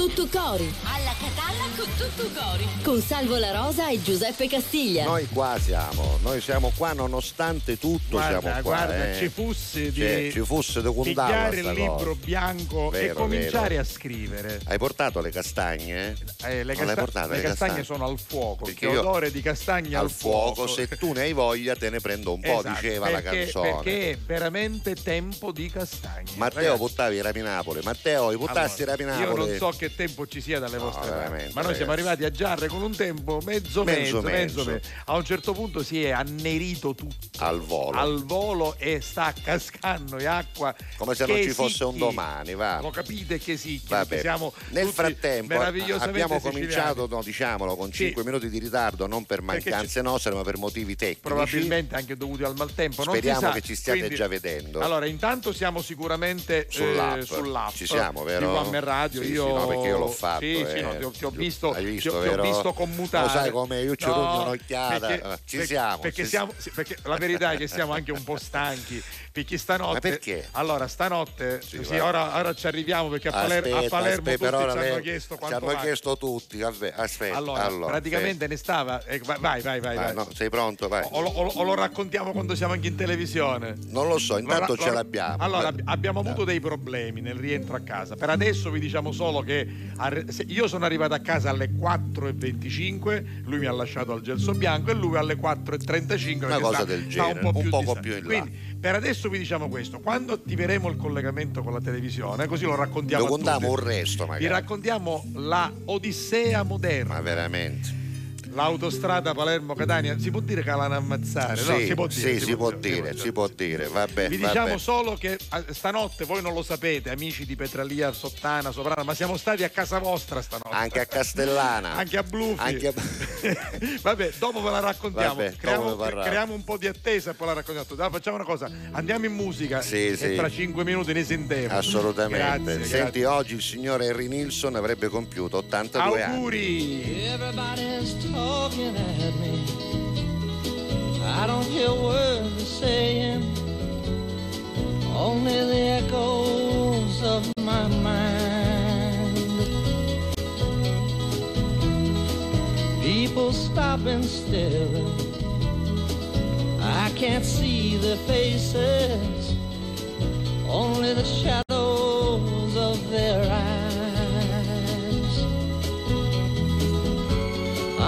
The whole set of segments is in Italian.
Tutto Cori. Alla Catalla con Tutto Cori. Con Salvo La Rosa e Giuseppe Castiglia. Noi qua siamo, noi siamo qua nonostante tutto Guarda, siamo qua. guarda, eh. ci fosse di Cioè, ci fosse di pigliare il libro cosa. bianco e Vero, cominciare vero. a scrivere. Hai portato le castagne? Eh, le, casta- portate le le castagne castagne? sono al fuoco, Perché che io- odore di castagne Al fuoco, se se tu ne hai voglia te ne prendo un po', Esatto, diceva la perché- canzone. Perché è veramente tempo di castagne. Matteo Ragazzi, buttavi i Rapinapoli, Matteo i buttassi i allora, Rapinapoli. Io non so che tempo ci sia dalle No, vostre parti, ma noi siamo ragazzi. arrivati a Giarre con un tempo mezzo Mezzo, mezzo, mezzo, mezzo. A un certo punto si è annerito tutto al volo. al volo e sta cascando in acqua. Come se non ci fosse un domani, va. Lo capite che sì, che siamo Nel frattempo abbiamo cominciato, no, diciamolo, con Sì. 5 minuti di ritardo, non per mancanze nostre, ma per motivi tecnici. probabilmente anche dovuti al maltempo. Speriamo che ci stiate Quindi- già vedendo. Allora, intanto siamo sicuramente eh, Sull'app. sull'app. Ci siamo, vero? Di Guam e Radio. Sì, io... sì, no, perché io l'ho fatto, Sì, sì, eh. no, ti, ho, ti ho visto, Hai visto, ti ho, ti ho visto commutare. Lo sai come io ci No, un'occhiata. perché- ci perché- siamo, Perché, ci siamo sì, perché la verità è che siamo anche un po' stanchi. Perché stanotte. Ma perché? Allora, stanotte. Sì, Sì, ora, ora ci arriviamo perché a, Paler- a Aspetta, Palermo aspetta, tutti ci hanno chiesto ci quanto hanno vale. chiesto tutti. Aspe- Aspetta, Allora, allora, praticamente ne stava. eh, vai, vai, vai. vai. aspetta. Vai, no, sei pronto? Vai. O, lo- o o lo raccontiamo quando siamo anche in televisione? Non lo so, intanto Lo ce l'abbiamo. Allora, ab- abbiamo avuto dei problemi nel rientro a casa. Per adesso vi diciamo solo che io sono arrivato a casa alle 4.25, lui mi ha lasciato al gelso bianco e lui alle 4.35. Una cosa del genere, un, po un più poco distante. più in là. Quindi, per adesso vi diciamo questo: quando attiveremo il collegamento con la televisione, così lo raccontiamo Lo contiamo un resto, Vi magari. raccontiamo la Odissea moderna. Ma veramente. L'autostrada Palermo-Catania, si può dire che l'hanno ammazzare? no, Sì, si può dire. sì, si può dire, si può dire. Vabbè, Vi vabbè. diciamo solo che eh, stanotte, voi non lo sapete, amici di Petralia, Sottana, Soprana, ma siamo stati a casa vostra stanotte. Anche a Castellana. Anche a Blufi. Anche a- Vabbè, dopo ve la raccontiamo. Vabbè, creiamo, creiamo un po' di attesa e poi la raccontiamo. Allora, facciamo una cosa, andiamo in musica Sì, e sì. tra cinque minuti ne sentiamo. Assolutamente. Grazie, Senti, grazie. oggi il signore Harry Nilsson avrebbe compiuto 82 anni. Auguri! Talking at me. I don't hear words they're saying, only the echoes of my mind. People stop and stare. I can't see their faces, only the shadows of their eyes.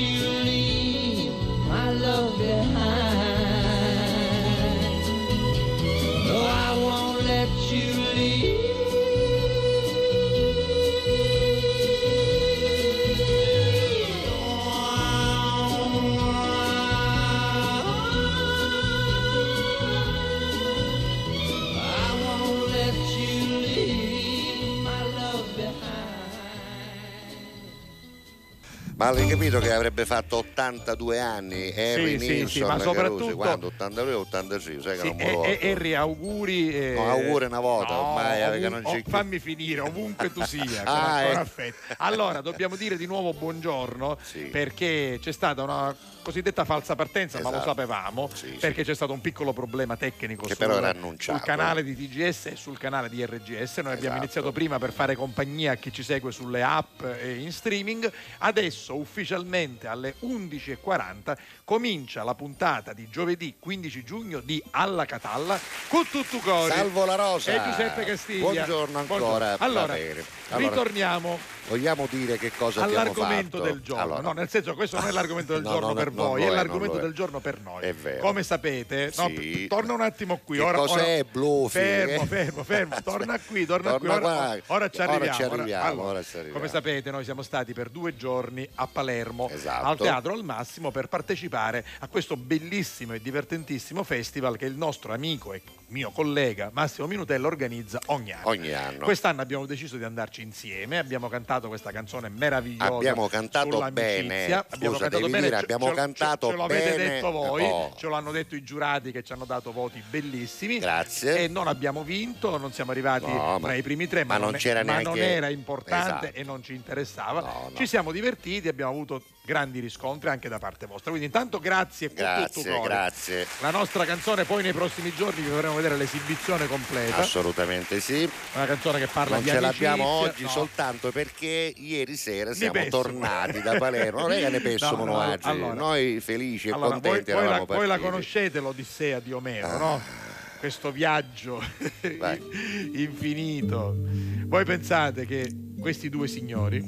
You Ma hai capito che avrebbe fatto 82 anni Harry Sì, sì, Nilsson sì, ma Carusi, soprattutto- quando 82 o 86 sai che Sì, non me e, lo e-. Harry, auguri. eh, No, auguri una volta, no, ormai, eh, che non c'è oh, fammi finire, ovunque tu sia. Ah, affetto. Allora, dobbiamo dire di nuovo buongiorno Sì. perché c'è stata una cosiddetta falsa partenza, ma lo Esatto. sapevamo, Sì, perché c'è stato un piccolo problema tecnico Che sul, però era annunciato. sul canale di TGS e sul canale di RGS. Noi abbiamo Esatto. iniziato prima per fare compagnia a chi ci segue sulle app e in streaming. Adesso ufficialmente alle 11.40 comincia la puntata di giovedì 15 giugno di Alla Catalla con tutto cori. Salvo la Rosa. E Giuseppe Castiglia. Buongiorno ancora. Allora, Va bene. Allora, ritorniamo vogliamo dire che cosa abbiamo all'argomento fatto? del giorno. Allora, No, nel senso questo non è l'argomento del No, giorno no, per non voi, è è, l'argomento del giorno per noi. È vero. Come sapete, no, Sì. torna un attimo qui. Che ora, cos'è, ora-? Fermo, fermo, fermo. Torna qui, torna, qui. Torna Ora, qua. ora ci Ora arriviamo. ci arriviamo, Allora, ora ci arriviamo. Come sapete, noi siamo stati per due giorni a Palermo Esatto. al Teatro al Massimo per partecipare a questo bellissimo e divertentissimo festival che il nostro amico e mio collega Massimo Minutello organizza ogni anno. ogni anno. Quest'anno abbiamo deciso di andarci insieme, abbiamo cantato questa canzone meravigliosa. Abbiamo cantato bene. Abbiamo Scusa, cantato devi bene. dire, ce- abbiamo ce- cantato ce, ce lo avete bene. detto voi, Oh. ce lo hanno detto i giurati che ci hanno dato voti bellissimi. Grazie. E non abbiamo vinto, non siamo arrivati No, tra i primi tre, ma, ma non è- c'era ma neanche- non era importante Esatto. e non ci interessava. No, no. Ci siamo divertiti, abbiamo avuto grandi riscontri anche da parte vostra. Quindi intanto grazie con tutto Grazie. La nostra canzone poi nei prossimi giorni vi faremo vedere l'esibizione completa. Assolutamente sì. Una canzone che parla Non di ce l'abbiamo amicizia, oggi no. soltanto perché ieri sera siamo tornati da Palermo. Non è che ne pensiamo No, no, oggi. allora- Noi felici e Allora, voi, contenti voi la, eravamo voi la conoscete l'Odissea di Omero, no? Questo viaggio Vai. infinito. Voi pensate che questi due signori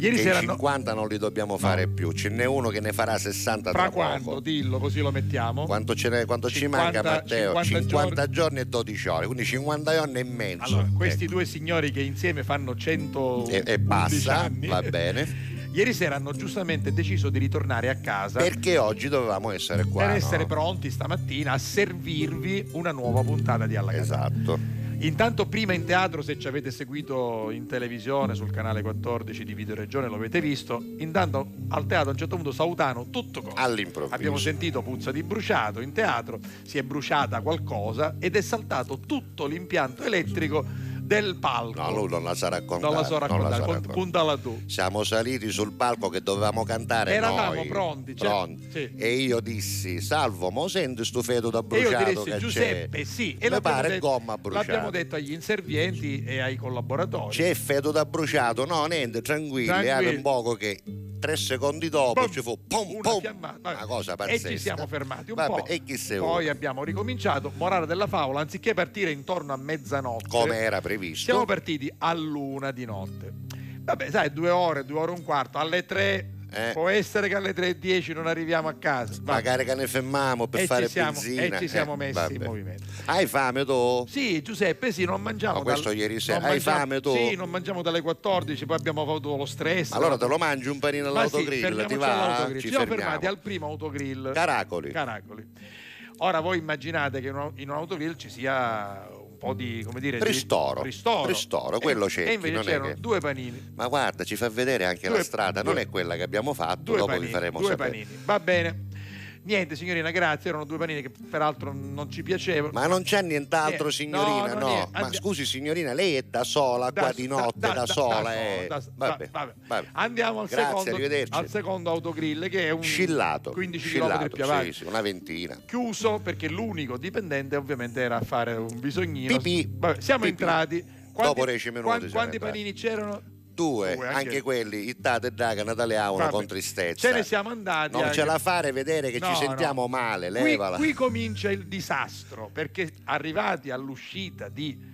ieri Che sera hanno 50 non li dobbiamo fare più. Ce n'è uno che ne farà 60 fra tra quando? poco. Dillo così lo mettiamo. Quanto, ce n'è- quanto ci 50 manca Matteo? 50 50, giorni. e 12 ore, quindi 50 giorni e mezzo. Allora, questi Ecco. due signori che insieme fanno 100 E, e passa, anni, va bene. Ieri sera hanno giustamente deciso di ritornare a casa Perché oggi dovevamo essere qua. per no? essere pronti stamattina a servirvi una nuova puntata di Alla Catalla. Esatto. Intanto prima in teatro, se ci avete seguito in televisione sul canale 14 di Video Regione lo avete visto, intanto al teatro a un certo punto Sautano tutto cosa. All'improvviso. Abbiamo sentito puzza di bruciato in teatro, si è bruciata qualcosa ed è saltato tutto l'impianto elettrico del palco. No, lui non la sa raccontare. non la so non la raccontare, raccontare. puntala tu. Siamo saliti sul palco che dovevamo cantare Eravamo noi. pronti, cioè- Pronti. sì. E io dissi, Salvo, mo senti sto feto da E io bruciato dissi Giuseppe, c'è? sì, e Mi pare detto, gomma bruciata. l'abbiamo detto agli inservienti e ai collaboratori. C'è feto da bruciato? No, niente, tranquilli, Tranquilli. era un poco che tre secondi dopo Pum, ci fu pum una fiammata. Vabbè. una cosa E pazzesca. ci siamo fermati un Vabbè, po'. E chi sei Poi ora? abbiamo ricominciato. Morale della favola, anziché partire intorno a mezzanotte, Come era previsto? siamo partiti a luna di notte. Vabbè, sai, due ore, due ore e un quarto. Alle tre Eh. può essere che alle tre e dieci non arriviamo a casa. Va. Magari che ne fermiamo per e fare ci siamo, benzina. e ci siamo Eh, messi vabbè. in movimento. Hai fame tu? Sì, Giuseppe, sì, non mangiamo. Ma questo dal- ieri sera. Hai mangiamo- fame tu? Sì, non mangiamo dalle 14, poi abbiamo avuto lo stress. Allora te lo mangi un panino Ma sì, all'autogrill, ti va? all'autogrill. Ci Ci siamo fermati al primo autogrill. Caracoli. Caracoli. Ora voi immaginate che in un, autogrill ci sia po' di, come dire, di- Ristoro. ristoro. Ristoro, quello cerchi, E invece non è c'erano che- due panini. Ma guarda, ci fa vedere anche Due- la strada, non due- è quella che abbiamo fatto, dopo panini, vi faremo due sapere. panini. Va bene. Niente, signorina, grazie. Erano due panini che peraltro non ci piacevano. Ma non c'è nient'altro, Niente. signorina, No, no. Ma andi- scusi, signorina, lei è da sola qua di notte, da, sola. eh. da- vabbè, vabbè. vabbè. Andiamo al, Grazie, secondo, al secondo autogrill che è un Scillato. 15 scillato, km più avanti. Sì, sì, una ventina. chiuso perché l'unico dipendente ovviamente era a fare un bisognino. Pipì. Vabbè, siamo Pipì. entrati. Dopo 10 minuti Quanti, quanti panini c'erano? Due, Due, anche, anche- quelli, il tate e draga nataleavano con tristezza. Ce ne siamo andati. Non anche- ce la fare vedere che No, ci sentiamo no. male, Qui, levala. qui comincia il disastro perché arrivati all'uscita di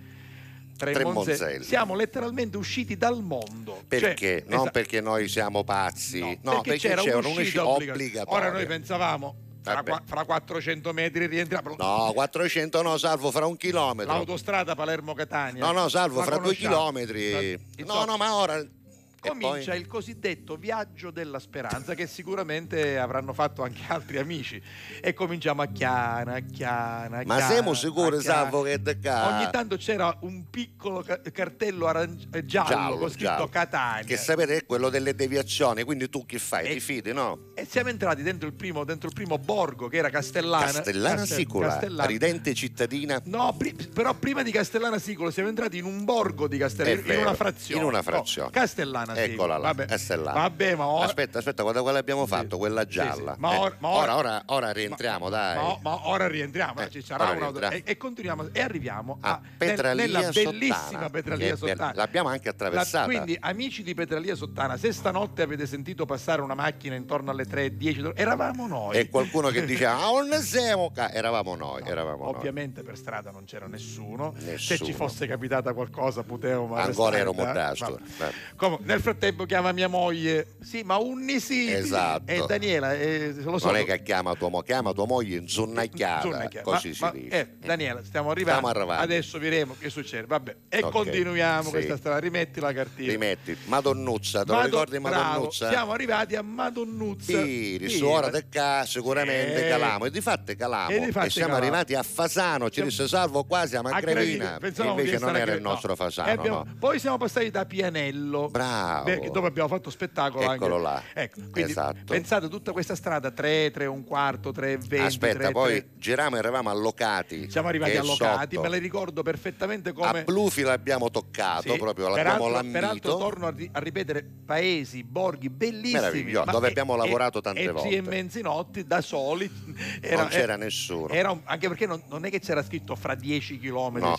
Tremonzelli, siamo letteralmente usciti dal mondo. Perché? Cioè, non esa- perché noi siamo pazzi, no, no, perché, c'era c'è un'uscita un'uscita obbliga- obbligatoria. Ora noi pensavamo fra, qua- fra 400 metri rientriamo. No, 400 no, salvo fra un chilometro. L'autostrada Palermo-Catania. No, no, salvo fra due chilometri. No, no, ma ora comincia poi? il cosiddetto viaggio della speranza che sicuramente avranno fatto anche altri amici e cominciamo a chiana, a chiana, a Ma chiana, siamo sicuri, chiana. Salvo, che da ca- Ogni tanto c'era un piccolo ca- cartello aranci- eh, giallo, Giallo, con scritto giallo. Catania. Che sapete è quello delle deviazioni, quindi tu che fai? E- Ti fidi, no? E siamo entrati dentro il primo, dentro il primo borgo che era Castellana. Castellana Castel- Sicola, Castellana. ridente cittadina. No, pri- però prima di Castellana Sicola siamo entrati in un borgo di È Castellana, in una frazione. in una No, frazione. Castellana Sicola. Eccola là, Vabbè, Castellana. Vabbè, ma ora... Aspetta, aspetta, guarda quale abbiamo fatto, Sì, quella sì, gialla. sì. Ma Eh, or- ma ora, ora- ora, ora rientriamo, dai. Ma, ma ora rientriamo, Eh, ci sarà ora una rientriamo. e, e continuiamo e arriviamo Ah, a, nel- Petralia nella Sottana, bellissima Petralia è. Sottana. L'abbiamo anche attraversata. La- quindi, amici di Petralia Sottana, se stanotte avete sentito passare una macchina intorno alle 3, 10, eravamo noi. E qualcuno che diceva, ah, non siamo ca-". Eravamo noi, eravamo noi. Ovviamente per strada non c'era nessuno. Se Nessuno. ci fosse capitata qualcosa potevamo Ancora ero eh? Vabbè. Comunque, nel frattempo chiama mia moglie. Sì, ma un sì. Esatto. E Daniela, eh, lo so. Non è che chiama tua, mo- chiama tua moglie in zonnacchiata, così Ma- si ma- dice. eh, Daniela, stiamo arrivando. Stiamo arrivando. Adesso vedremo che succede. Vabbè. E Ok, continuiamo sì. questa strada. Rimetti la cartina. Rimetti, Madonnuzza, te lo Madon- ricordi bravo, Madonnuzza? Siamo arrivati a Madonnuzza. Sì, Sì, su ora eh. del ca sicuramente Eh. calamo e di fatto calamo E e, siamo calamo. arrivati a Fasano ci disse salvo quasi a A Magrevina Gravina. Pensavamo di invece non era il nostro No. Fasano no. Poi siamo passati da Pianello. Bravo. Beh, dove abbiamo fatto spettacolo Eccolo anche. là. Ecco, quindi Esatto. pensate tutta questa strada 3, 3, un quarto, 3, 20. aspetta 3, poi 3. giravamo e eravamo allocati siamo arrivati è allocati, sotto. me le ricordo perfettamente a come Blufi l'abbiamo toccato Sì, proprio l'abbiamo peraltro, peraltro torno a, ri- a ripetere paesi, borghi bellissimi dove e- abbiamo lavorato tante e volte. E Menzinotti da soli era- non c'era era- nessuno era anche perché non, non è che c'era scritto fra 10 km No.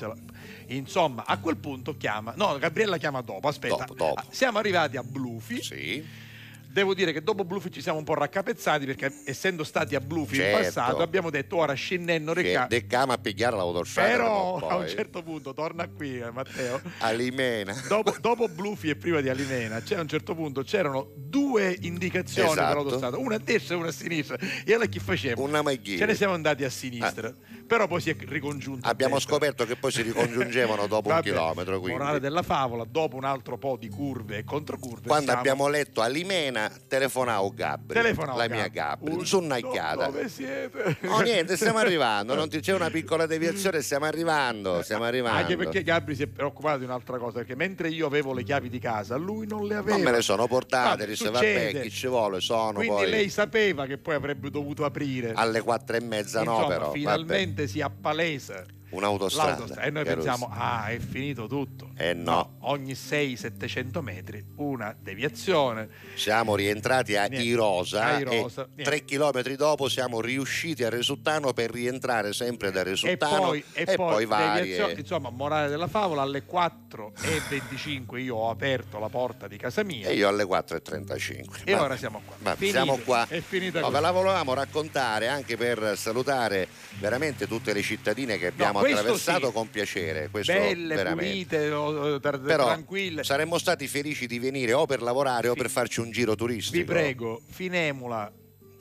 insomma a quel punto chiama no Gabriella chiama dopo aspetta Dopo, dopo. Ah, siamo arrivati a Blufi. Sì. Devo dire che dopo Blufi ci siamo un po' raccapezzati perché essendo stati a Blufi in Certo. passato abbiamo detto ora scendendo che recà deccamo a pigliare l'autostrada però a un certo punto torna qui eh, Matteo. A Limena dopo, dopo Blufi e prima di Alimena c'è a un certo punto c'erano due indicazioni Esatto. per l'autostrada una a destra e una a sinistra. E allora che facciamo? una maghina ce ne siamo andati a sinistra però poi si è ricongiunto abbiamo scoperto che poi si ricongiungevano dopo un Vabbè, chilometro quindi morale della favola dopo un altro po' di curve e controcurve quando siamo- abbiamo letto Alimena telefonavo Gabri telefonavo la Gabri. mia Gabri Un- zonnacchiata dove siete? Oh niente, stiamo arrivando, non ti- c'è una piccola deviazione, stiamo arrivando, stiamo arrivando. Anche perché Gabri si è preoccupato di un'altra cosa, perché mentre io avevo le chiavi di casa, lui non le aveva. Non me le sono portate, disse vabbè, chi ci vuole, sono Quindi poi lei sapeva che poi avrebbe dovuto aprire. alle quattro e mezza no Insomma, però, vabbè. finalmente si appalesa un'autostrada. l'autostrada e noi pensiamo, ah, è finito tutto. Eh no. ogni 600-700 metri una deviazione. Siamo rientrati a Niente. Irosa, A Irosa, e tre chilometri dopo siamo riusciti a Resuttano per rientrare sempre da E Resuttano poi, e poi varie... deviazione- insomma, morale della favola, alle 4.25 io ho aperto la porta di casa mia E io alle 4.35. e Va- ora siamo qua. va, Finito. siamo qua. È finita No, ve la volevamo raccontare anche per salutare veramente tutte le cittadine che abbiamo questo attraversato sì. con piacere. Questo Belle, veramente. pulite, oh, tra- Però tranquille. saremmo stati felici di venire o per lavorare o Fi- per farci un giro turistico. Vi prego, finemola.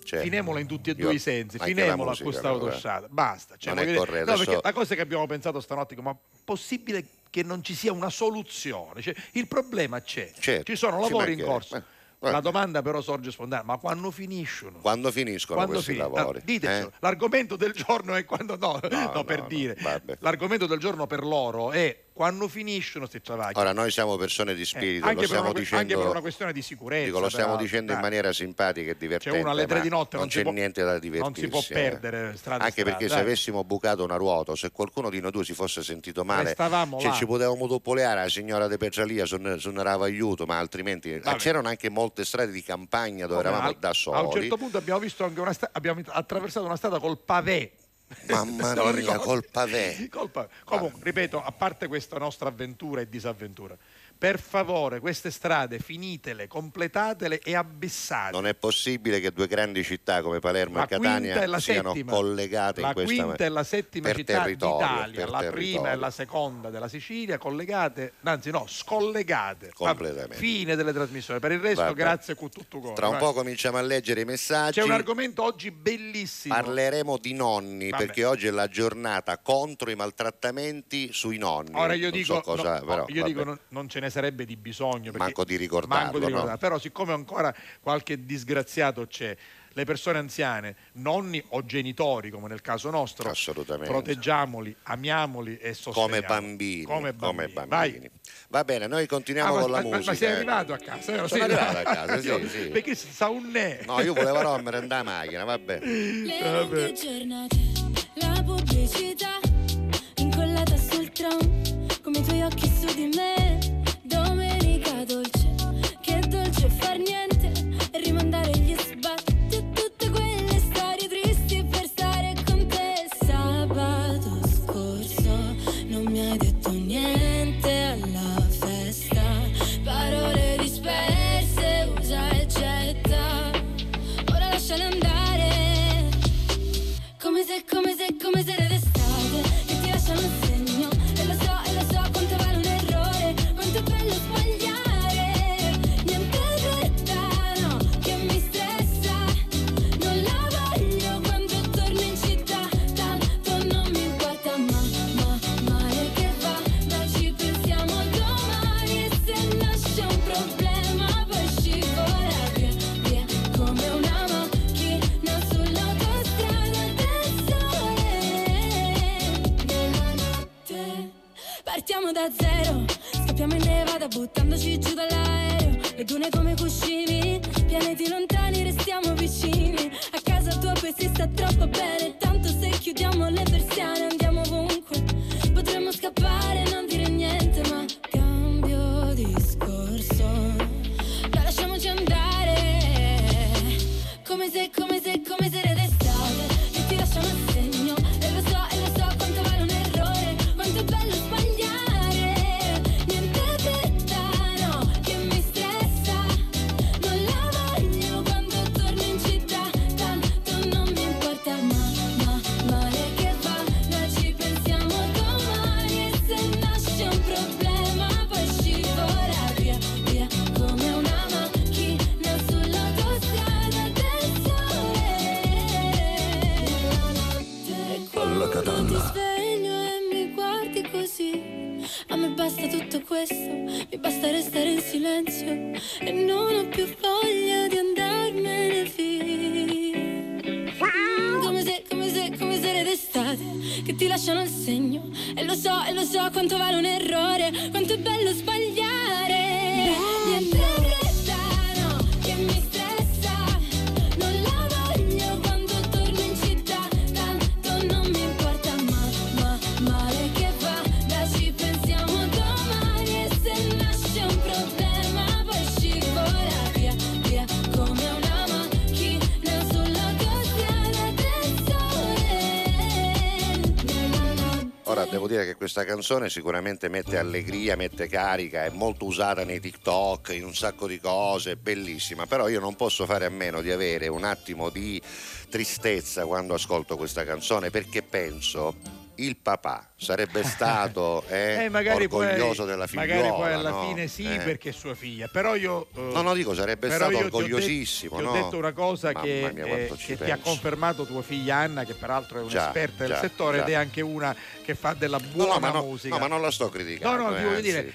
Cioè, Finemola in tutti e io- due i sensi, finemola musica, questa autostrada, basta. Cioè, Non è corretto, no, perché adesso- la cosa che abbiamo pensato stanotte, ma possibile che non ci sia una soluzione? Cioè, il problema c'è, Certo, ci sono ci lavori in mancherebbe. corso. Guarda. La domanda però sorge spontanea, ma quando finiscono? Quando finiscono Quando questi fini- lavori? Ditecelo. eh? l'argomento del giorno è quando no, no, no, per no, dire. vabbè. L'argomento del giorno per loro è quando finiscono questi travagli. Ora noi siamo persone di Eh, spirito, anche, lo per una, dicendo anche per una questione di sicurezza. Dico, lo stiamo peraltro, dicendo in maniera simpatica e divertente. C'è uno alle tre di notte, non, non c'è può- niente da non divertirsi. si può eh. perdere strada Anche strada, perché se dai. avessimo bucato una ruota, se qualcuno di noi due si fosse sentito male, cioè, ci potevamo doppoleare la signora De Petralia su, su un aiuto, ma altrimenti eh, Vabbè. c'erano anche molte strade di campagna dove eravamo Al- da soli. A un certo punto abbiamo visto anche una strada, abbiamo attraversato una strada col pavé. Mamma mia, ricordi? col pavé. Col pavé. Comunque, ripeto, a parte questa nostra avventura e disavventura, per favore, queste strade finitele, completatele e abissate. Non è possibile che due grandi città come Palermo la e Catania e la siano settima, collegate la in questa quinta e la settima città d'Italia, la prima territorio. e la seconda della Sicilia, collegate, anzi no, scollegate. Completamente. Fine delle trasmissioni. Per il resto, Vabbè. grazie con tutto cuore. Tra un po' cominciamo a leggere i messaggi. C'è un argomento oggi bellissimo. Parleremo di nonni, Vabbè. perché oggi è la giornata contro i maltrattamenti sui nonni. Ora io Non dico, so cosa, no, però, io dico non, non ce ne sarebbe di bisogno. perché- Manco di ricordarlo, manco di no? ricordarlo. Però siccome ancora qualche disgraziato c'è, le persone anziane, nonni o genitori, come nel caso nostro, Assolutamente. proteggiamoli, amiamoli e sosteniamoli. come bambini, Come bambini. come Vai. bambini. Va bene, noi Ah, continuiamo ma, con la ma- ma musica. sei eh. arrivato a casa? Sono Sì, arrivato no. a casa, sì, Io- sì. Perché sa un ne. No, io volevo rompere andare a macchina, vabbè. Le Vabbè. giornate, la pubblicità incollata sul tram, come i tuoi occhi su di me. Dolce, che dolce far niente rimandare gli sbatti questa canzone sicuramente mette allegria, mette carica, è molto usata nei TikTok, in un sacco di cose, bellissima, però io non posso fare a meno di avere un attimo di tristezza quando ascolto questa canzone perché penso il papà sarebbe stato eh, Eh, orgoglioso poi, della figliola. magari poi alla no? fine sì Eh. perché è sua figlia però io eh, No, no, dico, sarebbe stato io ti ho orgogliosissimo, detto- no? ti ho detto una cosa Mamma che, mia, eh, che ti ha confermato tua figlia Anna che peraltro è Già, un'esperta del già, settore già. ed è anche una che fa della No, buona no, no, musica no, ma non la sto no criticando. no ti eh, voglio dire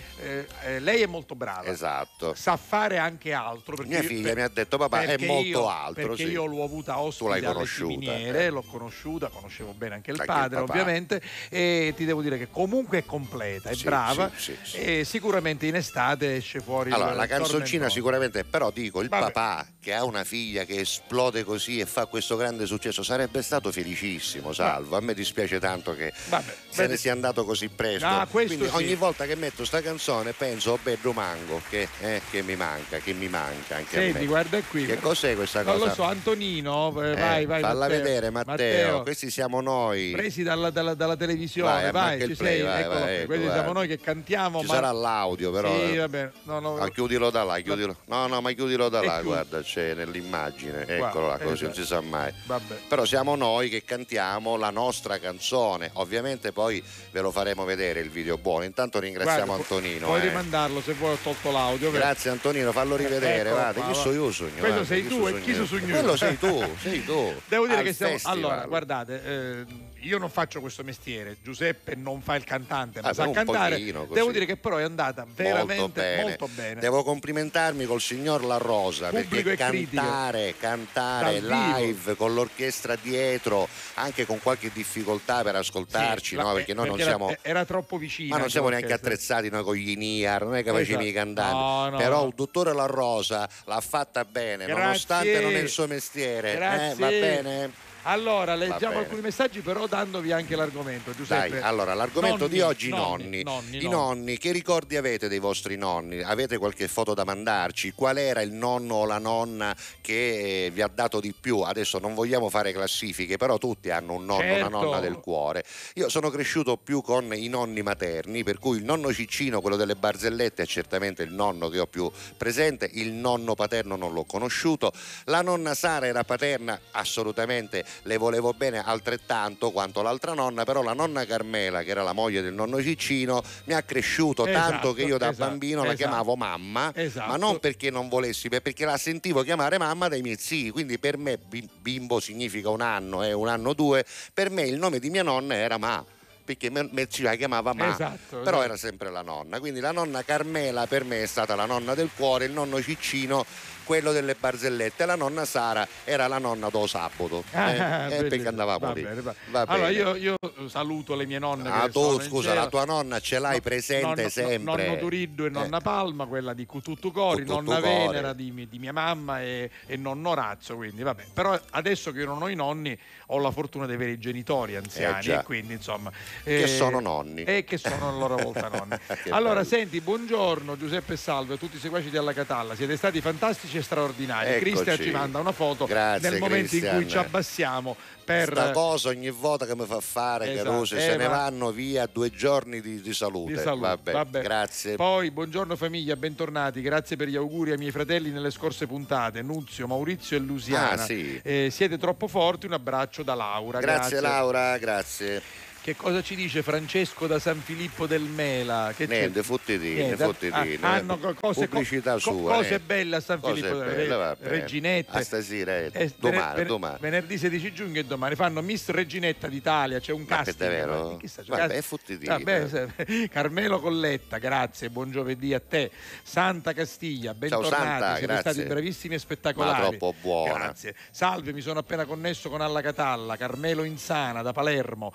eh, lei è molto brava Esatto. sa fare anche altro perché Mia figlia mi ha detto, "Papà, è molto io- altro", perché sì. io l'ho avuta Tu l'hai ospite conosciuta, Ciminiere eh. l'ho conosciuta conoscevo bene anche il padre papà. Ovviamente e ti devo dire che comunque è completa è Sì, brava sì, sì, e sicuramente in estate esce fuori Allora, la canzoncina sicuramente, però dico, il Vabbè. papà che ha una figlia che esplode così e fa questo grande successo sarebbe stato felicissimo, Salvo. A me dispiace tanto che Vabbè, se ne sia andato così presto. Ah, Quindi ogni volta che metto sta canzone penso, oh bello mango, che, eh, che mi manca, che mi manca anche a Senti, me. guarda qui. Che cos'è questa Non cosa? lo so, Antonino, eh, Eh, vai, vai. Falla Matteo. vedere Matteo. questi siamo noi. Presi dalla, dalla- dalla televisione, Vai, vai, ci play, sei, vai, vai, ecco, guarda. siamo noi che cantiamo. Ci ma... sarà l'audio però. Sì, eh. vabbè, no, no, Ah, chiudilo da là, chiudilo. No, no, ma chiudilo da là, guarda, c'è nell'immagine. Eccolo là, così non si sa mai. Vabbè. Però siamo noi che cantiamo la nostra canzone. Ovviamente poi ve lo faremo vedere il video buono. Intanto ringraziamo Guarda, Antonino. Puoi eh. rimandarlo se vuoi, ho tolto l'audio. Grazie Antonino, fallo rivedere. Eccolo guarda, chi va. so io sogno. Guarda, sei tu e sogno chi so io. sogno. Quello sei tu, sei tu. Devo dire che festival. Allora, guardate, eh, io non faccio questo mestiere, Giuseppe non fa il cantante, ma Ah, sa cantare. pochino. Devo dire che però è andata veramente molto bene. molto bene. Devo complimentarmi col signor La Rosa Pubblico perché cantare, cantare live con l'orchestra dietro, anche con qualche difficoltà per ascoltarci, Sì, no? la- perché noi non era- siamo era, troppo vicino. ma non siamo neanche attrezzati noi con gli INIAR, non è che facciamo i Esatto. cantanti. No, no, Però il dottore La Rosa l'ha fatta bene, Grazie. nonostante non è il suo mestiere. Grazie. eh, va bene? Allora, leggiamo alcuni messaggi, però dandovi anche l'argomento, Giuseppe. Dai, allora l'argomento di Nonni, oggi nonni. nonni, I nonni, che ricordi avete dei vostri nonni? Avete qualche foto da mandarci? Qual era il nonno o la nonna che eh, vi ha dato di più? Adesso non vogliamo fare classifiche, però tutti hanno un nonno o Certo. una nonna del cuore. Io sono cresciuto più con i nonni materni, per cui il nonno Ciccino, quello delle barzellette, è certamente il nonno che ho più presente, il nonno paterno non l'ho conosciuto. La nonna Sara era paterna, assolutamente le volevo bene altrettanto quanto l'altra nonna, però la nonna Carmela, che era la moglie del nonno Ciccino, mi ha cresciuto Esatto, tanto che io da esatto, bambino la esatto. chiamavo mamma, Esatto. ma non perché non volessi, perché la sentivo chiamare mamma dai miei zii, quindi per me bi- bimbo significa un anno, eh, un anno due, per me il nome di mia nonna era Ma. Perché me, zia la chiamava Ma, Esatto, però esatto. era sempre la nonna. Quindi la nonna Carmela per me è stata la nonna del cuore, il nonno Ciccino quello delle barzellette, la nonna Sara era la nonna do sabato. Ah, eh, eh, perché andavamo Va lì. Allora io, io saluto le mie nonne. Ah, tu scusa, la tua nonna ce l'hai No, presente nonno, sempre. Nonno Turiddu e nonna Eh. Palma, quella di Cututtu Cori, Cututtu nonna. Venera di, di mia mamma e, e nonno Razzo. Quindi vabbè. Però adesso che io non ho i nonni, ho la fortuna di avere i genitori anziani. Eh, e quindi insomma. Che eh, sono nonni. E che sono a loro volta nonni. Allora, bello. senti, buongiorno Giuseppe e Salve a tutti i seguaci di Alla Catalla. Siete stati fantastici e straordinari. Eccoci. Cristian ci manda una foto Grazie, nel momento in cui Christian. ci abbassiamo per Sta cosa ogni volta che mi fa fare Esatto. Caruso, Eh, se ne vanno via due giorni di, di salute. di salute. Vabbè, Vabbè. Grazie. Poi, buongiorno famiglia, bentornati. Grazie per gli auguri ai miei fratelli nelle scorse puntate, Nunzio, Maurizio e Luciana. Ah, sì. Eh, siete troppo forti, un abbraccio da Laura. Grazie, Laura, grazie. Che cosa ci dice Francesco da San Filippo del Mela? Che? Niente, fottitini, Niente, fottitini. ah, hanno co- cose, Pubblicità co- sua. cose eh. belle a San Cose Filippo del Mela. Reginette. A stasera, eh, Eh, domani, ven- domani. Venerdì 16 giugno e domani fanno Miss Reginetta d'Italia, c'è un Ma casting. è vero? Ma chissà, c'è Vabbè, è fottitini. Vabbè, Carmelo Colletta, grazie, buon giovedì a te. Santa Castiglia, bentornati, Santa, siete grazie. stati bravissimi e spettacolari. Ma troppo buona. Grazie. Salve, mi sono appena connesso con Alla Catalla, Carmelo Insana da Palermo.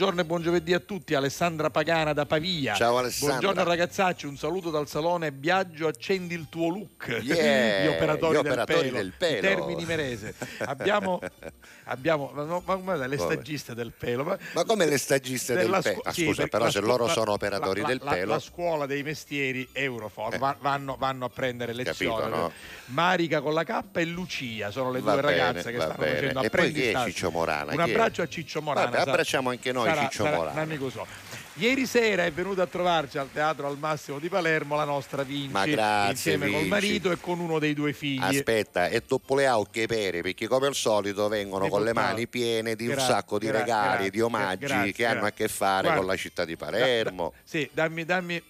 Buongiorno e buon giovedì a tutti, Alessandra Pagana da Pavia. Ciao, Alessandra. Buongiorno ragazzacci, un saluto dal salone Biagio accendi il tuo look. Yeah, gli operatori, gli del, operatori pelo, del pelo. termini merese. Abbiamo, abbiamo ma, no, ma guarda, le stagiste del pelo. Ma, Ma come le stagiste del della pelo? scu- Ah, sì, scusa, però se scu- loro sono operatori la- del la- pelo. La, scuola dei mestieri Euroform va- vanno, vanno a prendere lezioni. Capito, no? Marica con la K e Lucia sono le Va due bene, ragazze che stanno bene. facendo E poi chi è. Ciccio Morana? Un abbraccio a Ciccio Morana. Vabbè, sarà- abbracciamo anche noi sarà- Ciccio sarà un amico suo. Ieri sera è venuta a trovarci al Teatro al Massimo di Palermo la nostra Vinci Ma grazie, insieme col Vinci. marito e con uno dei due figli. Aspetta, e dopo le ocche pere, perché come al solito vengono con le mani piene di un Gra- sacco di gra- regali, grazie, di omaggi grazie, che hanno a grazie. che fare Guarda, con la città di Palermo. Da- da- sì, dammi, dammi.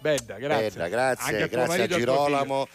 Bedda, grazie. Bella, grazie, grazie a. Girolamo,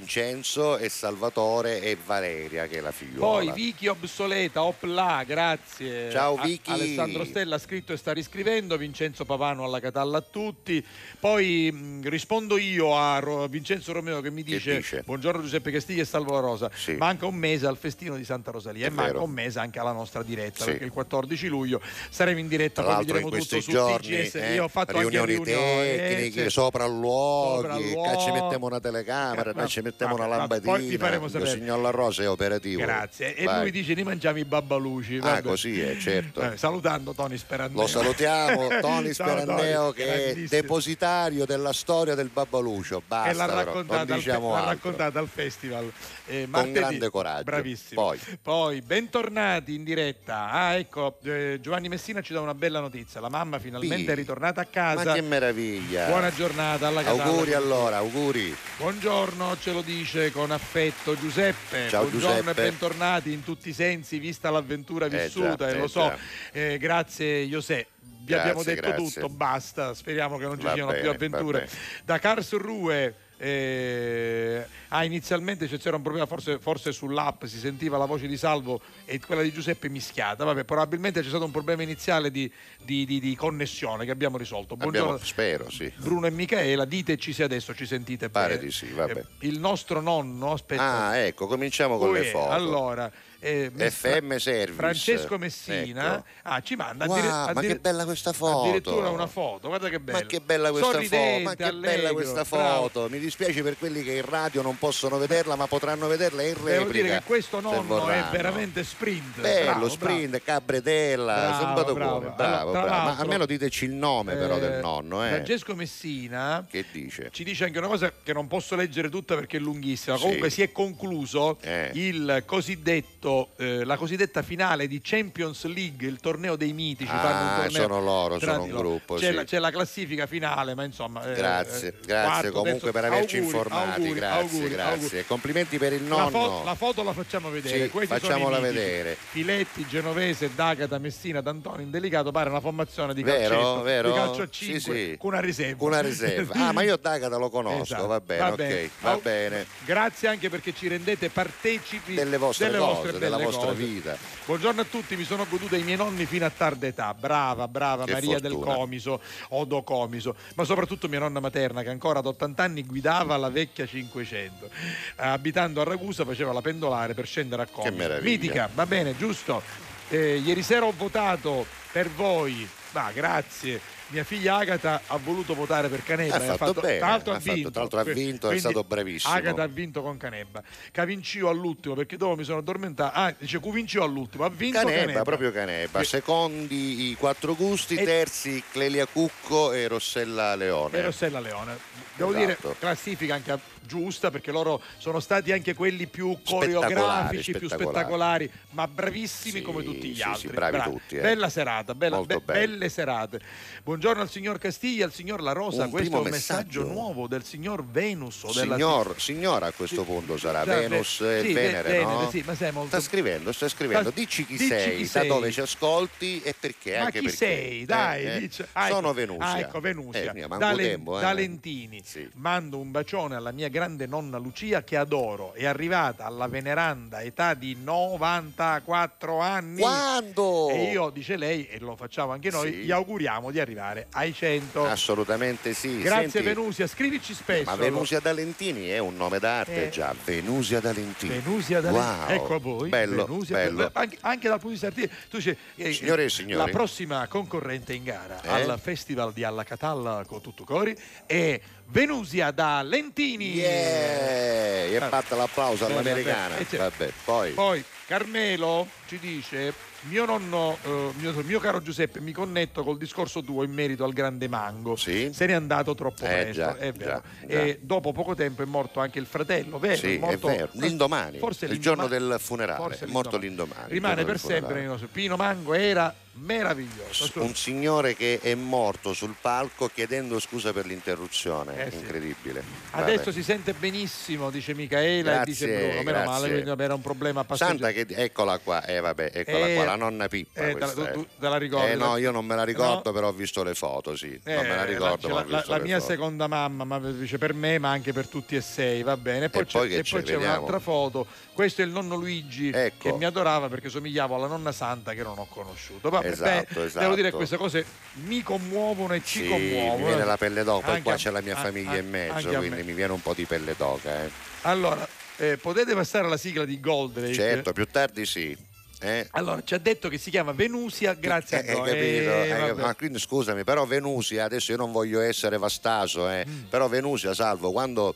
Vincenzo e Salvatore e Valeria che è la figliuola. Poi Vicky obsoleta, opla, grazie. Ciao, A- Vicky. Alessandro Stella ha scritto e sta riscrivendo, Vincenzo Pavano alla Catalla a tutti. Poi mh, rispondo io a Ro- Vincenzo Romeo che mi Che dice, dice? buongiorno Giuseppe Castiglia e Salvo La Rosa. Sì. Manca un mese al festino di Santa Rosalia È e manca vero. un mese anche alla nostra diretta, Sì. perché il 14 luglio saremo in diretta, Tra poi l'altro in diremo tutto questi su giorni TGS. eh, Io ho fatto anche riunioni riunioni, eh, tecniche, sì. sopralluoghi, Sopralluoghi. ci mettiamo una telecamera, noi ci mettiamo vabbè, una vabbè, lampadina. poi vi faremo il sapere. signor La Rosa è operativo. Grazie. E Vai. lui dice: Ne mangiamo i babbaluci. Ah, vabbè. così è, certo. Eh, salutando Tony Sperandeo. Lo salutiamo, Tony Tony, che è depositario della storia del Babbaluccio. Basta, e l'ha però, raccontata, al, diciamo l'ha altro. raccontata al festival eh, martedì. grande coraggio. bravissimo Poi. bentornati in diretta ah ecco eh, Giovanni Messina ci dà una bella notizia la mamma finalmente Sì. è ritornata a Ma casa che meraviglia. buona giornata alla Catalla. Auguri allora, auguri. Buongiorno, ce lo dice con affetto Giuseppe. Ciao, Buongiorno Giuseppe. e bentornati in tutti i sensi, vista l'avventura Eh vissuta, già, e eh lo so. già. Eh, grazie José. Vi abbiamo detto grazie. tutto, basta, speriamo che non ci Va siano più bene, avventure. va bene. Da Karlsruhe Eh, ah, inizialmente c'era un problema, forse, forse sull'app si sentiva la voce di Salvo e quella di Giuseppe mischiata. Vabbè, probabilmente c'è stato un problema iniziale di, di- di- di connessione che abbiamo risolto. Abbiamo- spero, sì. Bruno e Michaela, diteci se adesso ci sentite Pare bene. di sì, vabbè. Eh, il nostro nonno, aspetta. Ah, ecco, cominciamo con le Uè, foto. Allora, eh, FM Service. Francesco Messina Ecco. ah, ci manda Wow, addiri- ma che bella questa foto. Addirittura una foto, guarda che bella. Ma che bella questa foto, Sorridente, ma che allegro, bella questa bravo. foto. Mi dispiace per quelli che in radio non possono vederla, ma potranno vederla in replica. Devo dire che questo nonno è veramente sprint. Bello, bravo, sprint, cabretella, Bravo, simpato bravo. cuore, bravo, Allora, bravo. Ma almeno diteci il nome però Eh, del nonno, eh. Francesco Messina Che dice? ci dice anche una cosa che non posso leggere tutta perché è lunghissima. Sì. Comunque si è concluso Eh. il cosiddetto, eh, la cosiddetta finale di Champions League, il torneo dei mitici. Ah, sono loro, sono un loro. gruppo, C'è, sì. la, c'è la classifica finale, ma insomma. eh, Grazie, eh, grazie quarto, comunque terzo. per averci Auguri, informati, auguri, grazie, auguri, grazie. Complimenti per il La, nonno. fo- la foto la facciamo vedere. Sì, facciamola vedere. Filetti, Genovese, D'Agata, Messina, D'Antoni, Indelicato. Pare una formazione di Vero, calcetto, vero? di calcio a Sì, 5 sì. con una riserva. Una riserva. Ah, ma io D'Agata lo conosco, Esatto. va bene, ok, va bene. Grazie anche perché ci rendete partecipi Delle vostre cose, vostre della vostra cose. vita. Buongiorno a tutti, mi sono goduta i miei nonni fino a tarda età. Brava, brava Che Maria del fortuna. Comiso, Odo Comiso, ma soprattutto mia nonna materna che ancora ad 80 anni guidava la vecchia 500. Eh, abitando a Ragusa faceva la pendolare per scendere a Comiso. meraviglia. Mitica, va bene, giusto. Eh, ieri sera ho votato per voi. Ma grazie. Mia figlia Agata ha voluto votare per Canebba. Ha e fatto bene, Tra l'altro ha, fatto- vinto. tra l'altro ha vinto, è stato bravissimo. Agata ha vinto con Canebba. Cavincio all'ultimo perché dopo mi sono addormentato. Ah, dice Cuvincio all'ultimo. Ha vinto Canebba, Canebba. proprio Canebba. Secondi i quattro gusti, E- terzi Clelia Cucco e Rossella Leone. E Rossella Leone. Devo Esatto. dire, classifica anche giusta perché loro sono stati anche quelli più Spettacolari, coreografici, più spettacolari. spettacolari, ma bravissimi Sì, come tutti gli sì, altri. sì, bravi tutti, eh. Bella serata, bella- be- belle serate. Buongiorno al signor Castiglia, al signor La Rosa. Un Questo è un messaggio, messaggio. nuovo del signor Venus. O della Signor, signora a questo punto sarà Cioè, Venus Ve- e sì, Venere, Ve- no? Venere, sì, ma sei molto- Sta scrivendo, sta scrivendo. Dici chi dici sei, chi da sei. dove ci ascolti e perché. Ma anche chi perché. sei? Dai, Eh, eh. dice- ah, ecco. Sono Venusia. Ah, ecco, Venusia. Eh, da, eh. da Lentini. Sì. Mando un bacione alla mia grande nonna Lucia che adoro. È arrivata alla veneranda età di 94 anni. Quando? E io, dice lei, e lo facciamo anche noi, Sì. gli auguriamo di arrivare ai 100. Assolutamente sì. Grazie Senti, Venusia, scrivici spesso. Ma Venusia D'Alentini è un nome d'arte Eh. già. Venusia D'Alentini. Venusia da Wow. ecco a voi Bello, Venusia- bello. anche, anche dal punto di vista artistico tu dici, eh, Signore e signori. la prossima concorrente in gara Eh? al festival di Alla Catalla con tutto cori è Venusia da Lentini Yeah! Gli è fatta l'applauso Beh, all'americana. eh, certo. Vabbè, poi. poi Carmelo ci dice mio nonno, eh, mio, mio caro Giuseppe, mi connetto col discorso tuo in merito al grande mango. Sì. Se n'è andato troppo Eh, presto, già, è vero. già, già. E dopo poco tempo è morto anche il fratello, vero? Sì, è morto- vero. L'indomani, forse il l'indomani- giorno del funerale, è morto l'indomani, Rimane per sempre funerale. nel nostro- Pino Mango era meraviglioso. un signore che è morto sul palco chiedendo scusa per l'interruzione. Eh, sì. Incredibile. Adesso Vabbè. si sente benissimo, dice Micaela Grazie, e dice Bruno. Meno male, era un problema Santa passaggero. che eccola qua, eh vabbè, eccola Eh, qua, la nonna Pippa. eh, te la- questa, tu- eh. tu te la ricordi? Eh no, io non me la ricordo, No? però ho visto le foto, sì. Eh, non me la ricordo, la, la- la mia foto. seconda mamma, ma dice per me, ma anche per tutti e sei, va bene. E poi, E c'è, poi che e c'è? poi c'è un'altra foto. Questo è il nonno Luigi Ecco. che mi adorava perché somigliavo alla nonna Santa che non ho conosciuto. Vabbè, Esatto, beh, esatto. Devo dire che queste cose mi commuovono e ci Sì, commuovono. mi viene la pelle d'oca, Anche qua a- c'è la mia a- famiglia a- in mezzo, quindi mi viene un po' di pelle d'oca. eh. Allora, eh, potete passare la sigla di Goldrake? Certo, più tardi sì. Eh? Allora, ci ha detto che si chiama Venusia grazie Eh, a noi. capito? Eh, Hai cap- vabbè. ma quindi scusami, però Venusia, adesso io non voglio essere vastaso, eh, Mm. però Venusia, salvo, quando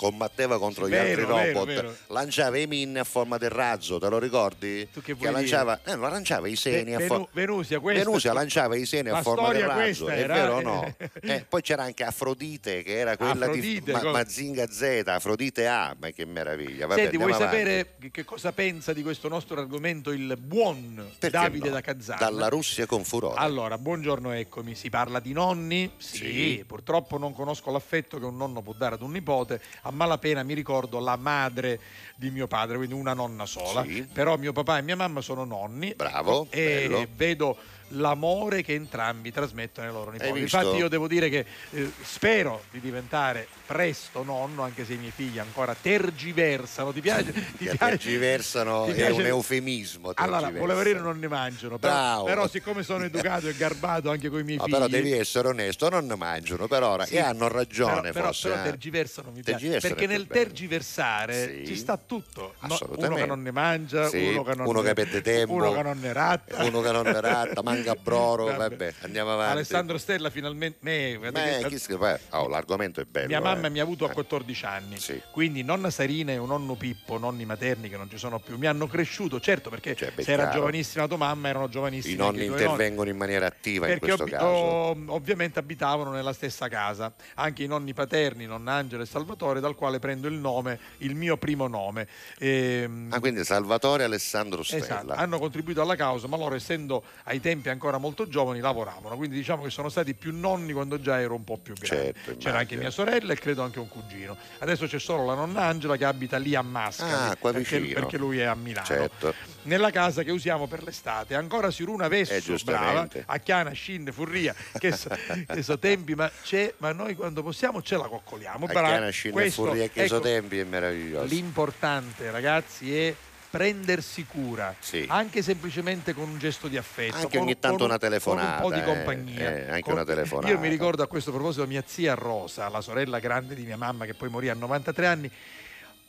combatteva contro gli vero, altri robot, vero. lanciava i min a forma del razzo, te lo ricordi? Tu che vuoi lanciava, eh, lanciava i seni a Ve- forma... Venu- Venusia, questa Venusia lanciava i seni a forma del razzo, è era, vero o eh. no? Eh, poi c'era anche Afrodite che era quella Afrodite, di Ma- cosa? Mazinga Z, Afrodite A, ma che meraviglia. Vabbè, Senti, vuoi avanti. sapere che- che cosa pensa di questo nostro argomento il buon Perché Davide no? da Kazan? Dalla Russia con furore. Allora, buongiorno, eccomi. Si parla di nonni? Sì, Sì. purtroppo non conosco l'affetto che un nonno può dare ad un nipote. A malapena mi ricordo la madre di mio padre, quindi una nonna sola. Sì. Però mio papà e mia mamma sono nonni. Bravo, E bello. vedo l'amore che entrambi trasmettono ai loro nipoti. Infatti io devo dire che eh, spero di diventare presto nonno, anche se i miei figli ancora tergiversano. Ti piace? Ti piace? tergiversano ti è piace? un eufemismo. Allora, volevo dire non ne mangiano, però, Bravo. però siccome sono educato e garbato anche con i miei No, figli... però devi essere onesto, non ne mangiano per ora Sì, e hanno ragione però, però, forse. però eh. tergiversano mi piace perché è nel tergiversare Sì. ci sta tutto No, uno che non ne mangia Sì, uno che non uno ne, che perde tempo, uno che non ne ratta Uno che non ne ratta, manca broro, Vabbè. andiamo avanti. Alessandro Stella finalmente me, Beh, che- beh, oh, l'argomento è bello. mia mamma eh. mi ha avuto a Eh. 14 anni, Sì. quindi nonna Sarina e un nonno Pippo, nonni materni che non ci sono più, mi hanno cresciuto, certo perché Cioè, beh, se era chiaro. giovanissima tua mamma erano giovanissimi I nonni anche i tuoi nonni. intervengono in maniera attiva in Perché questo ovvi- caso. ovviamente abitavano nella stessa casa, anche i nonni paterni, nonna Angela e Salvatore, dal quale prendo il nome, il mio primo nome. Ehm, Ah, quindi Salvatore Alessandro Stella. Esatto, hanno contribuito alla causa, ma loro essendo ai tempi ancora molto giovani lavoravano, quindi diciamo che sono stati più nonni quando già ero un po' più grande. Certo, C'era anche mia sorella e credo anche un cugino. Adesso c'è solo la nonna Angela che abita lì a Mascali, Ah, perché, perché lui è a Milano. Certo. Nella casa che usiamo per l'estate, ancora si runa Eh, Vesso, brava, a Chiana, Scinne, Furria, che so, che so tempi, ma, c'è, ma noi quando possiamo ce la coccoliamo. A Però Chiana, Scinne e questo- Furria che so ecco, tempi è meraviglioso. L'importante, ragazzi, è prendersi cura, Sì. anche semplicemente con un gesto di affetto, Anche con- ogni tanto con una telefonata, con un po' di eh, compagnia. eh, anche Con- una telefonata. Io mi ricordo a questo proposito mia zia Rosa, la sorella grande di mia mamma che poi morì a 93 anni.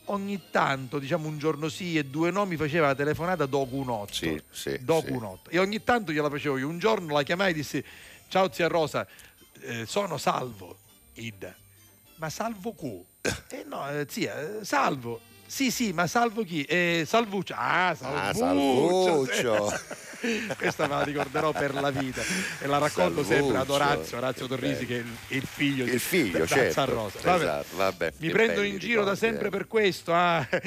Ogni tanto, diciamo un giorno sì e due no, mi faceva la telefonata dopo un otto. Sì, sì, dopo un otto. E ogni tanto gliela facevo io. Un giorno la chiamai e dissi: Ciao zia Rosa, eh, sono salvo. Ida. Ma salvo cu? Eh no, eh, zia, eh, salvo. Sì, sì, ma salvo chi? Eh, Salvuccio. Ah, Ah, Salvuccio. Salvuccio. Questa me la ricorderò per la vita e la racconto sempre ad Salvuccio. Orazio, Orazio Torrisi bello. che è il, figlio di Il figlio, da certo. Rosa. Vabbè. Esatto, vabbè, Mi che prendono in giro da sempre eh. per questo. ah.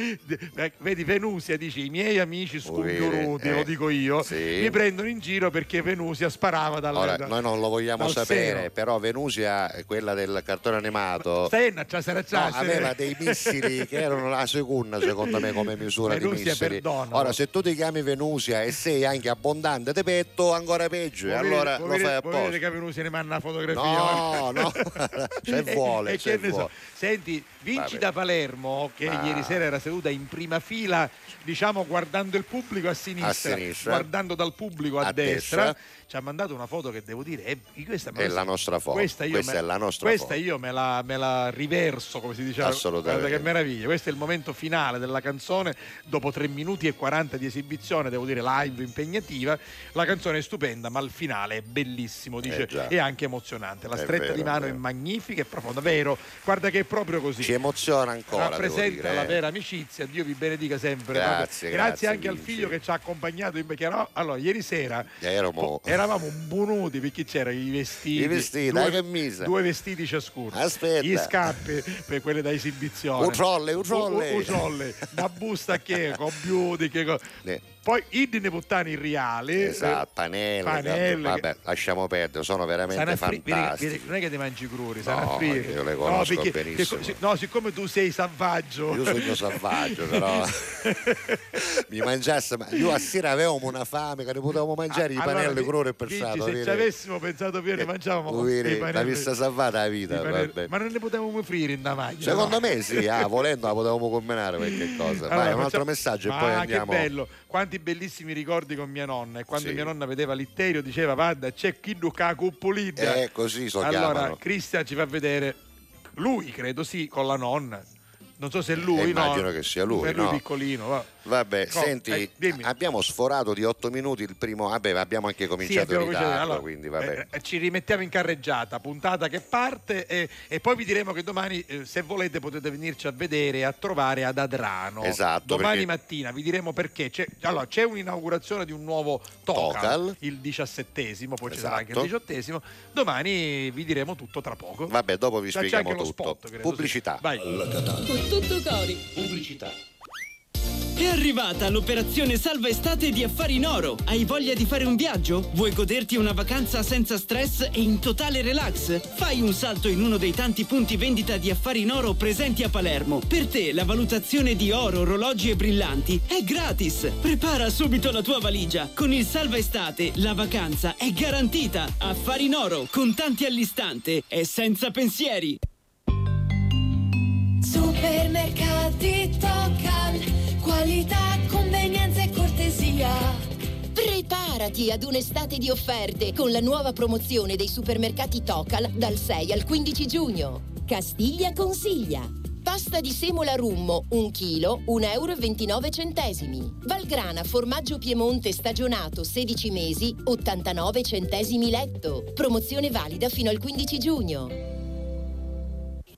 Eh, Vedi, Venusia dice: I miei amici scoglionuti, Eh, lo dico io, sì. mi prendono in giro perché Venusia sparava dalla Ora, da- noi non lo vogliamo sapere, seno. però Venusia, quella del cartone animato, c'ha sarà no, aveva dei missili che erano la seconda secondo me come misura di Venusia missili. perdona. Ora se tu ti chiami Venusia e sei anche abbondante di petto, ancora peggio, e Vuoi allora vedere- lo fai apposta. che Venusia ne manda una fotografia? No, no, se vuole, e se ne so. vuole. Senti, Vinci da Palermo, che Ah. ieri sera era seduta in prima fila, diciamo guardando il pubblico a sinistra, A sinistra. guardando dal pubblico a, A destra, destra. Ci ha mandato una foto che devo dire è, questa, È la nostra foto, Questa, io questa me, è la nostra questa foto. io me la, me la riverso, come si diceva. Assolutamente. Guarda che meraviglia. Questo è il momento finale della canzone. Dopo 3 minuti e 40 di esibizione, devo dire live impegnativa. La canzone è stupenda, ma il finale è bellissimo, dice, Eh e anche emozionante. La È stretta vero, di è mano è, vero. magnifica e profonda, vero? Guarda che è proprio così. Ci emoziona ancora, Rappresenta la eh. vera amicizia, Dio vi benedica sempre. Grazie, Proprio. grazie, anche al Vinci. figlio che ci ha accompagnato. in- allora, ieri sera Eravamo- po- eravamo bunuti perché c'era i vestiti, I vestiti, due, la camisa. due vestiti ciascuno, Aspetta. gli scappi per quelle da esibizione, Un trolle, un trolle. un, un trolle, una busta che beauty, che. Poi i nepottani reali, Esatto, eh, panelle, panelle, vabbè, lasciamo perdere, sono veramente fri- che- fantastici. che non è che ti mangi crudi, No, sanno a friggere. io le conosco perché- benissimo. che- no, siccome tu sei salvaggio. Io sono salvaggio, però mi mangiasse, ma io a sera avevamo una fame che ne potevamo mangiare i Allora, panelli crudo e Vinci, pensato. Se ci avessimo pensato prima, ne mangiavamo i la vista salvata la i vita, ma non ne potevamo offrire in Davaglia. Secondo no? me sì, ah, volendo la potevamo combinare qualche cosa. Allora, Vai, un altro facciamo- messaggio e poi andiamo. che bello, quanti bellissimi ricordi con mia nonna. E quando Sì. mia nonna vedeva l'itterio diceva: Guarda, c'è chi duca cuppolida. Eh, così so Allora, chiamano. Cristian ci fa vedere lui, credo sì, con la nonna. Non so se è lui, Eh, no. immagino che sia lui, Per lui no? piccolino. va. Vabbè, No, senti, eh, abbiamo sforato di 8 minuti il primo. Vabbè, abbiamo anche Sì, cominciato abbiamo in ritardo, allora, quindi vabbè. eh, ci rimettiamo in carreggiata, puntata che parte e, e poi vi diremo che domani, eh, se volete, potete venirci a vedere e a trovare ad Adrano. Esatto, Domani perché- mattina vi diremo perché. C'è, allora, c'è un'inaugurazione di un nuovo Tocal, Tocal. il diciassettesimo, poi ci sarà anche il Esatto. diciottesimo. Domani vi diremo tutto tra poco. Vabbè, dopo vi C'è spieghiamo tutto. spot, credo, sì. Pubblicità. Vai. Con tutto cori. Pubblicità. È arrivata l'operazione Salva Estate di Affari in Oro. Hai voglia di fare un viaggio? Vuoi goderti una vacanza senza stress e in totale relax? Fai un salto in uno dei tanti punti vendita di Affari in Oro presenti a Palermo. Per te la valutazione di oro, orologi e brillanti è gratis. Prepara subito la tua valigia. Con il Salva Estate la vacanza è garantita. Affari in Oro, contanti all'istante e senza pensieri. Qualità, convenienza e cortesia. Preparati ad un'estate di offerte con la nuova promozione dei supermercati Tocal dal 6 al 15 giugno. Castiglia consiglia. Pasta di semola rummo, 1 kg, 1,29 euro. Valgrana formaggio Piemonte stagionato 16 mesi, 89 centesimi letto. Promozione valida fino al 15 giugno.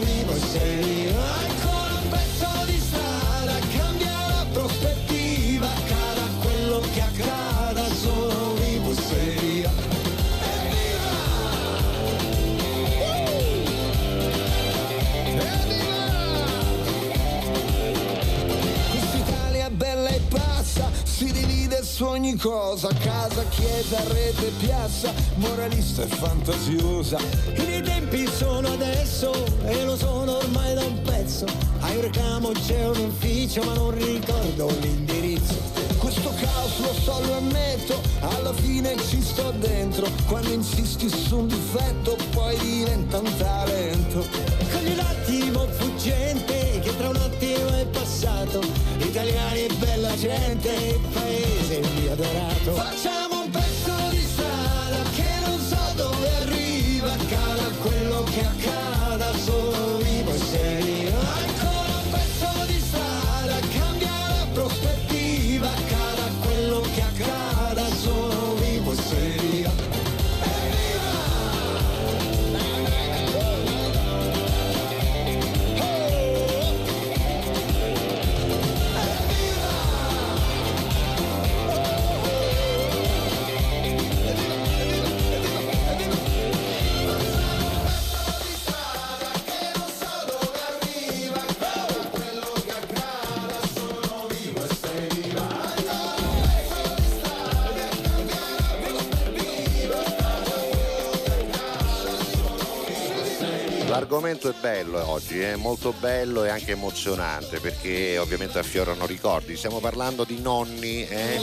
vivo e sei vivo. Ancora un pezzo di strada, cambia la prospettiva, accada quello che accada, vivo. Quest'Italia bella e passa si divide su ogni cosa, casa, chiesa, rete, piazza, moralista e fantasiosa. Tempi sono adesso e lo sono ormai da un pezzo. A Eurocamo c'è un ufficio ma non ricordo l'indirizzo. Questo caos lo so, lo ammetto, alla fine ci sto dentro. Quando insisti su un difetto poi diventa un talento. Cogli un attimo fuggente che tra un attimo è passato. Italiani e bella gente, il paese mio adorato. Facciamo quello che accada, solo L'argomento è bello oggi, è molto bello e anche emozionante perché ovviamente affiorano ricordi. Stiamo parlando di nonni, eh?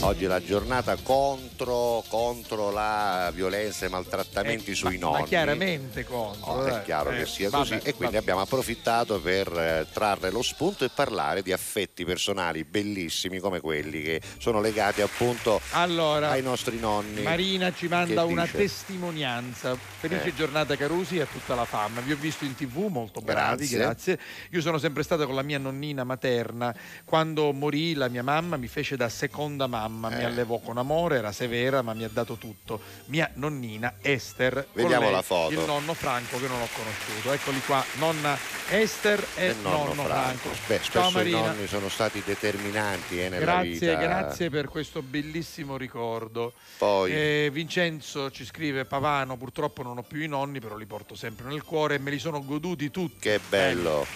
oggi è la giornata contro, contro la violenza e i maltrattamenti sui ma, nonni. ma chiaramente contro. Oh, è dai. chiaro Eh, che sia vabbè, così e quindi vabbè. abbiamo approfittato per eh, trarre lo spunto e parlare di affetti personali bellissimi come quelli che sono legati appunto Allora, ai nostri nonni. Marina ci manda una dice? testimonianza. Felice Eh. giornata Carusi e a tutta la famiglia. Vi ho visto in tv, molto bravi, Grazie. grazie. Io sono sempre stata con la mia nonnina materna. Quando morì la mia mamma mi fece da seconda mamma, mi Eh. allevò con amore, era severa ma mi ha dato tutto. Mia nonnina Esther, Vediamo lei la foto. il nonno Franco che non ho conosciuto. Eccoli qua, nonna Esther e E nonno, Franco. Beh, Ciao spesso i Marina. nonni sono stati determinanti eh, nella Grazie, vita. grazie per questo bellissimo ricordo. Poi Eh, Vincenzo ci scrive Pavano, purtroppo non ho più i nonni, però li porto sempre nel cuore e me li sono goduti tutti. che bello.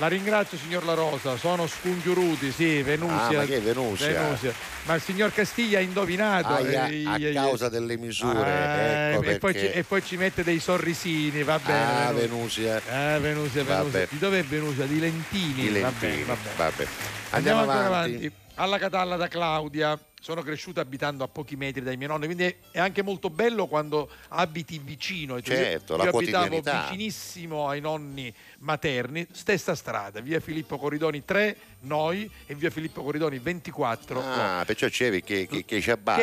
La ringrazio signor La Rosa, sono scongiuruti, sì, Venusia. Ah, ma che è Venusia? Venusia. Ma il signor Castiglia ha indovinato. Aia, eh, a eh, causa delle misure, eh, ecco e, poi ci, e poi ci mette dei sorrisini, va bene. Ah, Venusia. Venusia. Eh, Venusia, Venusia. Vabbè. Di dov'è Venusia? Di Lentini. I Va bene, lentini. va bene. Andiamo, Andiamo, avanti. avanti. Alla Catalla da Claudia. Sono cresciuta abitando a pochi metri dai miei nonni, quindi è- anche molto bello quando abiti vicino ai tuoi. Certo, Io abitavo vicinissimo ai nonni materni, stessa strada, via Filippo Corridoni 3, noi, e via Filippo Corridoni 24. Ah, perciò c'eri che, che, che ci abbatte.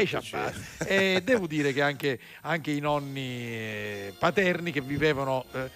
E devo dire che anche, anche i nonni eh, paterni che vivevano. eh,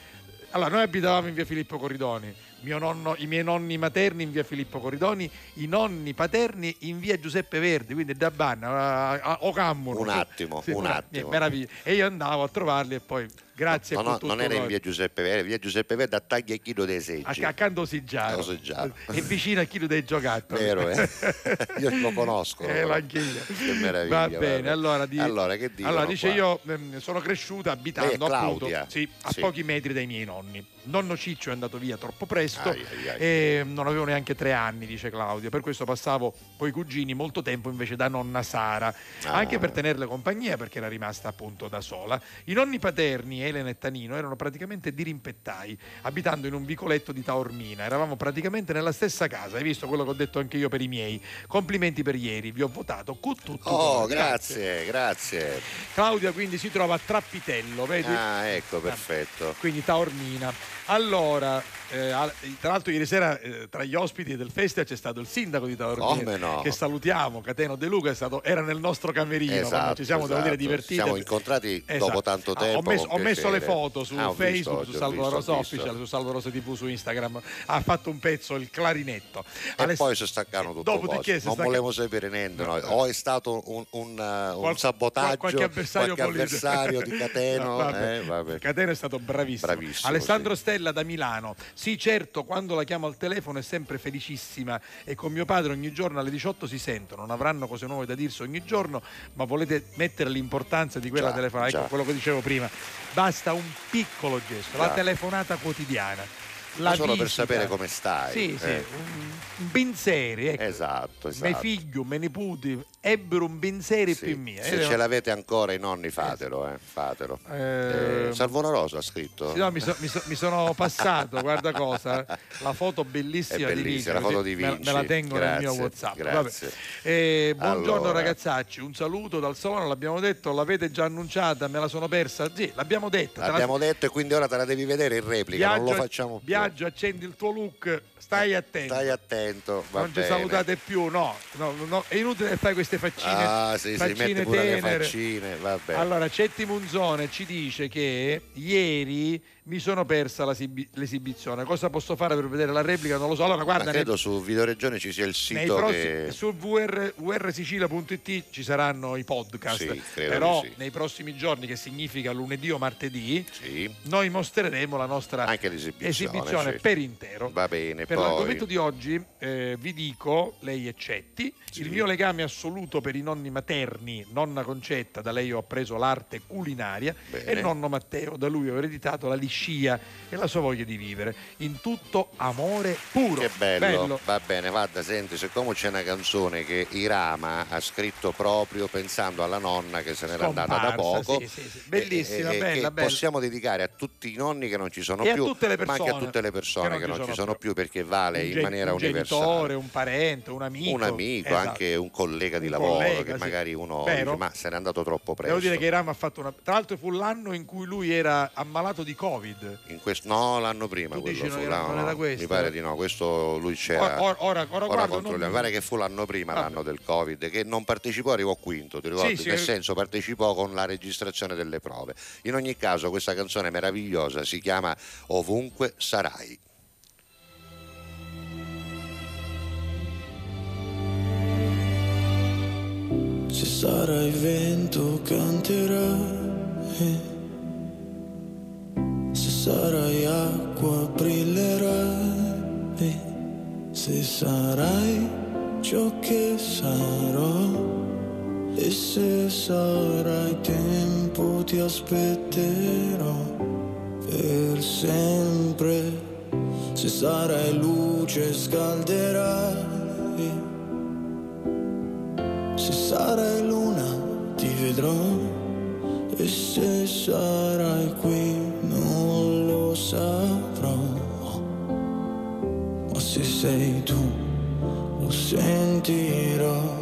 allora, noi abitavamo in via Filippo Corridoni, nonno- i miei nonni materni in via Filippo Corridoni, i nonni paterni in via Giuseppe Verdi, quindi da Banna a, a- o Cammuno. Un attimo, un una- attimo. meraviglia. E io andavo a trovarli e poi, grazie No, no, non era in via Giuseppe Verdi, via Giuseppe Verdi a taglia chilo dei seggi. Ac- accanto. A Siggiaro. e vicino a Chilo dei Giocattoli. Vero, eh? Io lo conosco. Eh, lo. Che meraviglia. Va bene, vabbè. allora, di- Allora, che dicono allora, dice qua? io ehm, sono cresciuta abitando è appunto sì, a Sì. pochi metri dai miei nonni. Nonno Ciccio è andato via troppo presto Ai, ai, ai. e non avevo neanche tre anni, dice Claudia. Per questo passavo con i cugini molto tempo invece da nonna Sara, Ah. anche per tenerle compagnia perché era rimasta appunto da sola. I nonni paterni, Elena e Tanino, erano praticamente dirimpettai, abitando in un vicoletto di Taormina. Eravamo praticamente nella stessa casa. Hai visto quello che ho detto anche io per i miei? Complimenti per ieri, vi ho votato. Cu- tutto Oh, grazie, grazie. Claudia quindi si trova a Trappitello, vedi? Ah, ecco, perfetto. Quindi Taormina. Allora, eh, tra l'altro ieri sera eh, tra gli ospiti del festival c'è stato il sindaco di Taormina no? che salutiamo, Cateno De Luca, è stato- era nel nostro camerino, Esatto, ci siamo devo dire esatto. divertiti. Ci siamo incontrati Esatto. dopo tanto Ah, tempo. Ho messo, ho messo le foto su Ah, visto Facebook, oggi, su Salvo visto, Rosa visto. Official, su Salvo Rosa TV, su Instagram. Ha fatto un pezzo, il clarinetto. E Aless- poi si staccano tutto si Non stacca- volevo sapere niente noi. O è stato un, un, uh, un Qual- sabotaggio, qualche avversario politico. avversario di Cateno. No, vabbè. eh, vabbè. Cateno è stato bravissimo. Bravissimo, Alessandro Stella da Milano. Sì, certo, quando la chiamo al telefono è sempre felicissima e con mio padre ogni giorno alle 18 si sentono. Non avranno cose nuove da dirsi ogni giorno, ma volete mettere l'importanza di quella Già, telefonata. Ecco già. quello che dicevo prima. Basta un piccolo gesto, la Già. telefonata quotidiana. La solo per visita. sapere come stai. Sì, sì, eh. un, un pensieri, ecco. Esatto, esatto. figli, miei nipoti ebbero un pensiero Sì. più mio. Se ce l'avete ancora i nonni, fatelo, eh, fatelo. Eh, Eh, Rosa ha scritto. Sì, no, mi, so- mi so- mi sono passato, guarda cosa, la foto bellissima, È di bellissima, Vinci, la foto di me- Vinci. Me, la tengo nel mio Grazie, WhatsApp. grazie. Eh, buongiorno Allora. ragazzacci, un saluto dal salone, l'abbiamo detto, l'avete già annunciata, me la sono persa. Sì, l'abbiamo detto. te la- L'abbiamo detto e quindi ora te la devi vedere in replica, non lo facciamo più. Viaggio, accendi il tuo look, stai attento. Stai attento, non ci bene. salutate più, no, no, no, è inutile fai queste faccine. Ah, sì, sì, faccine mette pure le tenere. faccine. Allora, Cetti Munzone ci dice che ieri mi sono persa l'esibizione. Cosa posso fare per vedere la replica? Non lo so. Allora, Ma guarda, credo nei- su Videoregione ci sia il sito prossimi- che... su VR, vrsigilia.it ci saranno i podcast. Sì, credo Però sì. nei prossimi giorni, che significa lunedì o martedì, Sì, noi mostreremo la nostra esibizione sì. per intero. Va bene, Per poi... l'argomento di oggi eh, vi dico, lei è Cetti, Sì. il mio legame assoluto per i nonni materni, nonna Concetta, da lei ho appreso l'arte culinaria, Bene. e nonno Matteo, da lui ho ereditato la liscia e la sua voglia di vivere. In tutto amore puro. Che bello. va bene, vada, senti, siccome c'è una canzone che Irama ha scritto proprio pensando alla nonna che se n'era andata da Scomparsa, poco. sì, sì, sì. Bellissima, e- e- bella, che bella. possiamo dedicare a tutti i nonni che non ci sono E più, ma anche a tutte le persone che non, ci sono più, perché vale Un in maniera un universale. genitore, un parente, un amico. un amico, Esatto. anche un collega di Un lavoro collega, che sì. magari uno Vero? dice, ma se n'è andato troppo presto. Devo dire che Irama ha fatto una. Tra l'altro fu l'anno in cui lui era ammalato di Covid. Questo, no, l'anno prima Tu quello dici fu, era- no, no, era questo? mi pare di no, questo lui c'era. Ora, ora, ora, ora controlliamo. non- mi pare che fu l'anno prima, Vabbè. l'anno del Covid, che non partecipò, arrivò quinto, ti ricordi? Sì, sì, Nel eh. senso partecipò con la registrazione delle prove. In ogni caso questa canzone meravigliosa si chiama Ovunque sarai. Sarai vento canterai, se sarai acqua brillerai, se sarai ciò che sarò e se sarai tempo ti aspetterò per sempre, se sarai luce scalderai. Se sarai luna ti vedrò e se sarai qui non lo saprò. Ma se sei tu lo sentirò.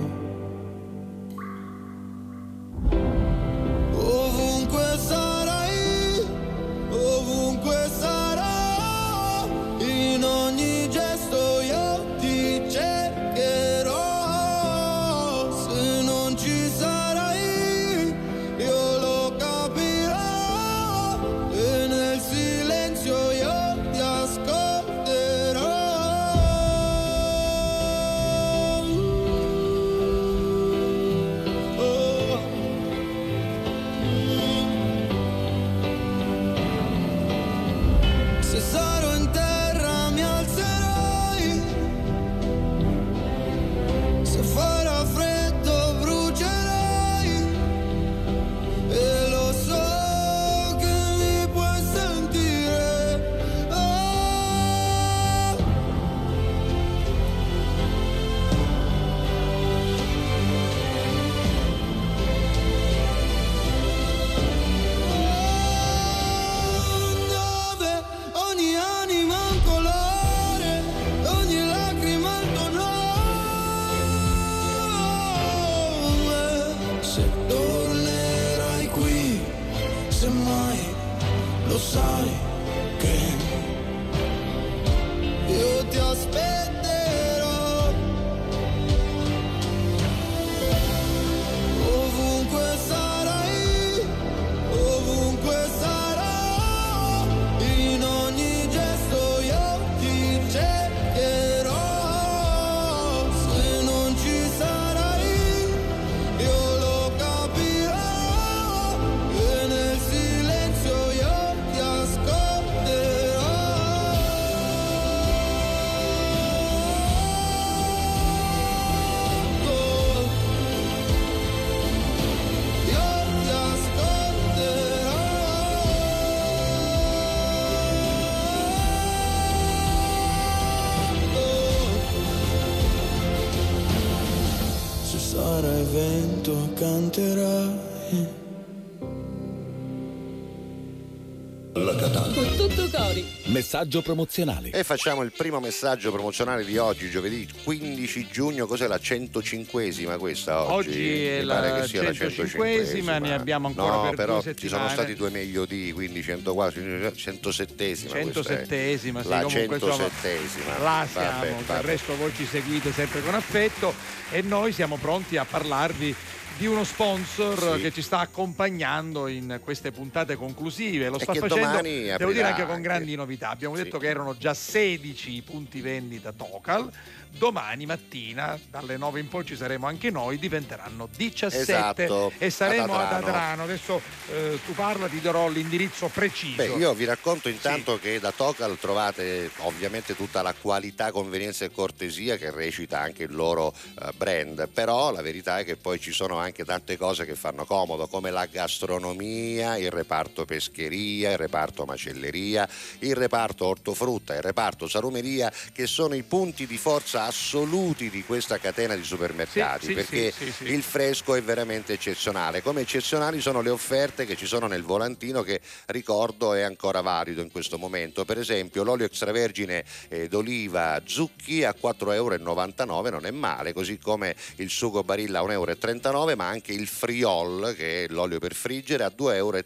Messaggio promozionale. E facciamo il primo messaggio promozionale di oggi, giovedì 15 giugno. Cos'è la 105esima questa oggi? Oggi è Mi la pare che sia la 105esima, ne abbiamo ancora no, per però due ci sono stati due meglio di, quindi 104, 107esima. 107esima, sì, la comunque, insomma, 107esima. Là siamo, del resto voi ci seguite sempre con affetto e noi siamo pronti a parlarvi di uno sponsor Sì. che ci sta accompagnando in queste puntate conclusive. Lo E sta facendo, devo dire anche con grandi novità. Abbiamo Sì. detto che erano già 16 i punti vendita Tocal. Domani mattina, dalle 9 in poi, ci saremo anche noi, diventeranno 17 Esatto, e saremo ad ad Adrano. Adrano. Adesso eh, tu parla, ti darò l'indirizzo preciso. Beh, io vi racconto intanto che da Tocal trovate ovviamente tutta la qualità, convenienza e cortesia che recita anche il loro eh, brand, però la verità è che poi ci sono anche tante cose che fanno comodo, come la gastronomia, il reparto pescheria, il reparto macelleria, il reparto ortofrutta, il reparto salumeria, che sono i punti di forza assoluti di questa catena di supermercati, Sì, perché sì, sì, il fresco è veramente eccezionale. Come eccezionali sono le offerte che ci sono nel volantino che ricordo è ancora valido in questo momento. Per esempio l'olio extravergine eh, d'oliva Zucchi a 4,99 euro non è male, così come il sugo Barilla a 1,39 euro, ma anche il friol, che è l'olio per friggere, a 2,39 euro.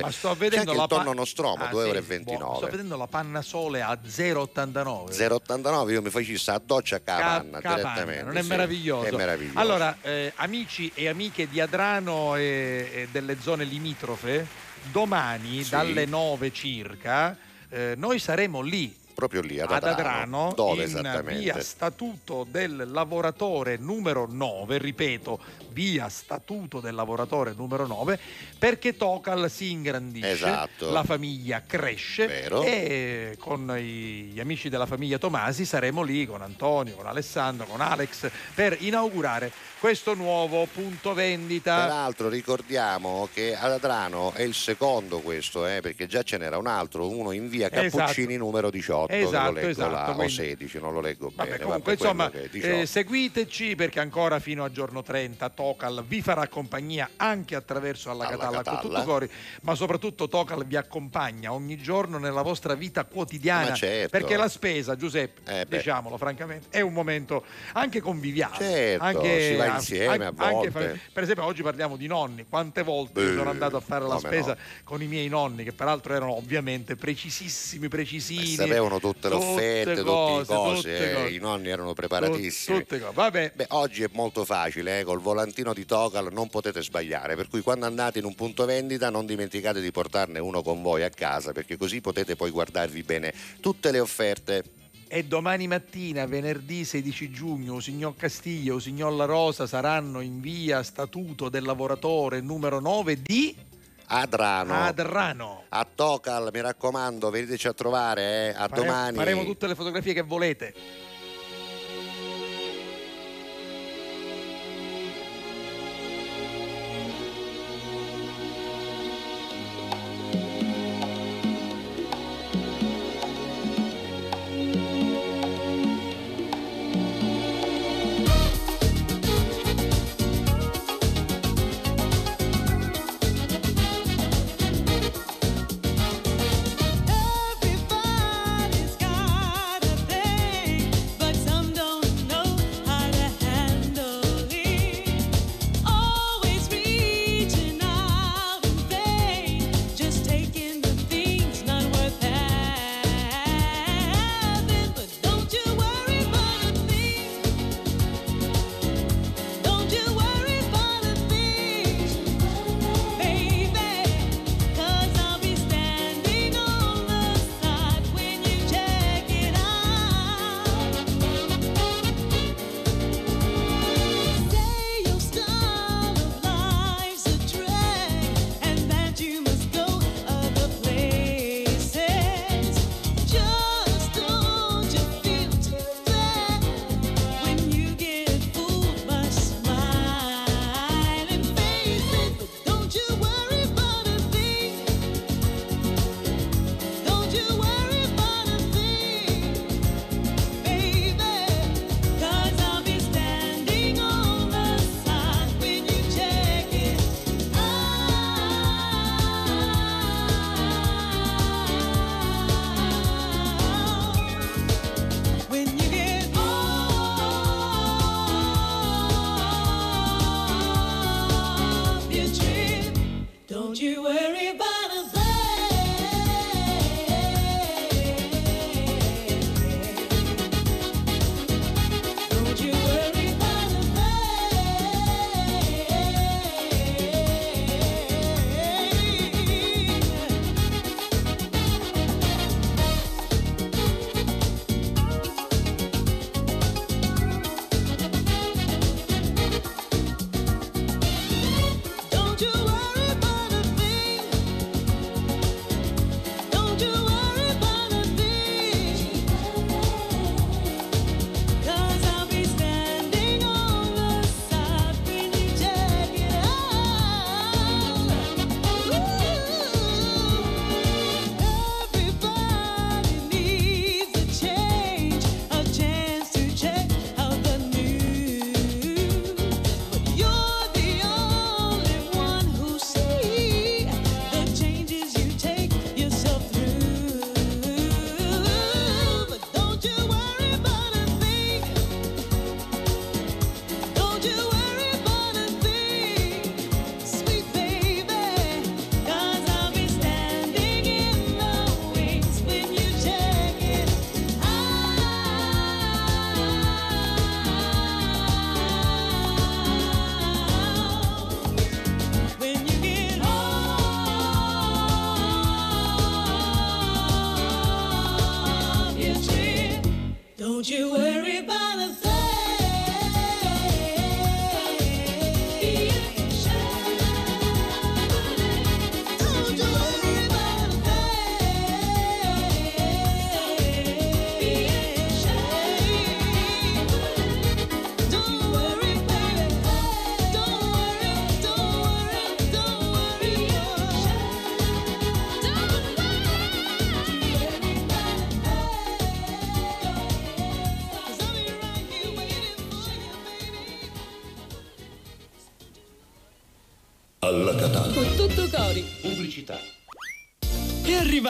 Ma sto C'è vedendo anche la il tonno pa- nostromo, Ah, 2,29 sì, buono. Sto vedendo la panna sole a 0,89. 0,89 io mi facessi a doccia Ca- capanna capanna, direttamente. non è sì. meraviglioso. È meraviglioso. Allora, eh, amici e amiche di Adrano e, e delle zone limitrofe, domani Sì. dalle 9 circa eh, noi saremo lì proprio lì ad ad Adrano. Adrano Dove in esattamente? via Statuto del Lavoratore numero 9, ripeto, via Statuto del Lavoratore numero 9, perché Tocal si ingrandisce, Esatto. la famiglia cresce Vero. e con gli amici della famiglia Tomasi saremo lì con Antonio, con Alessandro, con Alex per inaugurare questo nuovo punto vendita. Peraltro ricordiamo che ad Adrano è il secondo questo, eh, perché già ce n'era un altro, uno in via Cappuccini Esatto. numero 18, che Esatto, lo leggo esatto, là, o quindi- 16, non lo leggo bene. comunque, vabbè, insomma, che è 18. eh, seguiteci perché ancora fino a giorno 30 Tocal vi farà compagnia anche attraverso alla, Alla Catalla, con tutto cori, ma soprattutto Tocal vi accompagna ogni giorno nella vostra vita quotidiana. Ma certo. Perché la spesa, Giuseppe, Eh, diciamolo francamente, è un momento anche conviviale. Certo, anche, si va a- insieme a anche volte. per esempio, oggi parliamo di nonni. Quante volte Beh, sono andato a fare la spesa no. con i miei nonni, che peraltro erano ovviamente precisissimi, precisini. Sapevano tutte le offerte, tutte le cose, cose, tutte eh, cose. i nonni erano preparatissimi. Tutte cose. Vabbè, Beh, oggi è molto facile, eh, col volantino di Tocal non potete sbagliare, per cui quando andate in un punto vendita non dimenticate di portarne uno con voi a casa, perché così potete poi guardarvi bene tutte le offerte. E domani mattina, venerdì 16 giugno, signor Castiglia, signor La Rosa saranno in via Statuto del Lavoratore numero 9 di Adrano, Adrano. a Tocal, mi raccomando, veniteci a trovare, eh, a Fare- domani. Faremo tutte le fotografie che volete.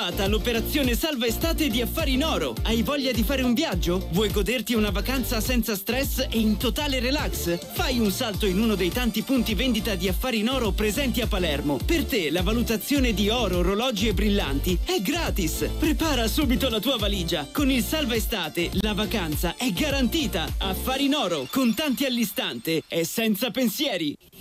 Arrivata l'operazione Salva Estate di Affari in Oro. Hai voglia di fare un viaggio? Vuoi goderti una vacanza senza stress e in totale relax? Fai un salto in uno dei tanti punti vendita di Affari in Oro presenti a Palermo. Per te la valutazione di oro, orologi e brillanti è gratis. Prepara subito la tua valigia. Con il Salva Estate la vacanza è garantita. Affari in Oro, contanti all'istante e senza pensieri.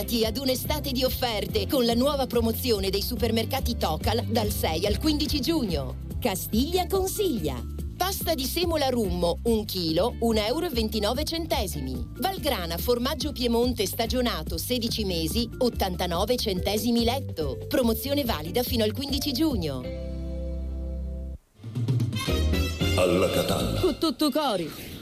Preparati ad un'estate di offerte con la nuova promozione dei supermercati Tocal dal 6 al 15 giugno. Castiglia consiglia. Pasta di semola rummo 1 kg 1,29 euro. Valgrana formaggio Piemonte stagionato 16 mesi 89 centesimi letto. Promozione valida fino al 15 giugno. Alla Catalla. Con tutto cori.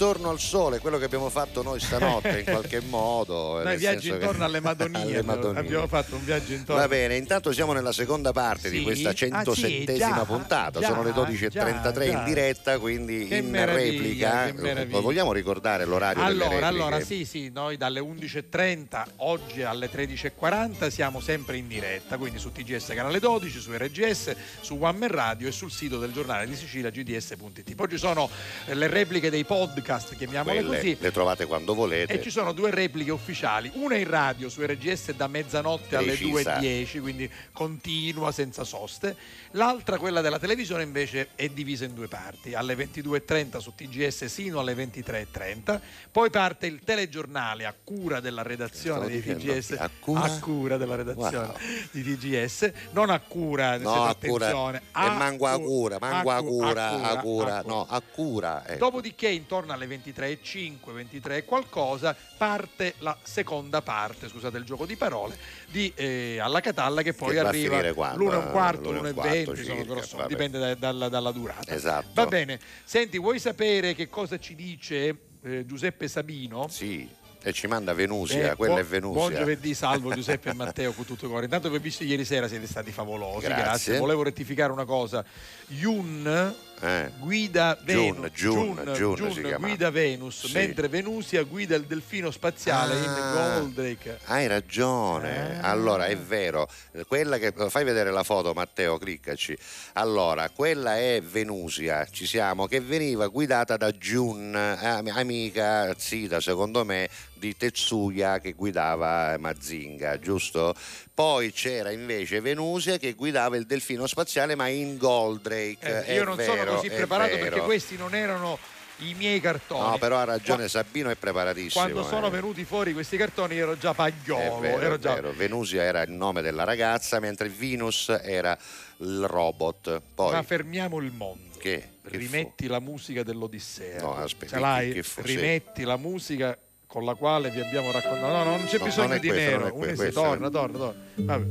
Viaggio intorno al sole, quello che abbiamo fatto noi stanotte in qualche modo. Noi nel viaggi senso che- intorno alle Madonie, alle Madonie. abbiamo fatto un viaggio intorno. Va bene, intanto siamo nella seconda parte di Sì? questa Ah, sì, 107 già, puntata, già, sono le 12.33 già, in diretta, quindi Che in replica. Vogliamo ricordare l'orario Allora, allora, sì, sì, noi dalle 11.30 oggi alle 13.40 siamo sempre in diretta, quindi su TGS canale 12, su RGS, su One Man Radio e sul sito del giornale di Sicilia gds.it. Poi ci sono eh, le repliche dei podcast, chiamiamole Quelle così. le trovate quando volete. E ci sono due repliche ufficiali, una in radio su RGS da mezzanotte alle Precisa. 2.10, quindi continua senza soste. L'altra, quella della televisione, invece è divisa in due parti, alle 22.30 su TGS sino alle 23.30. Poi parte il telegiornale a cura della redazione di TGS. a cura? della redazione Wow. di TGS, non a cura, No, a cura. attenzione. E manco a cura, manco a cu- cura, a cura, a no, a cura. ecco. Dopodiché, intorno alle 23.05, 23 e qualcosa, parte la seconda parte, scusate il gioco di parole, di eh, Alla Catalla che poi Che arriva finire quando? l'una e un quarto, L'una l'una e e un quarto venti, sono circa, grosso, vabbè. dipende da- dalla, dalla durata. Esatto. Va bene. Senti, vuoi sapere che cosa ci dice eh, Giuseppe Sabino? Sì, e ci manda Venusia, Eh, quella buon- è Venusia. Buon giovedì, salvo Giuseppe e Matteo con tutto cuore. Intanto vi ho visto ieri sera, siete stati favolosi, Grazie. grazie. Volevo rettificare una cosa. Yun Eh. guida Venus, Jun, Jun si Jun chiama. guida Venus, Sì. mentre Venusia guida il delfino spaziale in Ah. Goldrake. Hai ragione. Eh. Allora, è vero. Quella che fai vedere la foto, Matteo, cliccaci. Allora, quella è Venusia, ci siamo, che veniva guidata da Jun, eh, amica zita, secondo me, di Tetsuya che guidava Mazinga, giusto? Poi c'era invece Venusia che guidava il delfino spaziale, ma in Goldrake. Eh, io non sono vero, così è preparato vero. perché questi non erano i miei cartoni. No, però ha ragione Qua- Sabino, è preparatissimo. Quando sono eh. venuti fuori questi cartoni ero già pagliolo, vero, ero già. Venusia era il nome della ragazza, mentre Venus era il robot. Poi, Ma fermiamo il mondo. che? che Rimetti la musica dell'Odissea. No, aspetta, Ce l'hai? che- che fu- sì. Rimetti la musica con la quale vi abbiamo raccontato. No, no, non c'è No, bisogno non di questo, non nero. si- questo è- torna, torna, torna. Vabbè.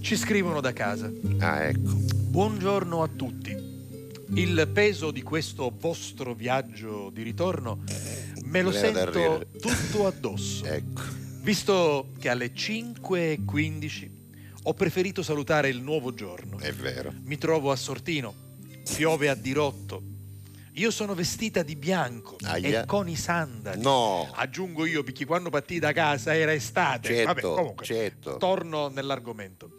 Ci scrivono da casa. Ah, ecco. Buongiorno a tutti. Il peso di questo vostro viaggio di ritorno me lo sento tutto addosso. Ecco. Visto che alle 5.15 ho preferito salutare il nuovo giorno. È vero. Mi trovo a Sortino, piove a dirotto. Io sono vestita di bianco Aia. e con i sandali. No. Aggiungo io perché quando partì da casa era estate. Certo, Vabbè, comunque, certo. torno nell'argomento.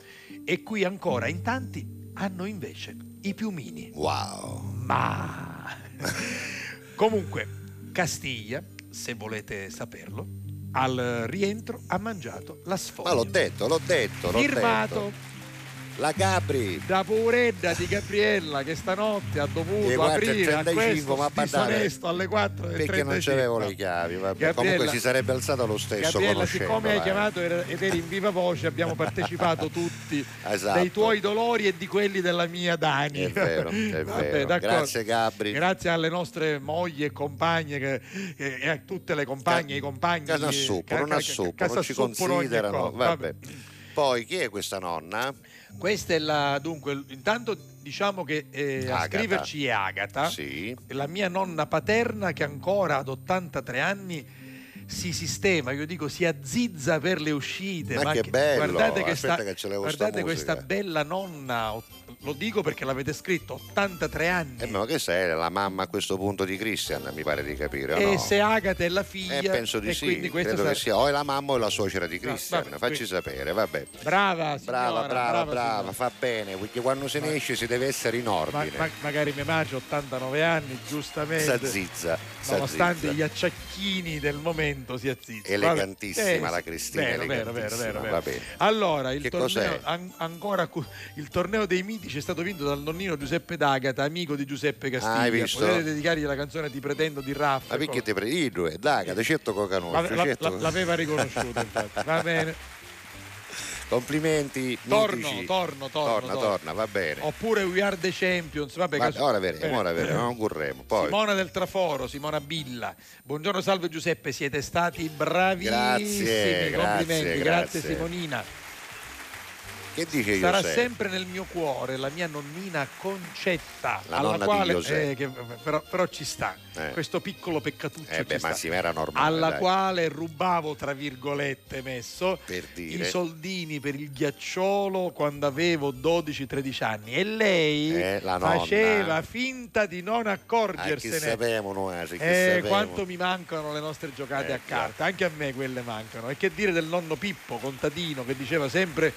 E qui ancora in tanti hanno invece i piumini. Wow. Ma comunque, Castiglia, se volete saperlo, al rientro ha mangiato la sfoglia. Ma l'ho detto, l'ho detto, l'ho Firmato detto. La Capri. da Pouredda di Gabriella che stanotte ha dovuto 4 e aprire a 35, questo ma badate, disonesto alle 4 e Perché non c'avevo le chiavi, vabbè. Gabriella- comunque si sarebbe alzato lo stesso Gabriella, siccome hai vai. chiamato ed eri in viva voce, abbiamo partecipato tutti Esatto. dei tuoi dolori e di quelli della mia Dani. È vero, è Vabbè, vero. Grazie Gabri. Grazie alle nostre mogli e compagne che- e a tutte le compagne e i compagni. Casa che- Suppo, ca- non ca- a casa non ci considerano. cosa. Vabbè. Poi chi è questa nonna? Questa è la dunque, intanto diciamo che eh, a Agata. scriverci è Agata, Sì. la mia nonna paterna che ancora ad 83 anni si sistema, io dico si azzizza per le uscite. Ma che bello, Guardate, che sta- che guardate questa bella nonna, lo dico perché l'avete scritto, 83 anni. Eh, ma che sei la mamma a questo punto di Christian, mi pare di capire. e no? se Agata è la figlia, Eh, penso di sì, credo sarà- che sia o è la mamma o è la suocera di No, Christian, vabbè, facci quindi- sapere, vabbè. Brava, signora, Brava, brava, brava, signora. fa bene, perché quando se ne esce si deve essere in Ma- ordine. ma- magari mia madre ha 89 anni, giustamente. S'azzizza, Nonostante gli acciacchini del momento si azzizza. Elegantissima Vabbè. la Cristina, Vero, vero, vero, vero, va bene. Allora, il Che torneo, an- ancora cu- il torneo dei mitici è stato vinto dal nonnino Giuseppe D'Agata, amico di Giuseppe Castiglia. Hai visto? Potete dedicargli la canzone Ti pretendo di Raffa. Ma perché ti prendi? Due, dai, che certo che La- certo. la- l'aveva riconosciuto, infatti. Va bene. Complimenti, Torno, torno, torno, torna, torna, va bene. Oppure We Are the Champions. Vabbè, Va- cas- ora vedremo, ora vedremo, non corremo. Poi. Simona del Traforo, Simona Billa. Buongiorno, salve Giuseppe, siete stati bravissimi. Grazie, Complimenti, grazie, grazie. Simonina. Che dice Sarà José? sempre nel mio cuore la mia nonnina Concetta, La alla quale, eh, che- però, però ci sta, Eh. questo piccolo peccatuccio Eh beh, ma ma era normale. alla dai. quale rubavo, tra virgolette, messo dire. i soldini per il ghiacciolo quando avevo 12-13 anni e lei Eh, faceva finta di non Ah, accorgersene. sapevano, eh, Eh, sapevano. quanto mi mancano le nostre giocate Eh, a carta, anche a me quelle mancano. E che dire del nonno Pippo, contadino, che diceva sempre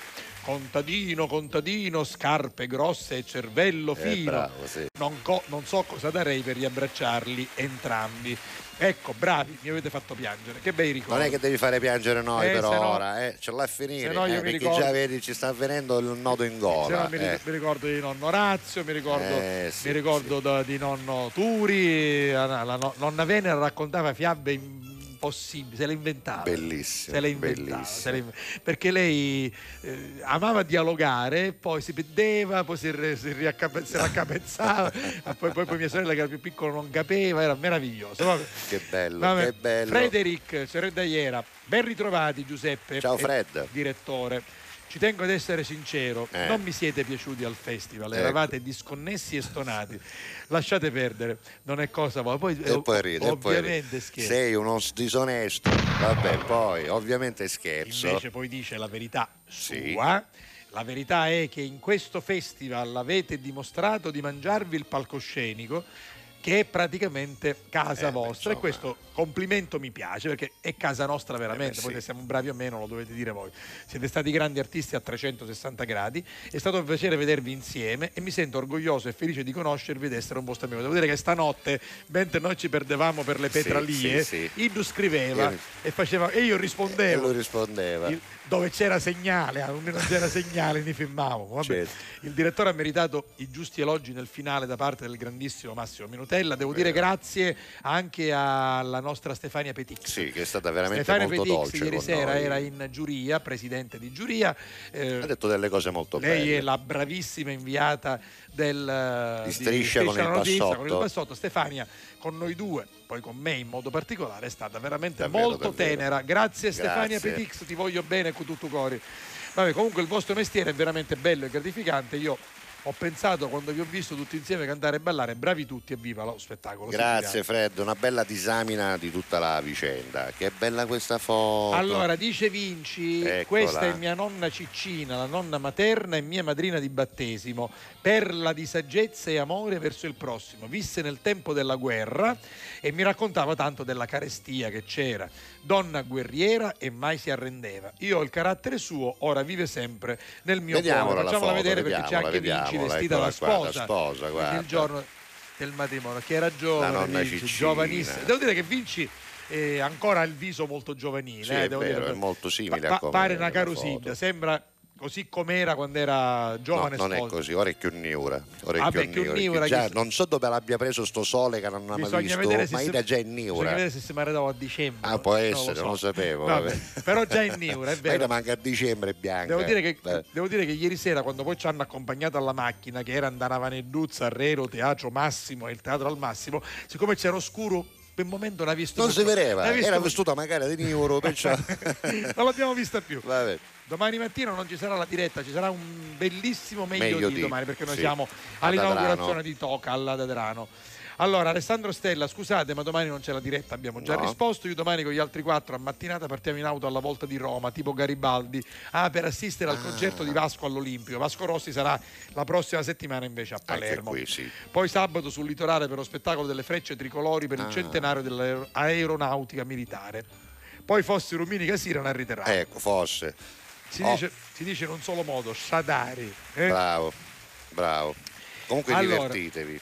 contadino, contadino, scarpe grosse e cervello Eh, fino. bravo, sì. non, co- non so cosa darei per riabbracciarli entrambi. Ecco, bravi, mi avete fatto piangere. Che bei ricordi. Non è che devi fare piangere noi Eh, per se no- ora, eh. ce l'ha a finire. se no eh, perché ricordo- già vedi ci sta avvenendo il nodo in Se gola. no mi, eh. ricordo di nonno Orazio, mi ricordo, Eh, sì, mi ricordo da- di nonno Turi, la, la no- nonna Venera raccontava fiabe impossibili, se le inventava. Bellissimo. Se inventava, bellissimo. se perché lei eh, amava dialogare, poi si perdeva, poi si, re- si riaccape- si raccapezzava, poi, poi, poi mia sorella che era più piccola non capiva, era meraviglioso. Che bello, Vabbè. che bello. Frederic, Ceredaiera, ben ritrovati Giuseppe. Ciao, Fred. Direttore. Ci tengo ad essere sincero, Eh. non mi siete piaciuti al festival, Ecco. eravate disconnessi e stonati. Lasciate perdere, non è cosa vostra. Poi, E poi ride, poi ovviamente ride. scherzo. Sei uno disonesto. Vabbè, poi ovviamente scherzo. Invece poi dice la verità Sì. sua. La verità è che in questo festival avete dimostrato di mangiarvi il palcoscenico che è praticamente casa Eh, vostra e insomma. questo complimento mi piace perché è casa nostra veramente, Eh, poi sì. se siamo bravi o meno lo dovete dire voi. Siete stati grandi artisti a 360 gradi, è stato un piacere vedervi insieme e mi sento orgoglioso e felice di conoscervi ed essere un vostro amico. Devo dire che stanotte, mentre noi ci perdevamo per le petralie, sì, sì. Iddu scriveva Io- e faceva e io E rispondevo. lui rispondeva. Il- dove c'era segnale, a me non c'era segnale, mi filmavo. Vabbè. Certo. Il direttore ha meritato i giusti elogi nel finale da parte del grandissimo Massimo Minutella. Devo dire grazie anche alla nostra Stefania Petix. Sì, che è stata veramente Stefania molto Petix dolce ieri sera noi. era in giuria, presidente di giuria. Eh, Ha detto delle cose molto lei belle. è la bravissima inviata del, Di Striscia con il Notizia, con il Bassotto. Stefania con noi due, poi con me in modo particolare, è stata veramente Davvero, molto davvero. tenera. Grazie Stefania Grazie. Petix, ti voglio bene con tutto cori. Vabbè, comunque il vostro mestiere è veramente bello e gratificante. Io ho pensato quando vi ho visto tutti insieme cantare e ballare, bravi tutti e viva lo spettacolo. Grazie. Fred, una bella disamina di tutta la vicenda. Che bella questa foto. Allora, dice Vinci, Eccola. questa è mia nonna Ciccina, la nonna materna e mia madrina di battesimo, perla di saggezza e amore verso il prossimo. Visse nel tempo della guerra e mi raccontava tanto della carestia che c'era. Donna guerriera e mai si arrendeva. Io ho il carattere suo, ora vive sempre nel mio Vediamola cuore. la Facciamola foto, vedere perché c'è anche Vinci vestita da sposa. sposa. Il giorno del matrimonio, che era giovane, Vinci, Ciccina. giovanissima. Devo dire che Vinci eh, ancora il viso molto giovanile. Sì, eh, è vero, dire. è molto simile Pa- a come pare una foto. sembra così com'era quando era No, giovane non è sposa. così, ora è. Ora è Vabbè, Chiunniura, Chiunniura, che già chissà- non so dove l'abbia preso sto sole che non ha mai Bisogna visto, ma era già in Bisogna Niura. vedere se si maritava a dicembre. Ah, può non essere, so. non lo sapevo. Vabbè. Però già in Niura, è Ma vero. ora manca a dicembre bianca. Devo dire, che, Eh. devo dire che ieri sera, quando poi ci hanno accompagnato alla macchina, che era andava Neduzza, Arrero, Teatro Massimo e il Teatro al Massimo, siccome c'era oscuro, per un momento non ha visto Non si vedeva, era vestuta magari di Niuro, perciò... non l'abbiamo vista più. Vabbè. Domani mattina non ci sarà la diretta, ci sarà un bellissimo meglio, Meglio di, di, domani perché noi sì. siamo Ad all'inaugurazione di Toca alla Dadrano. Allora, Alessandro Stella, scusate, ma domani non c'è la diretta, abbiamo già No. risposto. Io domani con gli altri quattro a mattinata partiamo in auto alla volta di Roma, tipo Garibaldi, ah, per assistere al concerto di Vasco all'Olimpio. Vasco Rossi sarà la prossima settimana invece a Palermo. qui, sì. Poi sabato sul litorale per lo spettacolo delle frecce tricolori per il Ah. centenario dell'aeronautica militare. Poi Fossi Rumini Casirano a Riterano. Ecco, forse. Si, Oh. dice, si dice in un solo modo, Sadari. eh? Bravo, bravo. Comunque Allora, divertitevi.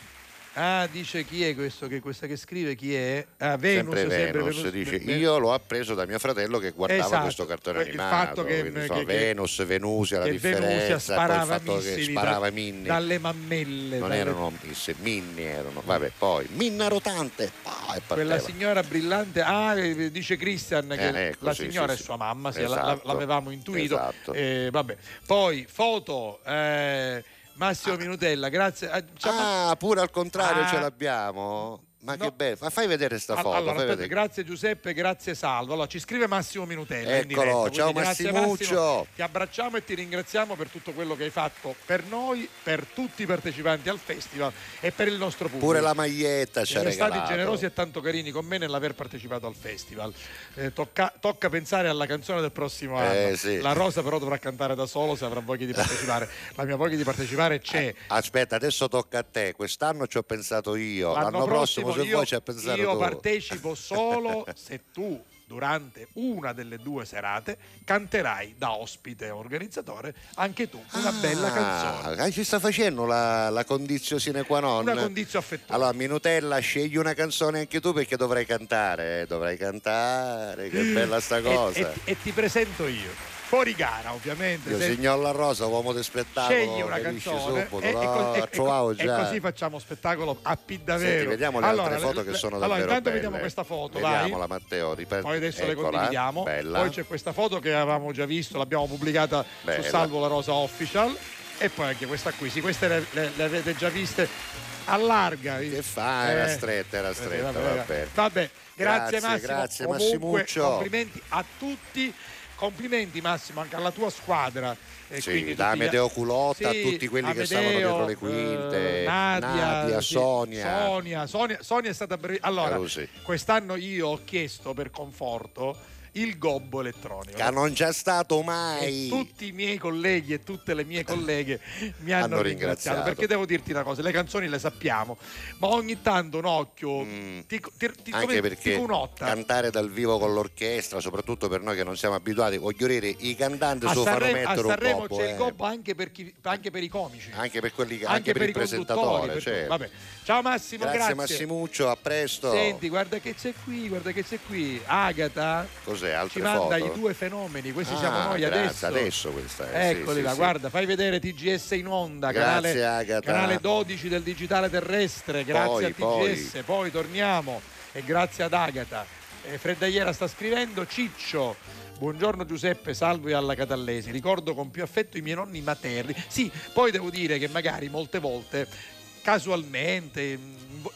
Ah, dice chi è questo che, questa che scrive? Chi è? Ah, Venus, sempre Venus, Venus- dice Ve- io l'ho appreso da mio fratello che guardava Esatto, questo cartone il animato fatto che- quindi, che- insomma, che- Venus, Venusia la che Venusia differenza poi il sparava fatto che sparava da- Minni dalle mammelle. non dalle- erano misse, Minni erano vabbè poi Minna rotante ah, Quella signora brillante, ah, eh, dice Christian che Eh, ecco, la sì, signora sì, è sì. sua mamma, Esatto, l'avevamo intuito. esatto. Eh, vabbè. Poi foto, eh, Massimo Minutella, grazie. Ah, ah pure al contrario Ah. ce l'abbiamo Ma No. che bello, ma fai vedere sta foto. Allora, aspetta, grazie Giuseppe, grazie Salvo. Allora, ci scrive Massimo Minutella. in Eccolo, ciao Massimuccio. Massimo. Ti abbracciamo e ti ringraziamo per tutto quello che hai fatto per noi, per tutti i partecipanti al festival e per il nostro pubblico. Pure la maglietta ci ha Siete stati regalato. generosi e tanto carini con me nell'aver partecipato al festival. Eh, tocca, tocca pensare alla canzone del prossimo anno. Eh, sì. La Rosa però dovrà cantare da solo se avrà voglia di partecipare. la mia voglia di partecipare c'è. Aspetta, adesso tocca a te. Quest'anno ci ho pensato io. L'anno, L'anno prossimo, se io, vuoi ci ha pensato io tu. partecipo solo se tu durante una delle due serate canterai da ospite organizzatore anche tu una bella canzone. Ah, ci sta facendo la, la condizio sine qua non. Una condizio affettuosa. Allora, Minutella, scegli una canzone anche tu perché dovrai cantare. eh, Dovrai cantare, che bella sta E- cosa. E, e ti presento io. Fuori gara, ovviamente. Io, Se- signor La Rosa, uomo di spettacolo, Scegli una canzone subito, e, no? co- e- trovavo e già. così facciamo spettacolo a P davvero. Senti, vediamo le allora, altre foto le- che sono allora, davvero intanto belle. vediamo questa foto, Vediamola, vai. Matteo, ripeto. Poi adesso le Eccola, condividiamo. Bella. Poi c'è questa foto che avevamo già visto, l'abbiamo pubblicata Bella. su Salvo la Rosa Official. E poi anche questa qui. Sì, queste le, le- le avete già viste. Allarga. Che fa? Era stretta, era stretta, vabbè. Vabbè, grazie, Grazie, Massimo. grazie, Comunque, Massimuccio. Complimenti a tutti. Complimenti Massimo anche alla tua squadra. E Sì, quindi da Amedeo Culotta Sì, a tutti quelli che Amedeo, stavano dietro le quinte, eh, Nadia, Nadia, sì, Sonia. Sonia, Sonia, Sonia è stata breve. Allora, Così. quest'anno io ho chiesto per conforto il gobbo elettronico. Che non c'è stato E mai. tutti i miei colleghi e tutte le mie colleghe mi hanno, Hanno ringraziato, ringraziato. perché devo dirti una cosa, le canzoni le sappiamo, ma ogni tanto un occhio ti, ti, ti, Mm. Anche perché ti cantare dal vivo con l'orchestra, soprattutto per noi che non siamo abituati, voglio dire, i cantanti lo fanno mettere un Sanremo gobbo, c'è eh. il gobbo anche per, chi- anche per i comici. anche per quelli che- anche, anche per, per il presentatore. per- certo. vabbè. Ciao Massimo, Grazie, grazie. Massimuccio, a presto. Senti, guarda che c'è qui, guarda che c'è qui. Agata Cos'è? Altre ci manda foto? i due fenomeni, questi Ah, siamo noi adesso. adesso questa è, Eccoli sì, là, sì. guarda, fai vedere TGS in onda, Grazie, canale, canale 12 del digitale terrestre, grazie Poi, a TGS, poi. torniamo e grazie ad Agata. Eh, Freddaiera sta scrivendo, Ciccio. Buongiorno Giuseppe, salvo e alla Catallesi. Ricordo con più affetto i miei nonni materni. Sì, poi devo dire che magari molte volte casualmente, inv-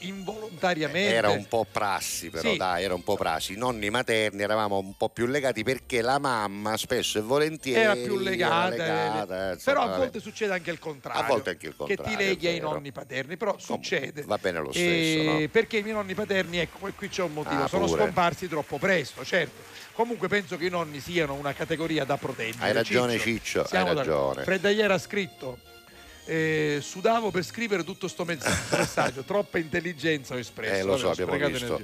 involontariamente Era un po' prassi, però Sì. dai, era un po' prassi. I nonni materni eravamo un po' più legati perché la mamma spesso e volentieri era più legata, legata, eh, insomma, però a vabbè. volte succede anche il contrario A volte anche il che contrario, ti leghi ai nonni paterni però succede Va bene lo stesso, E no? perché i miei nonni paterni ecco e qui c'è un motivo Ah, sono pure. scomparsi troppo presto certo comunque penso che i nonni siano una categoria da proteggere Hai ragione, Ciccio, hai Siamo ragione. d'accordo. Freddaiera ha scritto eh, sudavo per scrivere tutto sto mezz- messaggio, troppa intelligenza ho espresso. Eh, lo so, abbiamo visto.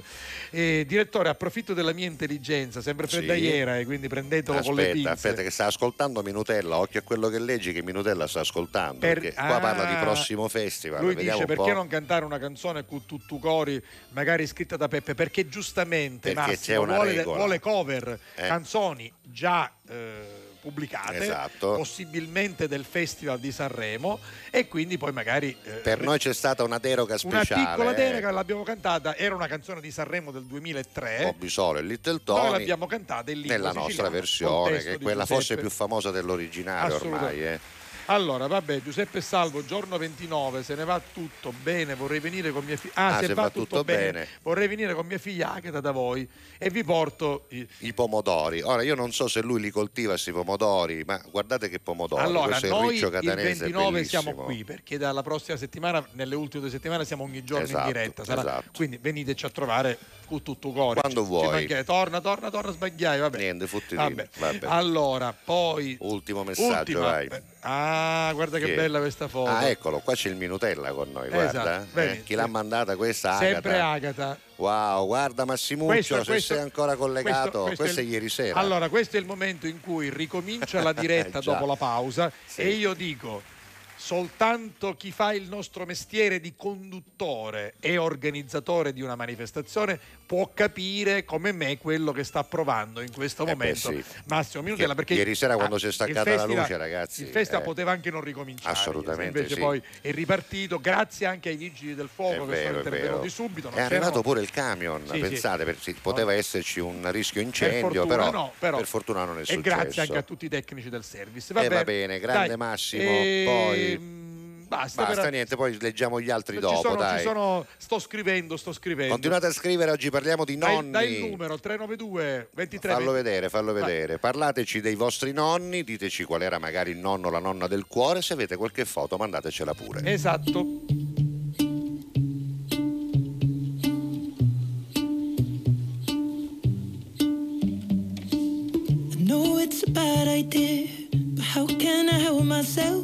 Eh, direttore, approfitto della mia intelligenza, sempre Sì. freddaiera, e quindi prendetelo con le Aspetta, pinze. aspetta, che sta ascoltando Minutella. Occhio a quello che leggi, che Minutella sta ascoltando. Per- perché qua Ah, parla di prossimo festival. Lui dice perché non cantare una canzone con tutto cori, magari scritta da Peppe? Perché giustamente Perché Massimo vuole, vuole cover Eh. canzoni già eh, pubblicate, Esatto. possibilmente del Festival di Sanremo e quindi poi magari eh, Per noi c'è stata una deroga una speciale. piccola eh. delega l'abbiamo cantata, era una canzone di Sanremo del 2003. Bobby Solo e Little Noi Tony l'abbiamo cantata in lingua nella nostra versione, che quella forse più famosa dell'originale ormai. Eh. Allora, vabbè, Giuseppe Salvo, giorno 29, se ne va tutto bene, vorrei venire con mia figlia. Ah, se, va, tutto, bene, vorrei venire con mia figlia Agata da voi e vi porto i- I pomodori. Ora io non so se lui li coltiva questi pomodori, ma guardate che pomodori. Allora, Questo è il noi il catanese 29 bellissimo. siamo qui perché dalla prossima settimana, nelle ultime due settimane, siamo ogni giorno Esatto, in diretta. sarà- esatto. Quindi veniteci a trovare con tutto cuore. Quando Ci- ci vuoi. manca- torna, torna, torna, sbagliai. Vabbè. Niente, futti Vabbè. vabbè. Allora, poi. Ultimo messaggio, ultima- vai. Ah, guarda che Chi è? bella questa foto. Ah, eccolo, qua c'è il Minutella con noi, guarda. Esatto, vedi? Eh, chi l'ha mandata questa? Sempre Agata. Agata. Wow, guarda Massimuccio, Questo- se questo- sei ancora collegato, questo- questo, questo è il- ieri sera. Allora, questo è il momento in cui ricomincia la diretta Eh, dopo la pausa Sì. e io dico soltanto chi fa il nostro mestiere di conduttore e organizzatore di una manifestazione può capire come me quello che sta provando in questo Eh beh, momento sì. Massimo Minutella Che perché ieri sera quando ah, si è staccata la festival- luce, ragazzi, il festival eh. poteva anche non ricominciare Assolutamente invece sì. poi è ripartito grazie anche ai vigili del È fuoco che vero, sono è intervenuti subito È arrivato c'erano- pure il camion, Sì, pensate, per- poteva esserci un rischio incendio, fortuna però, no, però- per fortuna non è e successo. grazie anche a tutti i tecnici del service. Eh, va bene, grande Massimo, poi- mm, basta. Basta, per- niente, poi leggiamo gli altri ci dopo, sono, ci dai. sono- sto scrivendo, sto scrivendo. Continuate a scrivere, oggi parliamo di Dai, nonni. dai il numero 392 23 Fallo 20. vedere, fallo Vai. vedere. Parlateci dei vostri nonni, diteci qual era magari il nonno o la nonna del cuore. Se avete qualche foto, mandatecela pure. Esatto. It's a bad idea, but how can I help myself?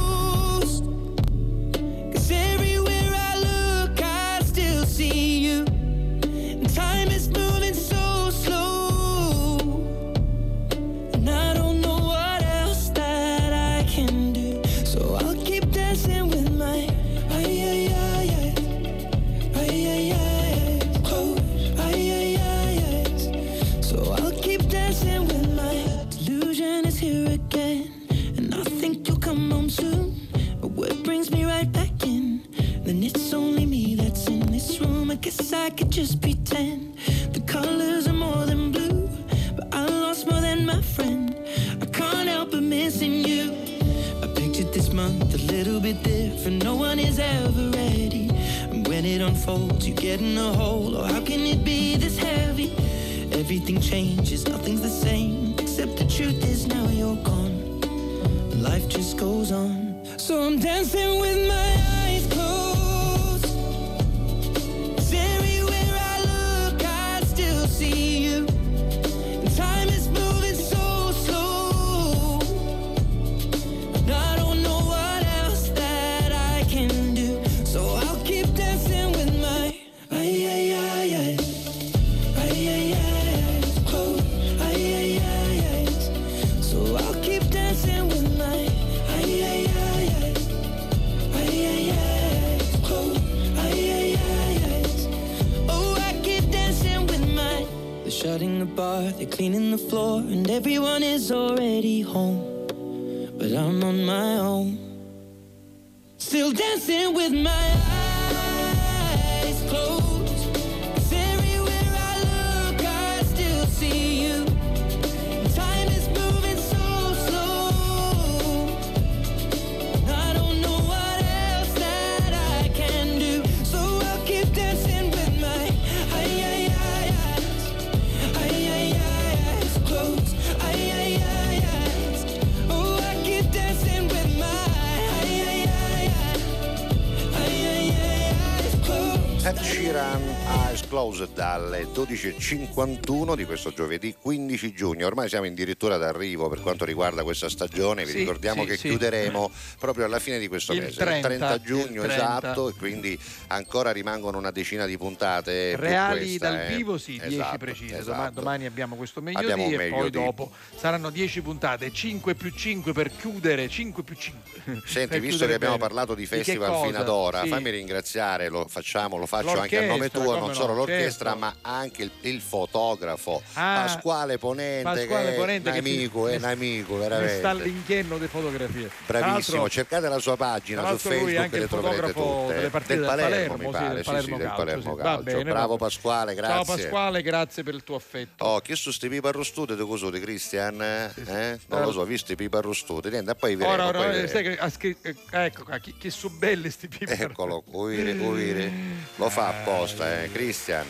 12.51 di questo giovedì 15 giugno. Ormai siamo addirittura d'arrivo per quanto riguarda questa stagione. Vi Sì, ricordiamo sì, che sì. chiuderemo proprio alla fine di questo Il mese, 30, il 30 giugno il 30. esatto, e quindi ancora rimangono una decina di puntate. Reali questa, dal eh. vivo sì, 10 Esatto, precise. esatto. Doma- domani abbiamo questo meglio di e meglio poi di. dopo saranno 10 puntate, 5 più 5 per chiudere, 5 più 5. Senti, visto che abbiamo bene. parlato di festival cosa? fino ad ora, fammi ringraziare, lo facciamo, lo faccio anche a nome L'orchestra, tuo, non no, solo l'orchestra, ma anche il, il fotografo Ah, Pasquale Ponente, Pasquale che Ponente è un che amico, è un mi- amico, Mi veramente. sta all'inchierno delle fotografie. Bravissimo, cercate la sua pagina su l'altro lui è Facebook anche le troverete tutte. delle partite del Palermo, Palermo, mi sì, pare, del sì, sì, Palermo del Calcio, Palermo sì. Calcio. bene, Bravo Pasquale, Ciao grazie. Pasquale, grazie per il tuo affetto. Oh, chi sto sti pipa arrostute di cosa di Cristian? Eh? Non lo so, visto i pipa arrostute, niente, poi vedremo. Ora, ora, vedremo. sai che ha scritto, eh, ecco qua, chi, chi sono belli sti pipi. Eccolo, uire, uire. Lo fa apposta, eh. Cristian,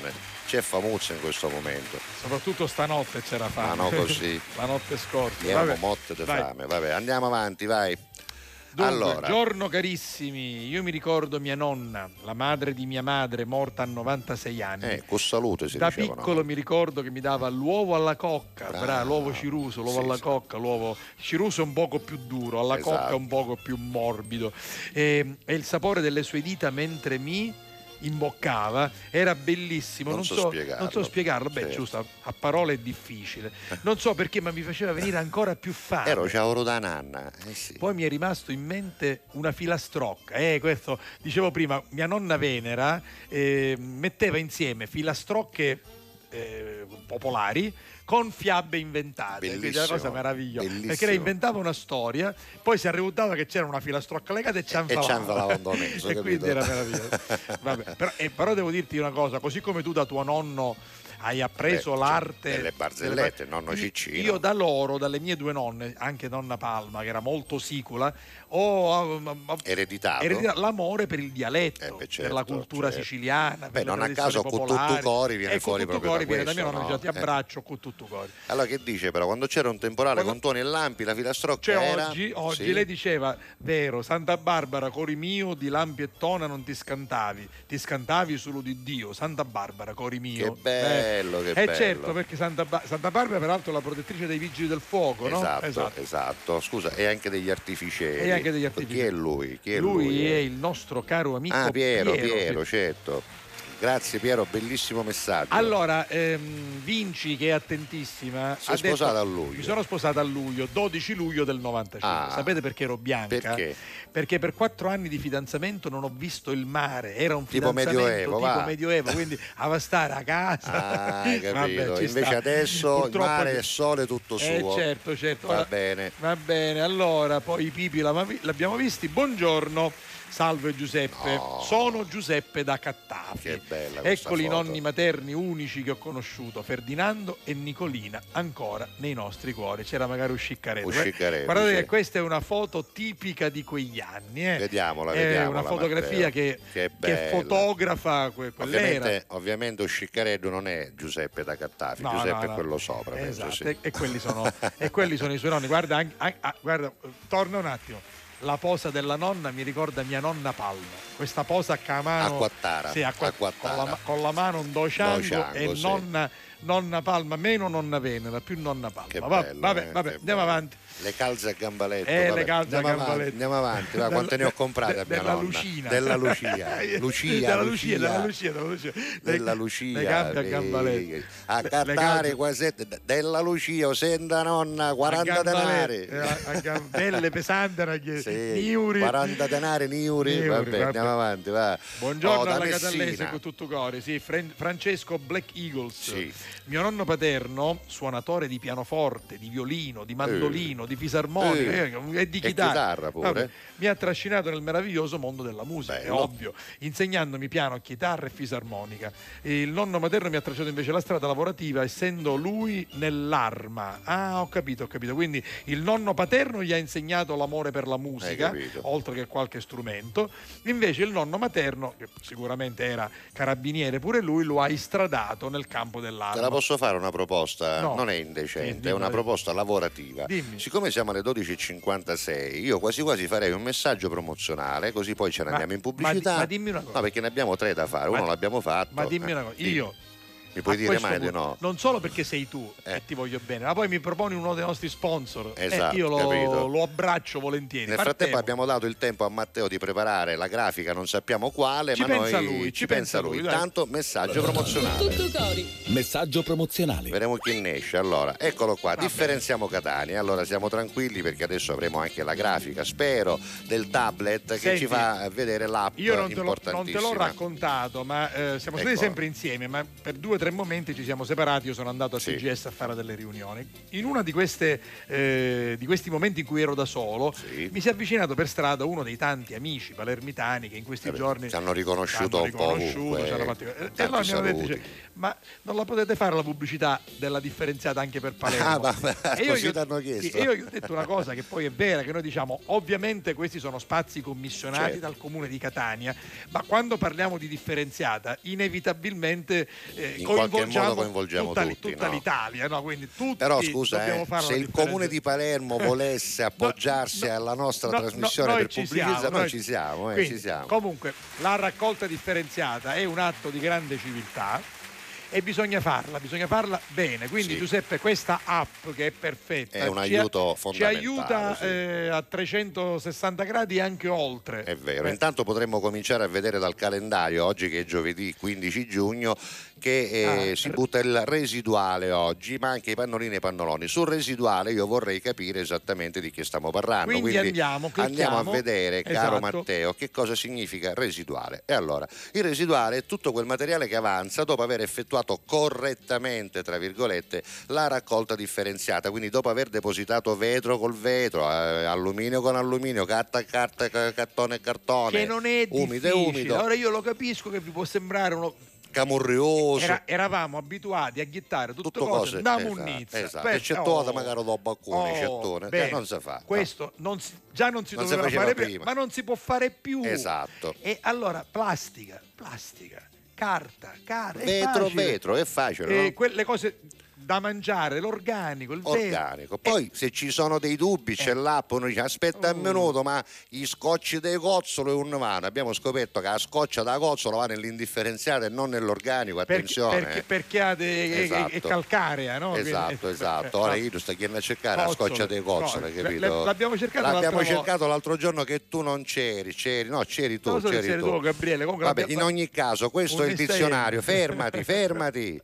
c'è famuzza in questo momento. Soprattutto stanotte c'era fame. Ah, no, così. La notte scorsa. Erano Vabbè, motte di fame. Vabbè, andiamo avanti, vai. Dunque, allora, giorno carissimi, io mi ricordo mia nonna, la madre di mia madre, morta a 96 anni. eh, con salute si da diceva, no? piccolo mi ricordo che mi dava l'uovo alla cocca, Bravo. bravo, l'uovo ciruso, l'uovo Sì, alla sì. cocca, l'uovo ciruso è un poco più duro, alla Esatto. cocca un poco più morbido. E, e il sapore delle sue dita mentre mi imboccava, era bellissimo. Non Non, so so, spiegarlo. non so spiegarlo, beh, Certo. giusto, a, parole è difficile. Non so perché, ma mi faceva venire ancora più fame. Ero ciao da nanna. Eh sì. Poi mi è rimasto in mente una filastrocca. Eh, questo dicevo prima, mia nonna Venera eh, metteva insieme filastrocche eh, popolari con fiabe inventate. Quindi è una cosa Bellissimo, meravigliosa. bellissimo. Perché lei inventava una storia, poi si arrivava che c'era una filastrocca legata e ci E anfalava E capito? quindi era meraviglioso. Vabbè, però, eh, però devo dirti una cosa, così come tu da tuo nonno hai appreso Beh, l'arte delle barzellette, nonno Ciccino. io da loro, dalle mie due nonne, anche nonna Palma, che era molto sicula, ho Ereditato. ereditato l'amore per il dialetto, Eh beh, per certo, la cultura certo. siciliana. Beh, per non a caso popolari. Cori viene E fuori Cututtu proprio da Cori viene da mia questo, nonna, no? ti Eh. abbraccio Cututtu Cori. Allora che dice però? Quando c'era un temporale con tuoni e lampi, la filastrocca Cioè era... oggi, oggi Sì. lei diceva, vero, Santa Barbara, cori mio, di lampi e tona non ti scantavi, ti scantavi solo di Dio, Santa Barbara, cori mio. Che bello, che Eh bello. certo, perché Santa, Ba- Santa Barbara peraltro è la protettrice dei vigili del fuoco, no? Esatto, esatto, Scusa, e anche degli artificieri. E anche degli artificieri. Chi è lui? Chi è lui, lui? è il nostro caro amico Ah, Piero, Piero, sì. certo. Grazie Piero, bellissimo messaggio. Allora, ehm, Vinci, che è attentissima, Si è ha detto, sposata a luglio. Mi sono sposata a luglio, 12 luglio del 95. Ah. Sapete perché ero bianca? Perché? Perché per quattro anni di fidanzamento non ho visto il mare. Era un Tipo fidanzamento Medioevo, tipo va. medioevo, quindi a stare a casa. Ah, capito. Vabbè, Invece sta. adesso il Purtroppo- mare e sole tutto Eh, suo. certo, certo. Va Ora- bene. Va bene, allora poi i Pipi l'abbiamo visti. Buongiorno, salve Giuseppe. Oh. Sono Giuseppe da Cattafi. Che bella questa Eccoli i nonni materni unici che ho conosciuto, Ferdinando e Nicolina, ancora nei nostri cuori. C'era magari Usciccaretto. Usciccaretto, Guardate sì. che questa è una foto tipica di quegli anni. eh. Vediamola, È vediamola, una fotografia che, Che che fotografa que- quell'era. Ovviamente, ovviamente Usciccareddo non è Giuseppe da Cattafi, No, Giuseppe no, è no. quello sopra. Esatto, sì. e, quelli sono, e quelli sono i suoi nonni. Guarda, anche- anche- ah, guarda, eh, torna un attimo. La posa della nonna mi ricorda mia nonna Palma. Questa posa a mano. Acquattara, Sì, acqua- acquattara. Con, la, con la mano un dociango e sì. nonna, nonna Palma, meno nonna Venera, più nonna Palma. Va- bello, vabbè, eh, vabbè, andiamo bello. avanti. Le calze a gambaletto. Eh, vabbè. le calze a andiamo avanti, gambaletto. andiamo avanti, va, quante ne ho comprate a mia della nonna? Lucina. Della Lucia. Lucia, della Lucia, Lucia. della Lucia, della Lucia. Della Lucia Le gambe a eh, gambaletto. a calze- quasi della Lucia senta nonna 40 a denari eh, a gam- belle pesanti che- Sì, Niuri. 40 denari niuri, Niuri, vabbè, vabbè. andiamo avanti va. Buongiorno Oh, alla. Catallese con tutto cuore, sì, Fran- Francesco Black Eagles. Sì. Mio nonno paterno, suonatore di pianoforte, di violino, di mandolino, di fisarmonica Eh. e di E chitarra. chitarra pure. Vabbè, mi ha trascinato nel meraviglioso mondo della musica, è Bello. ovvio, insegnandomi piano, chitarra e fisarmonica. Il nonno materno mi ha tracciato invece la strada lavorativa, essendo lui nell'arma. Ah, ho capito, ho capito. Quindi il nonno paterno gli ha insegnato l'amore per la musica, oltre che qualche strumento. Invece il nonno materno, che sicuramente era carabiniere pure lui, lo ha istradato nel campo dell'arma. Te la posso fare una proposta? No. Non è indecente, Dimmi, è una proposta lavorativa. Dimmi. Siccome siamo alle 12.56, io quasi quasi farei un messaggio promozionale, così poi ce ne Ma- andiamo in ma pubblicità. ma dimmi una cosa. No, perché ne abbiamo tre da fare, Ma- uno l'abbiamo fatto. Ma dimmi una cosa, dimmi. Io Mi puoi dire mai di no? Non solo perché sei tu Eh. e ti voglio bene, ma poi mi proponi uno dei nostri sponsor. e Esatto, io capito. lo, lo abbraccio volentieri. Nel Partiamo. frattempo abbiamo dato il tempo a Matteo di preparare la grafica, non sappiamo quale, Ci ma pensa noi lui, ci pensa lui. dai. Tanto messaggio promozionale. Tutto cori. Messaggio promozionale. Vedremo chi ne esce. Allora, eccolo qua, differenziamo Catania. Allora siamo tranquilli perché adesso avremo anche la grafica, spero, del tablet che Senti, ci fa vedere l'app Io non te, l'ho, non te l'ho raccontato, ma eh, siamo stati Ecco. sempre insieme, ma per due tre momenti ci siamo separati. Io sono andato a Sì. TGS a fare delle riunioni. In uno di, eh, di questi momenti in cui ero da solo, Sì. mi si è avvicinato per strada uno dei tanti amici palermitani che in questi beh, giorni ci hanno riconosciuto hanno un po' fatto- E tanti allora mi hanno detto, dice, ma non la potete fare la pubblicità della differenziata anche per Palermo? Ah, vabbè, E io così sì, e io gli ho detto una cosa che poi è vera, che noi diciamo, ovviamente questi sono spazi commissionati Certo. dal comune di Catania, ma quando parliamo di differenziata, inevitabilmente eh, qualche modo coinvolgiamo tutta, tutti, tutta no? l'Italia, no? quindi tutti Però scusa, eh, se il comune di Palermo volesse appoggiarsi no, alla nostra no, trasmissione no, noi per ci pubblicizzare, siamo, noi noi- ci siamo, eh, Quindi, ci siamo. Comunque, la raccolta differenziata è un atto di grande civiltà e bisogna farla, bisogna farla bene. Quindi Sì. Giuseppe, questa app che è perfetta È un ci- aiuto ci fondamentale, aiuta sì. eh, a 360 gradi e anche oltre. È vero, Eh, intanto potremmo cominciare a vedere dal calendario, oggi che è giovedì 15 giugno, che eh, Ah, si butta il residuale oggi, ma anche i pannolini e i pannoloni. Sul residuale io vorrei capire esattamente di che stiamo parlando. Quindi andiamo, andiamo a vedere, caro Esatto. Matteo, che cosa significa residuale. E allora, il residuale è tutto quel materiale che avanza dopo aver effettuato correttamente, tra virgolette, la raccolta differenziata, quindi dopo aver depositato vetro col vetro, eh, alluminio con alluminio, carta a carta, ca- cartone e cartone, che non è umido e umido, Ora io lo capisco che vi può sembrare uno camurrioso. Era- eravamo abituati a ghittare tutto, tutto cose, cose da esatto, munnizia. esatto. E toda oh, magari dopo alcuni oh, cettone bene. che non si fa no. Questo non si- già non si Non si doveva faceva fare prima. ma non si può fare più. esatto E allora plastica, plastica, carta, carta. vetro vetro è facile E no? quelle cose da mangiare, l'organico, il organico poi se ci sono dei dubbi c'è l'app uno dice aspetta un Oh. minuto ma gli scotci dei cozzolo e un vanno abbiamo scoperto che la scoccia da cozzolo va nell'indifferenziato e non nell'organico attenzione perché, eh. perché ha de- Esatto. è calcarea, no? Esatto, Quindi- esatto. eh, Ora no. io sto chiedendo a cercare la Cozzole, scoccia dei cozzole, cozzole. capito? Le- l'abbiamo cercato L'abbiamo l'altra cercato l'altro giorno che tu non c'eri, c'eri, no, c'eri tu, so c'eri c'eri tu. tu, Gabriele, comunque Vabbè, in ogni caso, questo è il dizionario. Fermati, fermati.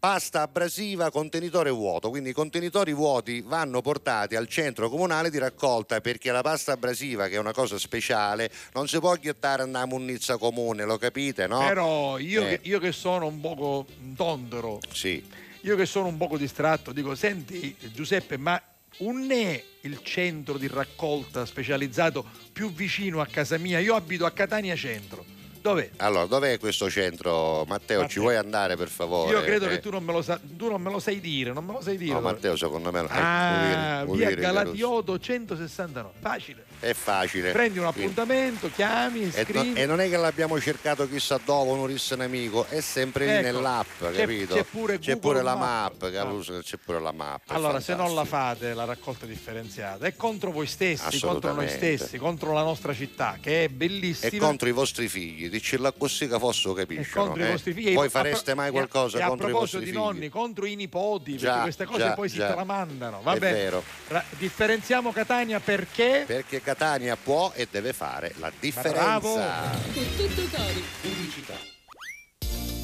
Pasta abrasiva, contenitore vuoto, quindi i contenitori vuoti vanno portati al centro comunale di raccolta perché la pasta abrasiva, che è una cosa speciale, non si può ghiattare una munnizza comune, lo capite, no? Però io, Eh. che, io che sono un poco tondero, Sì, io che sono un poco distratto, dico, senti Giuseppe, ma non è il centro di raccolta specializzato più vicino a casa mia? Io abito a Catania Centro. Dov'è? allora dov'è questo centro? Matteo, ci Matteo. vuoi andare per favore? Io credo Eh. che tu non me lo, sa- tu non me lo sai dire, non me lo sai dire. No, Matteo, secondo me no. Eh, Ah, vuoi via Galatioto 169. Facile. È facile. Prendi un appuntamento, chiami, E, scrivi. no- e non è che l'abbiamo cercato chissà dove, un risse nemico, è sempre lì Ecco, nell'app, c'è- capito? c'è pure C'è pure la Maps. map, capisci? c'è pure la map. Allora, se non la fate la raccolta differenziata, è contro voi stessi, contro noi stessi, contro la nostra città, che è E bellissima. contro i vostri figli, dicilla così che e capiscono. contro eh. i vostri figli. Poi A- fareste mai e a- qualcosa e a, contro i proposito vostri di figli? nonni, contro i nipoti, Già, perché queste cose già, poi si già. tramandano. È Vabbè, vero. Ra- differenziamo Catania perché Perché Catania può e deve fare la differenza. Bravo. Con tutto cori.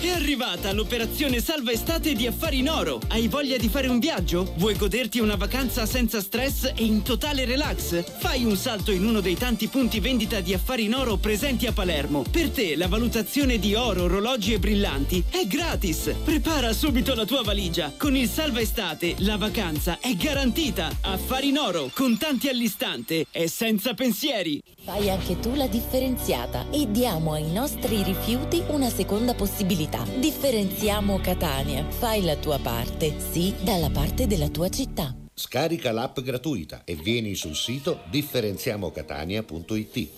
È arrivata l'operazione Salva Estate di Affari in Oro. Hai voglia di fare un viaggio? Vuoi goderti una vacanza senza stress e in totale relax? Fai un salto in uno dei tanti punti vendita di Affari in Oro presenti a Palermo. Per te la valutazione di oro, orologi e brillanti è gratis. Prepara subito la tua valigia. Con il Salva Estate la vacanza è garantita. Affari in Oro, contanti all'istante e senza pensieri. Fai anche tu la differenziata e diamo ai nostri rifiuti una seconda possibilità. Differenziamo Catania. Fai la tua parte, sì, dalla parte della tua città. Scarica l'app gratuita e vieni sul sito differenziamocatania.it.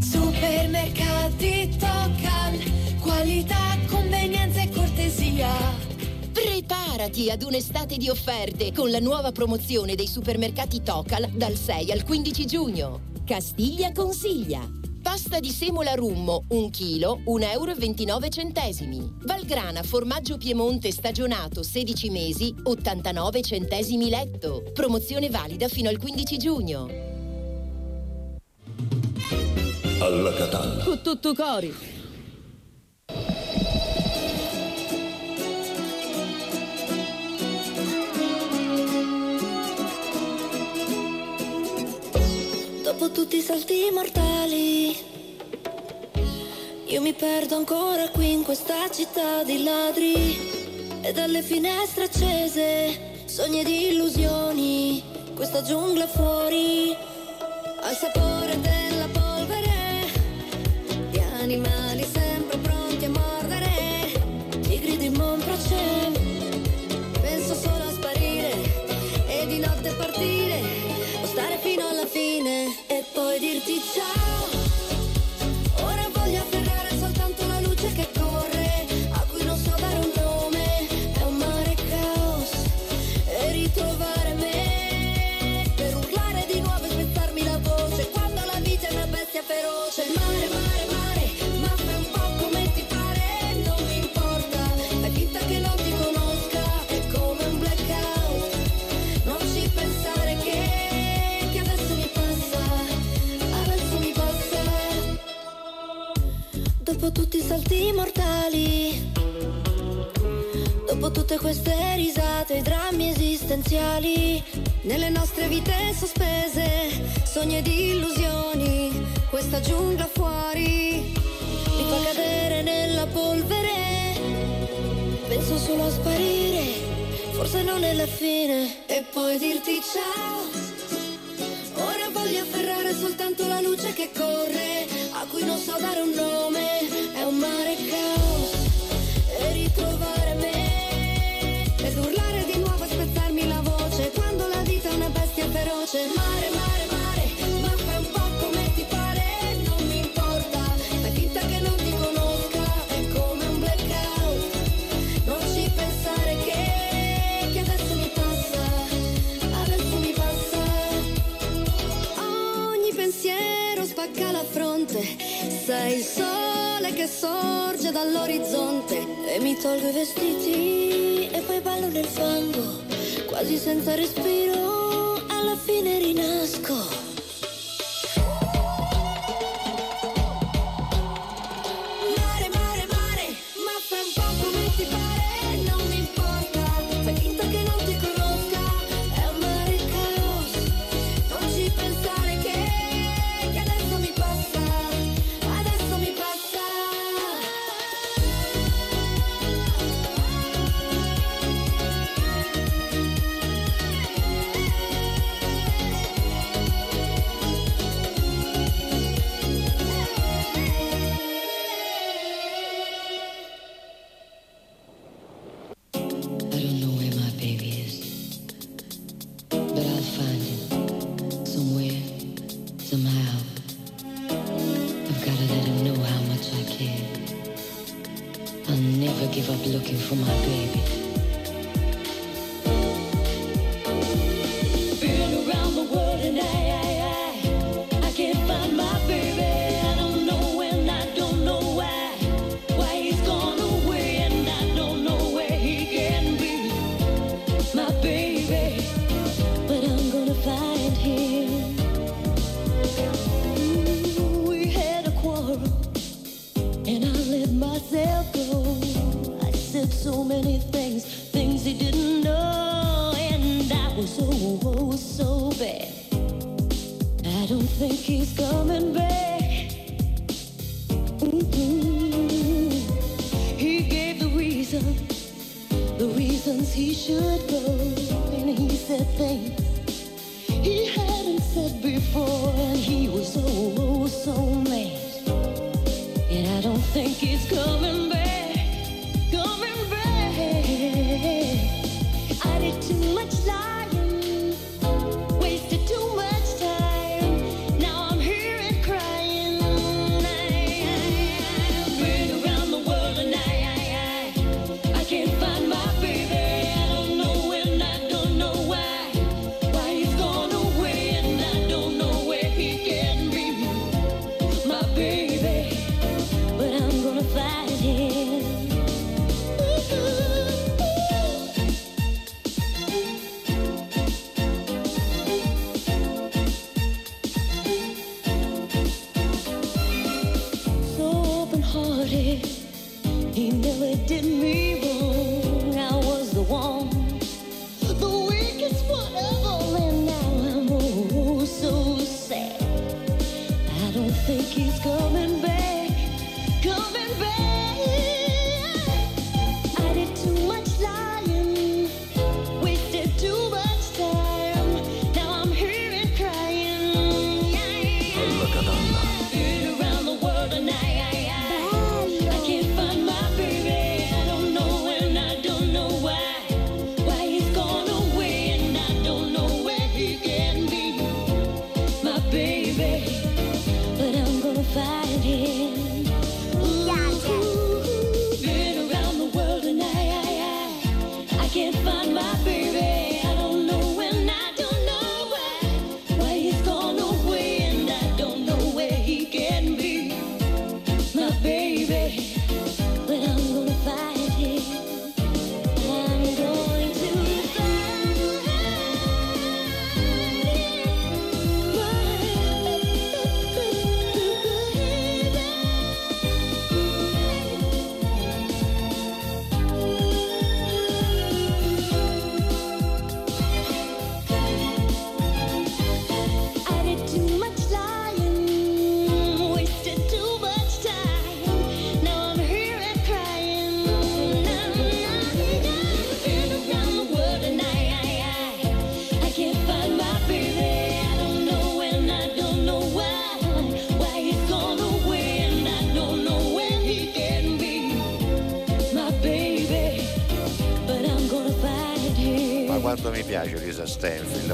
Supermercati Tocan, qualità, convenienza e cortesia. Preparati ad un'estate di offerte con la nuova promozione dei supermercati Tocal dal 6 al 15 giugno. Castiglia consiglia. Pasta di semola rummo, 1 kg, 1,29 euro. Valgrana formaggio Piemonte stagionato 16 mesi, 89 centesimi letto. Promozione valida fino al 15 giugno. Alla Catalla. Con tutto cori. Dopo tutti i salti mortali, io mi perdo ancora qui in questa città di ladri. E dalle finestre accese, sogni ed illusioni, questa giungla fuori, al sapore della polvere, di animali sempre pronti a mordere, tigri di Monproce. E poi dirti ciao. tutti i salti mortali. Dopo tutte queste risate, i drammi esistenziali, nelle nostre vite sospese, sogni ed illusioni, questa giungla fuori mi fa cadere nella polvere. Penso solo a sparire, forse non è la fine, e poi dirti ciao è soltanto la luce che corre, a cui non so dare un nome, è un mare caos. E ritrovare me, ed urlare di nuovo e spezzarmi la voce, quando la vita è una bestia feroce. Mare, mare, orizzonte. Sei il sole che sorge dall'orizzonte. E mi tolgo i vestiti e poi ballo nel fango. Quasi senza respiro, alla fine rinasco.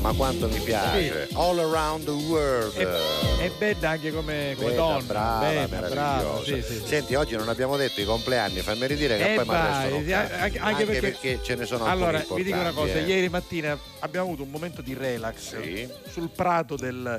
Ma quanto mi piace. All around the world. È bella anche come, come Bella, donna. brava, bella, meravigliosa. brava, sì, sì, sì. Senti, oggi non abbiamo detto i compleanni, fammi ridire che Eh, poi mi arrestano sì, anche- anche perché- ce ne sono Allora, alcuni vi dico una cosa, eh. ieri mattina abbiamo avuto un momento di relax Sì. sul prato del,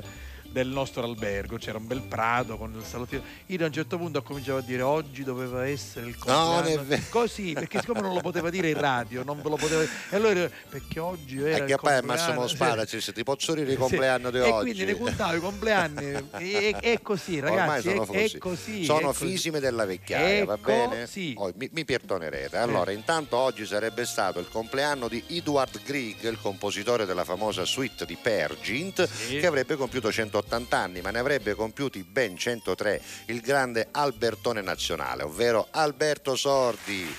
del nostro albergo, c'era un bel prato con il salottino. Io a un certo punto ho cominciato a dire oggi doveva essere il No, compleanno. vero. Così, perché siccome non lo poteva dire in radio, non ve lo poteva E allora perché oggi era E che poi è. Massimo Spada, ci ti posso dire il Sì. compleanno di e oggi. quindi ne contavo i compleanni e, e- è così Ormai ragazzi sono è, così. è così Sono fisime della vecchiaia, va bene? sì. Oh, mi, mi perdonerete. Allora, intanto oggi sarebbe stato il compleanno di Edward Grieg, il compositore della famosa suite di Pergint, Sì. che avrebbe compiuto 180 anni, ma ne avrebbe compiuti ben 103 il grande Albertone nazionale, ovvero Alberto Sordi.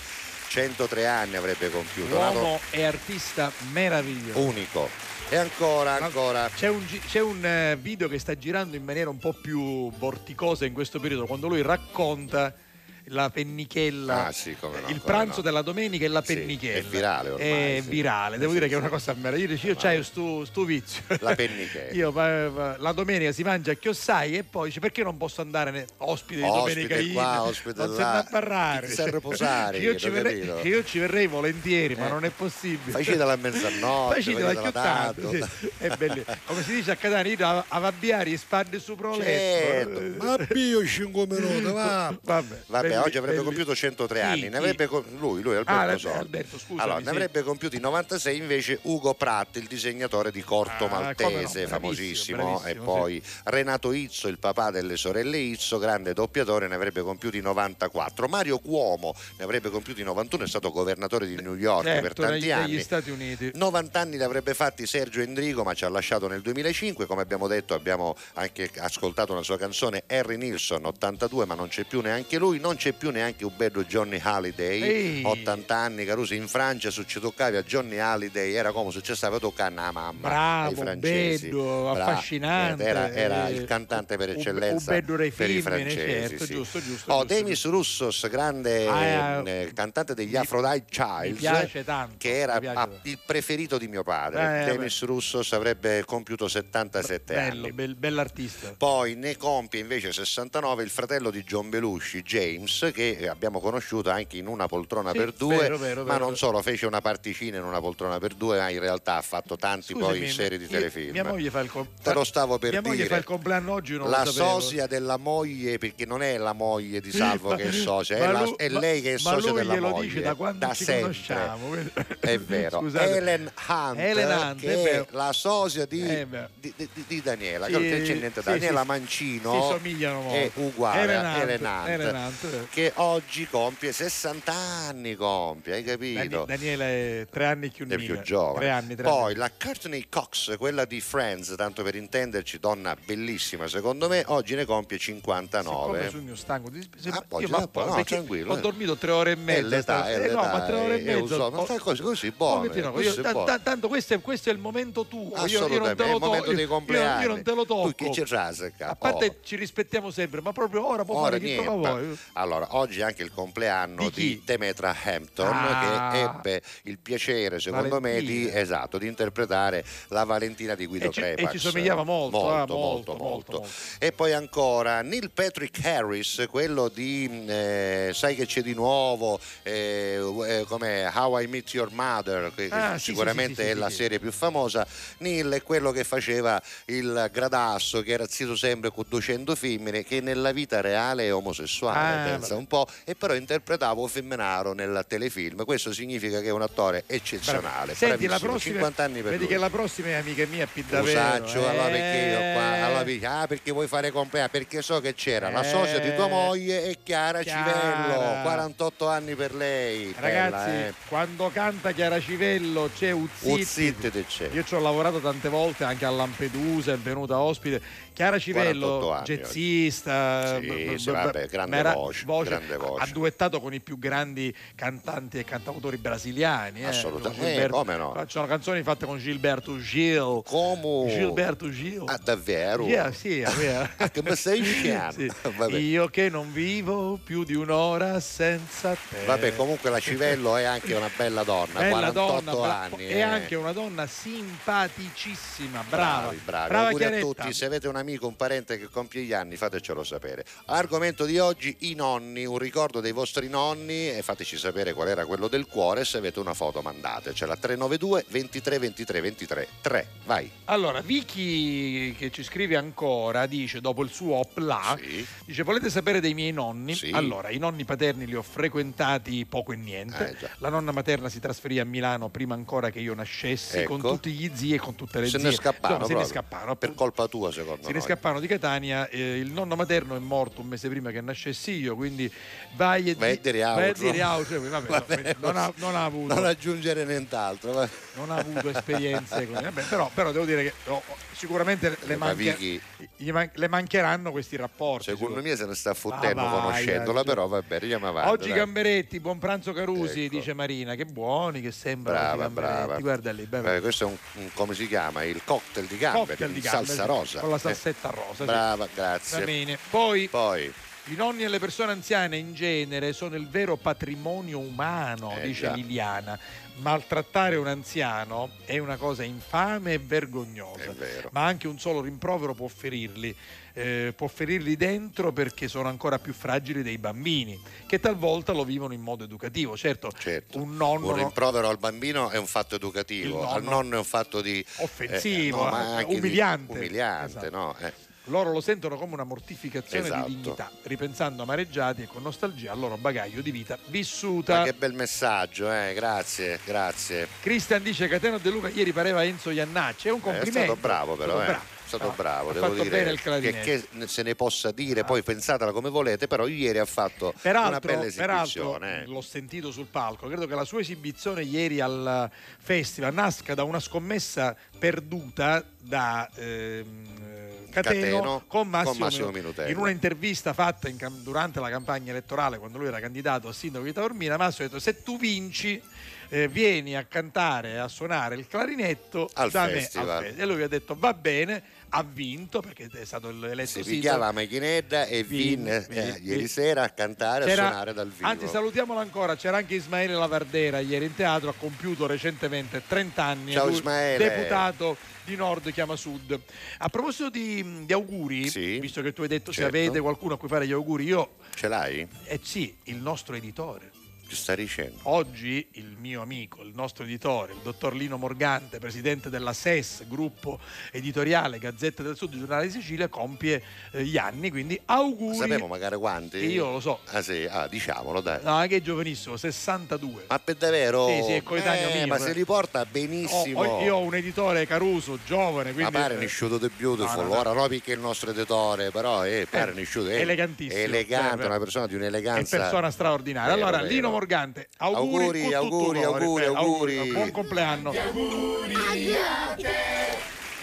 103 anni avrebbe compiuto, nato uomo e artista meraviglioso unico. E ancora, ancora. C'è un, c'è un, eh, video che sta girando in maniera un po' più vorticosa in questo periodo, quando lui racconta la pennichella, Ah, sì, no, il pranzo no. della domenica e la Sì, pennichella. è virale ormai, È sì. virale, devo Sì, dire che è sì. una cosa meravigliosa. Io c'hai sto, sto vizio. La pennichella. Io la domenica si mangia a chiossai e poi dice perché non posso andare ospite di Ospite domenica in? qua, ospite non se là. a parlare. Ti riposare, io, ci verrei, io ci verrei volentieri, ma Eh. non è possibile. Facetela a mezzanotte, facetela chiuttato, tanto. sì. È bello. Come si dice a Catania, io a, a Vabbiari spanne su proletto. Certo, ma pio 5 minuti, va. Vabbè, Vabbè, oggi avrebbe belli- compiuto 103 Chi? anni, ne avrebbe lui, lui Alberto Ah, Alberto, scusami, allora, ne sì. avrebbe compiuti 96 invece Ugo Pratt, il disegnatore di Corto Ah, come no, Maltese, bravissimo, famosissimo, bravissimo, e sì. poi Renato Izzo, il papà delle sorelle Izzo, grande doppiatore, ne avrebbe compiuti 94. Mario Cuomo ne avrebbe compiuti 91, è stato governatore di New York per Certo, tanti negli, anni. negli Stati Uniti. 90 anni li avrebbe fatti Sergio Endrigo, ma ci ha lasciato nel 2005. Come abbiamo detto, abbiamo anche ascoltato una sua canzone, Harry Nilsson, 82, ma non c'è più neanche lui. Non c'è più neanche un bello Johnny Halliday, Ehi. 80 anni, Caruso. In Francia, se ci toccavi a Johnny Halliday, era come se ci stava toccando la mamma. ai Bravo, francesi. bello, Bra- affascinante. Era, era Eh, il cantante per un- eccellenza un bello dei per i femmine, francesi. certo, sì. giusto, giusto, Oh, giusto, Demis Russos, grande Ah, eh, cantante degli Aphrodite Childs tanto. che era tanto. il preferito di mio padre. Eh, Demis Russos avrebbe compiuto 77 Bello, anni. bel- bell'artista. Poi ne compie invece 69 il fratello di John Belushi, James, che abbiamo conosciuto anche in Una poltrona Sì, per due, vero, vero, ma vero. non solo fece una particina in Una poltrona per due, ma in realtà ha fatto tanti Scusami, poi serie di telefilm. Mia moglie fa il com- Te lo stavo per mia moglie dire. fa il compleanno oggi, non la sosia della moglie, perché non è la moglie di Salvo che è socia, è, la- è lei che è socia lui della moglie. da quando ci sempre. conosciamo. È vero. Scusate. Helen Hunt, Helen Hunt, che è la sosia di, Eh, di, di- di Daniela. Sì, che non c'è niente da sì, Daniela Mancino si somigliano molto. è uguale a Helen Hunt, Hunt, eh. che oggi compie 60 anni, compie, hai capito? Dani- Daniela è tre anni più è più giovane. Tre anni, tre Poi anni. la Courtney Cox, quella di Friends, tanto per intenderci, donna bellissima secondo me, oggi ne compie Siccome 59. sono stanco di se- Ah, poi io ma- no, perché tranquillo, ho eh. dormito tre ore e mezza l'età, Eh, no l'età, ma tre ore e un mezza so- ma fai cose così buone, io- tanto questo è, questo è il momento tuo io, io non Assolutamente, te lo il momento dei io, compleanni. io non te lo tocco Tu chi ci rasica? a parte Oh. ci rispettiamo sempre ma proprio ora può Ora niente. voi Allora, oggi è anche il compleanno Di di? Demetra Hampton Ah. che ebbe il piacere, secondo me, di, Valentina. esatto, di interpretare la Valentina di Guido E ci- e ci somigliava molto, molto, ah, molto, molto, molto. molto. E poi ancora Neil Patrick Harris, quello di eh, Sai che c'è di nuovo, eh, eh, com'è How I Meet Your Mother, che, che Ah, sì, sì, sicuramente sì, sì, è la serie più famosa. Neil è quello che faceva il gradasso, che era zitto sempre con 200 femmine, che nella vita reale è omosessuale, Ah, pensa un po', e però interpretava un femminaro nel telefilm. Questo significa che è un attore eccezionale. Senti, la prossima, 50 anni per vedi lui. che la prossima è amica mia più davvero. Usaccio, allora perché io qua, Eh. allora perché, ah, perché vuoi fare compleanno? Perché so che c'era la Eh. socia di tua moglie e Chiara, Chiara. Civello, 48 anni per lei. Ragazzi, Bella, eh. quando canta Chiara Civello c'è Uzzitti. Uzzitti c'è. Io ci ho lavorato tante volte anche a Lampedusa, è venuta ospite. Chiara 48 Civello, jazzista, Sì, sì, vabbè, grande mera- voce, grande voce. ha duettato con i più grandi cantanti e cantautori brasiliani. eh. Assolutamente, Con Gilberto- eh, come no. Sono canzoni fatte con Gilberto Gil. Come? Gilberto Gil. Ah, davvero? Sì, Via, sì, mi stai dicendo? Sì. Vabbè. Io che non vivo più di un'ora senza te. Vabbè, comunque la Civello è anche una bella donna, Bella 48 donna, anni. è eh. anche una donna simpaticissima, brava. Bravi, bravi. brava Auguri a tutti. Se avete un amico, un parente che compie gli anni, fatecelo sapere. Argomento di oggi: i nonni. Un ricordo dei vostri nonni e fateci sapere qual era quello del cuore. Se avete una foto, mandatecela. 392 23 23 23 3. Vai. Allora, Vicky che ci scrive ancora dice dopo il suo opla, dice volete sapere dei miei nonni? Sì. Allora, i nonni paterni li ho frequentati poco e niente. Eh. La nonna materna si trasferì a Milano prima ancora che io nascessi con Ecco. tutti gli zii e con tutte le Se zie. ne scappano. Insomma, se ne scapparono. Per colpa tua, secondo Se ne noi. scappano di Catania, eh, il nonno materno è morto un mese prima che nascessi io, quindi vai e Vai di- vai altro. dire altro. Vabbè, Va bene, non, ha, non ha avuto Non aggiungere nient'altro. va. non ha avuto esperienze vabbè, però, però devo dire che oh, oh, sicuramente le, Ma manche- man- le mancheranno questi rapporti Secondo me se ne sta Ah, fottendo vai, conoscendola, però va bene, andiamo avanti. Oggi dai. Gamberetti, buon pranzo Carusi, Ecco. dice Marina, che buoni che sembrano Brava, brava. Guarda lì, beh, Eh, questo è un, un- come si chiama? Il cocktail di gamberi, cocktail di gamberi, salsa rosa. Con la Eh, salsetta rosa. sì. Brava, grazie. Poi, Poi, i nonni e le persone anziane in genere sono il vero patrimonio umano, Eh, dice già. Liliana. Maltrattare un anziano è una cosa infame e vergognosa. è vero. ma anche un solo rimprovero può ferirli. Eh, può ferirli dentro perché sono ancora più fragili dei bambini, che talvolta lo vivono in modo educativo. Certo, Certo. un nonno Un rimprovero al bambino è un fatto educativo, nonno- al nonno è un fatto di offensivo, eh, no, ma anche di- umiliante. umiliante, Esatto. no? Loro lo sentono come una mortificazione Esatto. di dignità, ripensando amareggiati e con nostalgia al loro bagaglio di vita vissuta. Ma che bel messaggio, eh, grazie, grazie. Cristian dice Catena De Luca ieri pareva Enzo Iannacci, è un Eh, è complimento. stato bravo però, È eh. stato È stato bravo. bravo, devo dire che, che se ne possa dire, poi pensatela come volete, però ieri ha fatto una Peraltro, bella peraltro, esibizione. eh. l'ho sentito sul palco, credo che la sua esibizione ieri al festival nasca da una scommessa perduta da ehm, eh, Cateno, Cateno con Massimo, con Massimo Minutelli. In un'intervista fatta in durante la campagna elettorale, quando lui era candidato a sindaco di Taormina, Massimo ha detto se tu vinci eh, vieni a cantare a suonare il clarinetto Al da festival. me. al fe-". E lui ha detto va bene, ha vinto perché è stato eletto Si picchiava la macchinetta e Vin- vin, eh, vin- ieri sera a cantare e a suonare dal vivo. Anzi, salutiamolo ancora. C'era anche Ismaele Lavardera ieri in teatro, ha compiuto recentemente 30 anni. Ciao Ismaele. Deputato di Nord chiama Sud. A proposito di, di auguri, Sì. visto che tu hai detto Certo. se avete qualcuno a cui fare gli auguri, io, Ce l'hai? eh sì, il nostro editore. Che sta dicendo? Oggi il mio amico, il nostro editore, il dottor Lino Morgante, presidente della SES, gruppo editoriale Gazzetta del Sud, Giornale di Sicilia, compie eh, gli anni, quindi auguri. Sappiamo magari quanti? Io lo so. Ah sì, ah, diciamolo dai. No, che è giovanissimo, 62. Ma per davvero? Sì, sì, è coetaneo Eh, mio, Ma eh. se li porta Ho- benissimo. ho- io ho un editore Caruso, giovane, Ma quindi... pare eh, Nisciuto the Beautiful, no, no, no. ora no perché è il nostro editore, però è pare Eh, Nisciuto, è elegantissimo, elegante, eh, una persona di è un'eleganza. persona straordinaria. Allora. Lino Morgante, auguri, Auguri, auguri, auguri, auguri. Buon compleanno.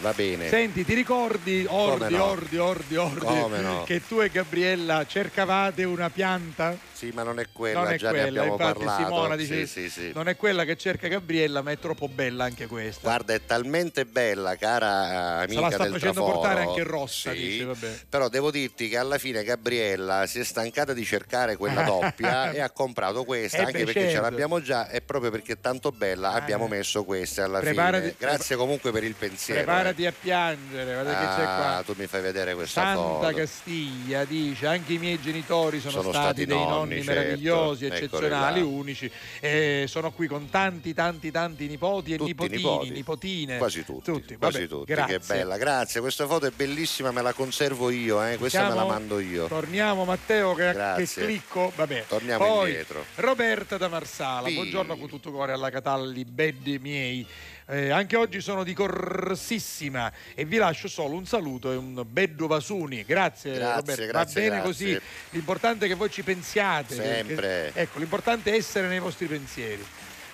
Va bene. Senti, ti ricordi, ordi, no? ordi, ordi, ordi, no? che tu e Gabriella cercavate una pianta? Sì, ma non è quella, non è già ne quella, abbiamo infatti parlato. Simona Sì, dice sì, sì. non è quella che cerca Gabriella, ma è troppo bella anche questa. Guarda, è talmente bella, cara eh, Se la amica sta del facendo traforo. portare anche rossa, Sì, dice, vabbè. Però devo dirti che alla fine Gabriella si è stancata di cercare quella doppia e ha comprato questa, Eh anche beh, perché ce l'abbiamo già e proprio perché è tanto bella abbiamo messo questa alla Preparati- fine. Grazie comunque per il pensiero. Preparati eh. a piangere, guarda che c'è Ah, qua. tu mi fai vedere questa Santa foto. Castiglia dice anche i miei genitori sono, Sono stati, stati dei nonni, nonni, certo. meravigliosi, Eccoli eccezionali, là. unici. E sono qui con tanti, tanti, tanti nipoti e Tutti nipotini, nipoti. nipotine. Quasi tutti, Tutti, quasi vabbè, tutti. grazie. Che bella, grazie. Questa foto è bellissima, me la conservo io, eh. questa me Siamo- la mando io. Torniamo Matteo che, che clicco, vabbè. Torniamo Poi, indietro. Roberta da Marsala, Sì. buongiorno con tutto cuore alla Catalli, beddi miei. Eh, anche oggi sono di corsissima e vi lascio solo un saluto e un beddo vasuni. Grazie, Grazie, Roberta. grazie, Va bene grazie. così. L'importante è che voi ci pensiate. Sempre. che- ecco, l'importante è essere nei vostri pensieri.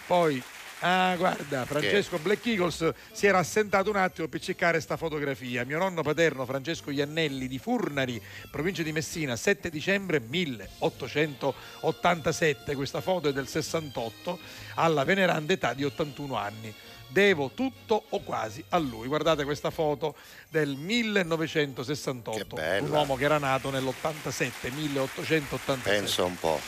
Poi Ah, guarda, Francesco Black Eagles si era assentato un attimo per cercare sta fotografia. Mio nonno paterno Francesco Iannelli di Furnari, provincia di Messina, 7 dicembre 1887. Questa foto è del 68, alla veneranda età di 81 anni. Devo tutto o quasi a lui. Guardate questa foto del 1968. bella. Un uomo che era nato nell'87, 1887. Pensa un po',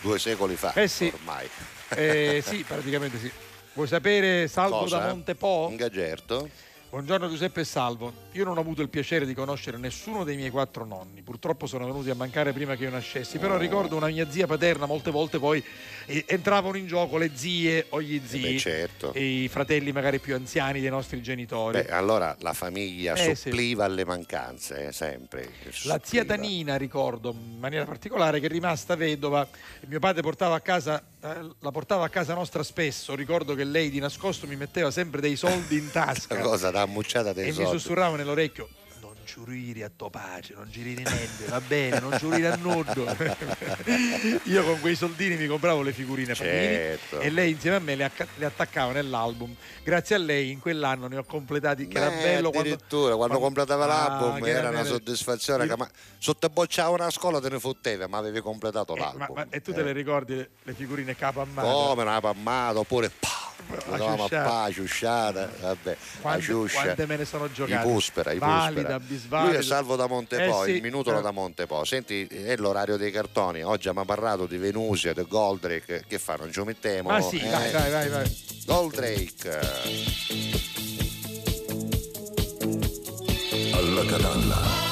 due secoli fa Eh sì. ormai. Eh, sì, praticamente sì. Vuoi sapere Salvo Cosa? da Montepo? Un gagerto? Buongiorno Giuseppe e Salvo. Io non ho avuto il piacere di conoscere nessuno dei miei quattro nonni. Purtroppo sono venuti a mancare prima che io nascessi. Però ricordo una mia zia paterna, molte volte poi eh, entravano in gioco le zie o gli zii. beh, certo. I fratelli magari più anziani dei nostri genitori. Beh, allora la famiglia Eh, suppliva alle mancanze, eh, sempre. La zia Suppliva. Tanina, ricordo in maniera particolare, che è rimasta vedova, mio padre portava a casa, eh, la portava a casa nostra spesso. Ricordo che lei di nascosto mi metteva sempre dei soldi in tasca. Questa cosa da ammucciata dei e mi soldi. sussurrava nell'orecchio giurire a tuo pace non giurire niente va bene non giurire a nudo io con quei soldini mi compravo le figurine Panini Certo. e lei insieme a me le, acca- le attaccava nell'album grazie a lei in quell'anno ne ho completati che era Beh, bello quando, addirittura quando, completava Ah, l'album che era una bello. soddisfazione che ma sotto bocciava una scuola te ne fotteva ma avevi completato Eh, ma- l'album ma- e tu te le ricordi le, le figurine capo a mano come una pammata oppure pa, La Dovevamo a ciusciata. vabbè, la Quante- ciuscia, quante me ne sono giocate? i puspera, i Valida, bisvalida. Lui è salvo da Montepo, Eh sì, il minutolo eh. da Montepo. Senti, è l'orario dei cartoni. Oggi abbiamo parlato di Venusia, di Goldrake. Che fa? Non ci mettiamo? ma sì eh? dai dai vai vai Goldrake. Alla catalla.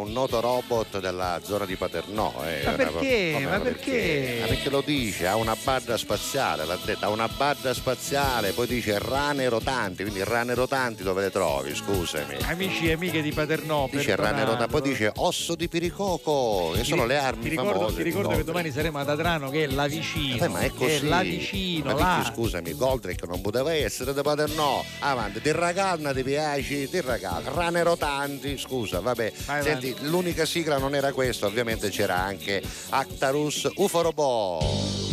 Un noto robot della zona di Paternò. eh, Ma perché? proprio- Ma perché? Ma perché lo dice? Ha una barra spaziale, l'ha detto, ha una barra spaziale, poi dice rane rotanti, quindi rane rotanti dove le trovi? Scusami. amici e amiche di Paternò Dice rane rotanti, poi dice osso di piricoco, che sono le armi ti ricordo, famose. ti ricordo che Goldrake. domani saremo ad Adrano che è là vicino Eh, ma è così. è là vicino Ma là. perché, scusami, Goldrake non poteva essere da Paternò. Avanti, ti ragalna, ti piace, ti ragalna. Rane rotanti, scusa, vabbè. Vai Senti, l'unica sigla non era questa, ovviamente c'era anche Actarus Uforobo.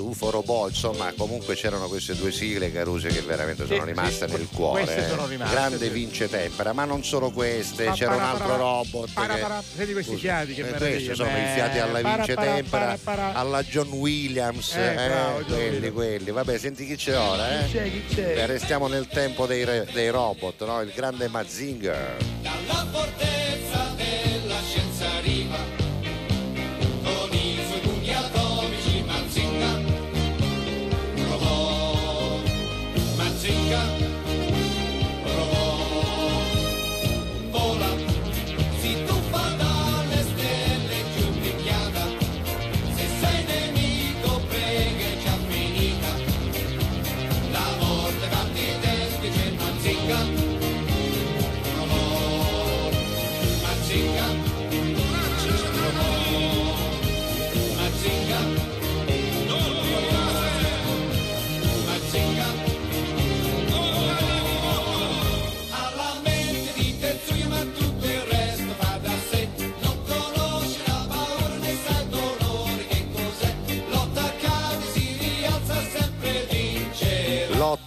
Atlas Uforobo, insomma, comunque c'erano queste due sigle caruse che veramente sono Sì, rimaste sì, nel cuore. queste eh. sono rimaste, Grande sì. vince tempera, ma non solo queste, Pa- c'era un para- altro para- robot. para- che- para- Senti questi Scusa, fiati, che eh, meraviglia. Questi sono i Eh, fiati alla para- vince para- tempera, para- para- alla John Williams, Eh, eh, bravo, John quelli, Williams. quelli. Vabbè, senti chi c'è ora, eh? Chi c'è, chi c'è? Restiamo nel tempo dei, re- dei robot, no? Il grande Mazinger. Dalla fortezza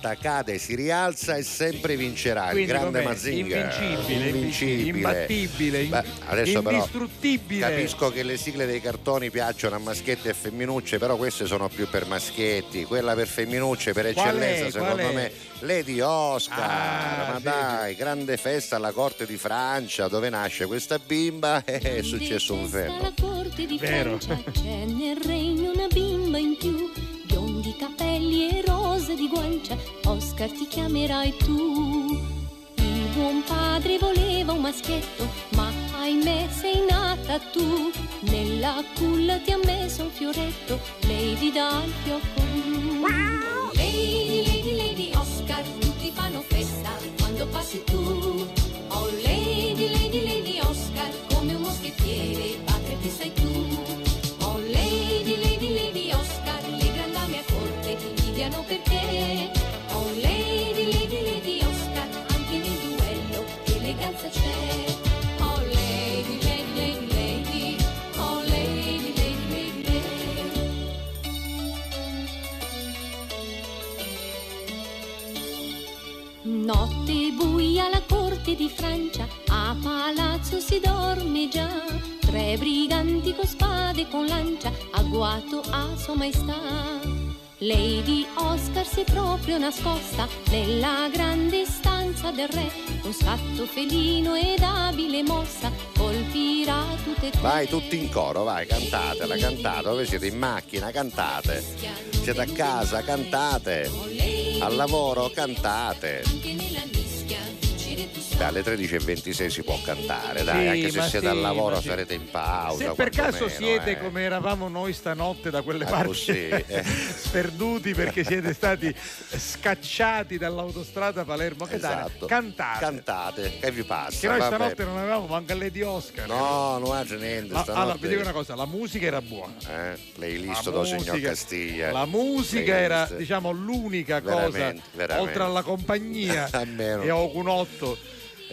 Lotta, cade, si rialza e sempre vincerà. Quindi il grande com'è? Mazinga. Invincibile, Invincibile. imbattibile, Beh, adesso però indistruttibile. Capisco che le sigle dei cartoni piacciono a maschietti e femminucce, però queste sono più per maschietti. Quella per femminucce, per Qual eccellenza, secondo me, Lady Oscar. Ah, Ma sì, dai, grande festa alla corte di Francia, dove nasce questa bimba e è successo un fermo. alla corte di Vero. Francia c'è nel regno una bimba in più, rose di guancia, Oscar ti chiamerai tu. Il buon padre voleva un maschietto, ma ahimè sei nata tu. Nella culla ti ha messo un fioretto, Lady dal fiocco blu. Lady, Lady, Lady Oscar, tutti fanno festa quando passi tu. Buia alla corte di Francia, a palazzo si dorme già. Tre briganti con spade e con lancia, agguato a sua maestà. Lady Oscar si è proprio nascosta nella grande stanza del re, con scatto felino ed abile mossa, colpirà tutte e tre. Vai tutti in coro, vai, cantatela, cantate. Dove siete? In macchina, cantate. Siete a casa, cantate. Al lavoro, cantate. Dalle 13.26 si può cantare, dai, Sì, anche se siete sì, al lavoro sarete in pausa. Se per caso quantomeno, siete eh. come eravamo noi stanotte da quelle Ah, parti così, eh. sperduti perché siete stati scacciati dall'autostrada Palermo-Catania, Esatto. cantate. Cantate, che vi passa? che noi Vabbè. stanotte non avevamo manca Lady Oscar. No, non c'è niente. Ma- stanotte- allora, vi dico una cosa, la musica era buona. Eh, playlist La do signor Castiglia. La musica Playlist. era, diciamo, l'unica cosa, Veramente, veramente. oltre alla compagnia e a Ogunotto,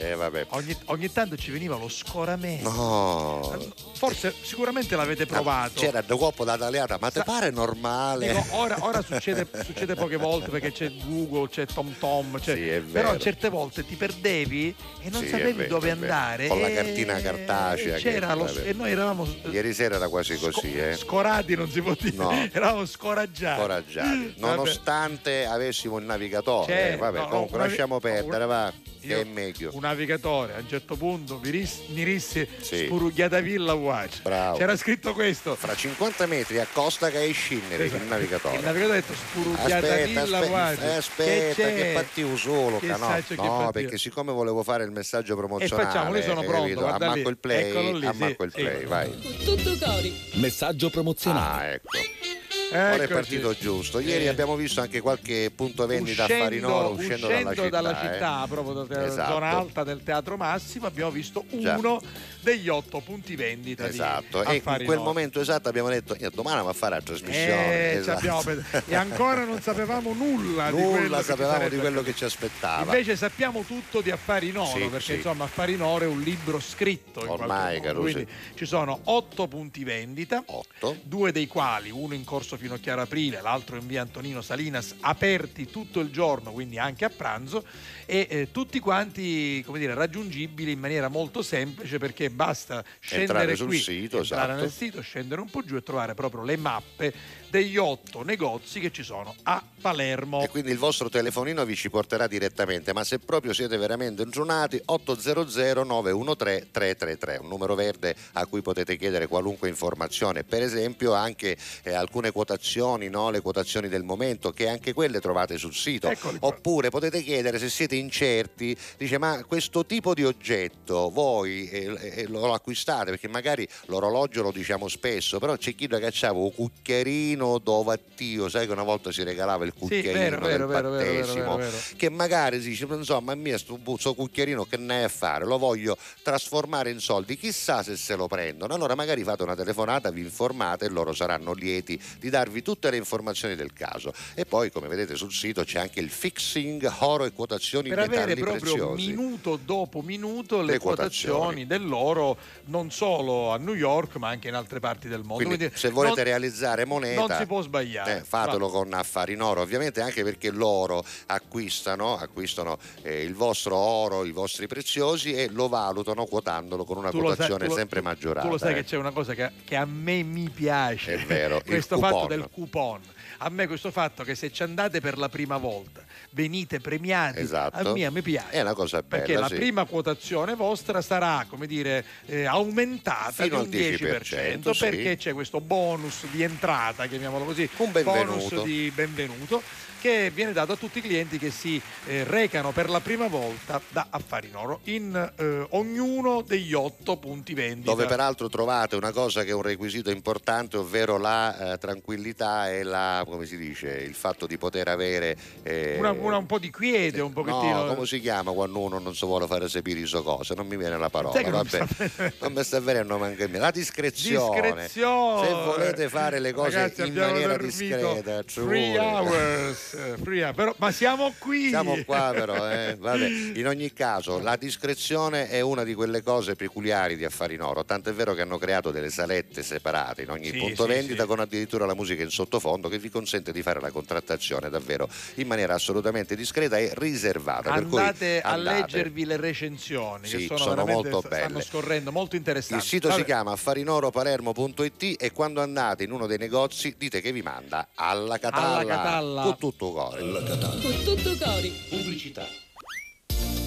Eh, vabbè. ogni, ogni tanto ci veniva lo scoramento. No. Forse, sicuramente l'avete provato. C'era da coppo da ma te pare normale? Dico, ora, ora succede, succede poche volte perché c'è Google, c'è TomTom, c'è- Sì, però certe volte ti perdevi e non Sì, sapevi vero, dove andare. Con la e- cartina cartacea e che- lo- e noi eravamo Ieri sera era quasi così, eh. scorati, non si può dire, No. eravamo scoraggiati. Coraggiati. Vabbè. Nonostante avessimo il navigatore, Certo, eh, vabbè, no, comunque una- lasciamo perdere, va, che è meglio. Un navigatore, a un certo punto mi, ris- mi risse Sì. spurughiata villa watch. Bravo. C'era scritto questo. Fra 50 metri a costa che è scendere Esatto. il navigatore. Il navigatore ha detto spurughiata Aspetta, villa aspetta, watch. eh, aspetta, che, c'è? pattivo solo, Che no, che no perché siccome volevo fare il messaggio E promozionale, facciamo, io sono pronto, ammacco il play, Eccolo lì, ammacco sì. il play, Ecco. vai. Tutto cori. Messaggio promozionale. Ah, ecco. Ora è Eccoci. partito giusto. Ieri Eh. abbiamo visto anche qualche punto vendita a Farinoro uscendo, uscendo dalla dalla città. città, eh. proprio dalla Esatto. zona alta del Teatro Massimo, abbiamo visto Già. uno degli otto punti vendita di Esatto, e in quel momento esatto abbiamo detto "Io domani andiamo a fare la trasmissione. Eh, Esatto. e ancora non sapevamo nulla, di quello Nulla che ci sapevamo di quello che ci aspettava. Invece sappiamo tutto di Affari in Oro, Sì, perché sì. insomma Affari in Oro è un libro scritto. Ormai. Caruso. Quindi ci sono otto punti vendita, Otto. due dei quali, uno in corso fino a chiaro aprile, l'altro in via Antonino Salinas, aperti tutto il giorno, quindi anche a pranzo, e eh, tutti quanti come dire, raggiungibili in maniera molto semplice perché basta scendere Entrare sul qui, sito, entrare esatto. nel sito, scendere un po' giù e trovare proprio le mappe degli otto negozi che ci sono a Palermo. E quindi il vostro telefonino vi ci porterà direttamente, ma se proprio siete veramente ingiunati 800 913 333, un numero verde a cui potete chiedere qualunque informazione, per esempio anche eh, alcune quotazioni, no? le quotazioni del momento, che anche quelle trovate sul sito. Oppure potete chiedere se siete incerti, dice ma questo tipo di oggetto voi eh, eh, lo acquistate perché magari l'orologio lo diciamo spesso, però c'è chi da cacciava un cucchiarino dovattio, sai che una volta si regalava il cucchiarino vero, del vero, vero, che magari si dice insomma mia sto, sto cucchiarino che ne è a fare, lo voglio trasformare in soldi, chissà se se lo prendono, allora magari fate una telefonata, vi informate e loro saranno lieti di darvi tutte le informazioni del caso e poi come vedete sul sito c'è anche il fixing oro e quotazioni per avere proprio preziosi. minuto dopo minuto le, Le quotazioni. quotazioni. dell'oro non solo a New York ma anche in altre parti del mondo. Quindi, Quindi se volete non- realizzare moneta non si può sbagliare. eh, fatelo con affari in oro ovviamente anche perché loro acquistano, acquistano eh, il vostro oro i vostri preziosi e lo valutano quotandolo con una Tu lo sai- quotazione tu lo- sempre maggiorata Tu lo sai eh. che c'è una cosa che, che a me mi piace. È vero, questo fatto del coupon. A me questo fatto che se ci andate per la prima volta venite premiati, Esatto. a me mi piace. È una cosa bella, Perché la sì. prima quotazione vostra sarà, come dire, eh, aumentata Fino di un al 10%, sì. perché c'è questo bonus di entrata, chiamiamolo così, Un benvenuto. bonus di benvenuto che viene dato a tutti i clienti che si eh, recano per la prima volta da Affari in Oro in eh, ognuno degli otto punti vendita. dove peraltro trovate una cosa che è un requisito importante, ovvero la eh, tranquillità e la, come si dice, il fatto di poter avere... eh, una, una- un po' di quiete, un pochettino. No, come si chiama quando uno non si vuole fare sapere so cose? Non mi viene la parola. Sai che non mi vabbè. non mi sta venendo manco me. La discrezione. Discrezione. Se volete fare le cose Ragazzi, in maniera discreta, vuole. hours, eh, hour. Però, ma siamo qui. Siamo qua però, eh. Vabbè, in ogni caso la discrezione è una di quelle cose peculiari di Affari in Oro, tanto è vero che hanno creato delle salette separate in ogni Sì, punto sì, vendita sì. con addirittura la musica in sottofondo che vi consente di fare la contrattazione davvero in maniera assolutamente discreta e riservata. per cui Andate a andate. leggervi le recensioni che sono, sono molto stanno belle. scorrendo molto interessanti. Il sito Vabbè. si chiama affarinoropalermo.it e quando andate in uno dei negozi dite che vi manda alla Catalla, Alla Catalla. con tutto Con tutto cori. Pubblicità.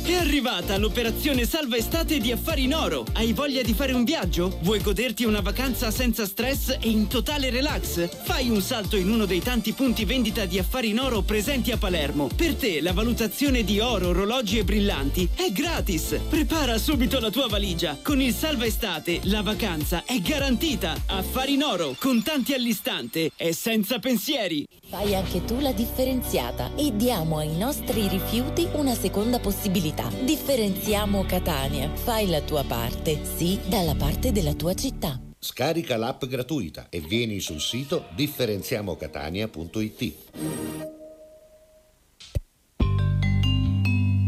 È arrivata l'operazione Salva Estate di Affari in Oro. Hai voglia di fare un viaggio? Vuoi goderti una vacanza senza stress e in totale relax? Fai un salto in uno dei tanti punti vendita di Affari in Oro presenti a Palermo. Per te la valutazione di oro, orologi e brillanti è gratis. Prepara subito la tua valigia. Con il Salva Estate la vacanza è garantita. Affari in Oro, contanti all'istante e senza pensieri. Fai anche tu la differenziata e diamo ai nostri rifiuti una seconda possibilità. Differenziamo Catania. Fai la tua parte, sì, dalla parte della tua città. Scarica l'app gratuita e vieni sul sito differenziamocatania.it.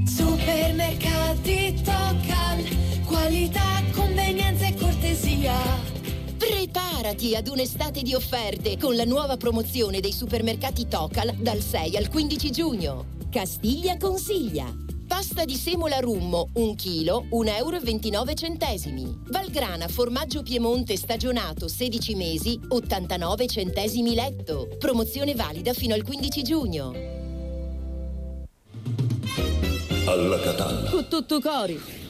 Supermercati Tocal, qualità, convenienza e cortesia. Preparati ad un'estate di offerte con la nuova promozione dei supermercati Tocal dal 6 al 15 giugno. Castiglia consiglia. Pasta di semola rummo, 1 kg, 1,29 euro. Valgrana formaggio Piemonte stagionato 16 mesi, 89 centesimi letto. Promozione valida fino al 15 giugno. Alla Catalla. Con tutto cori.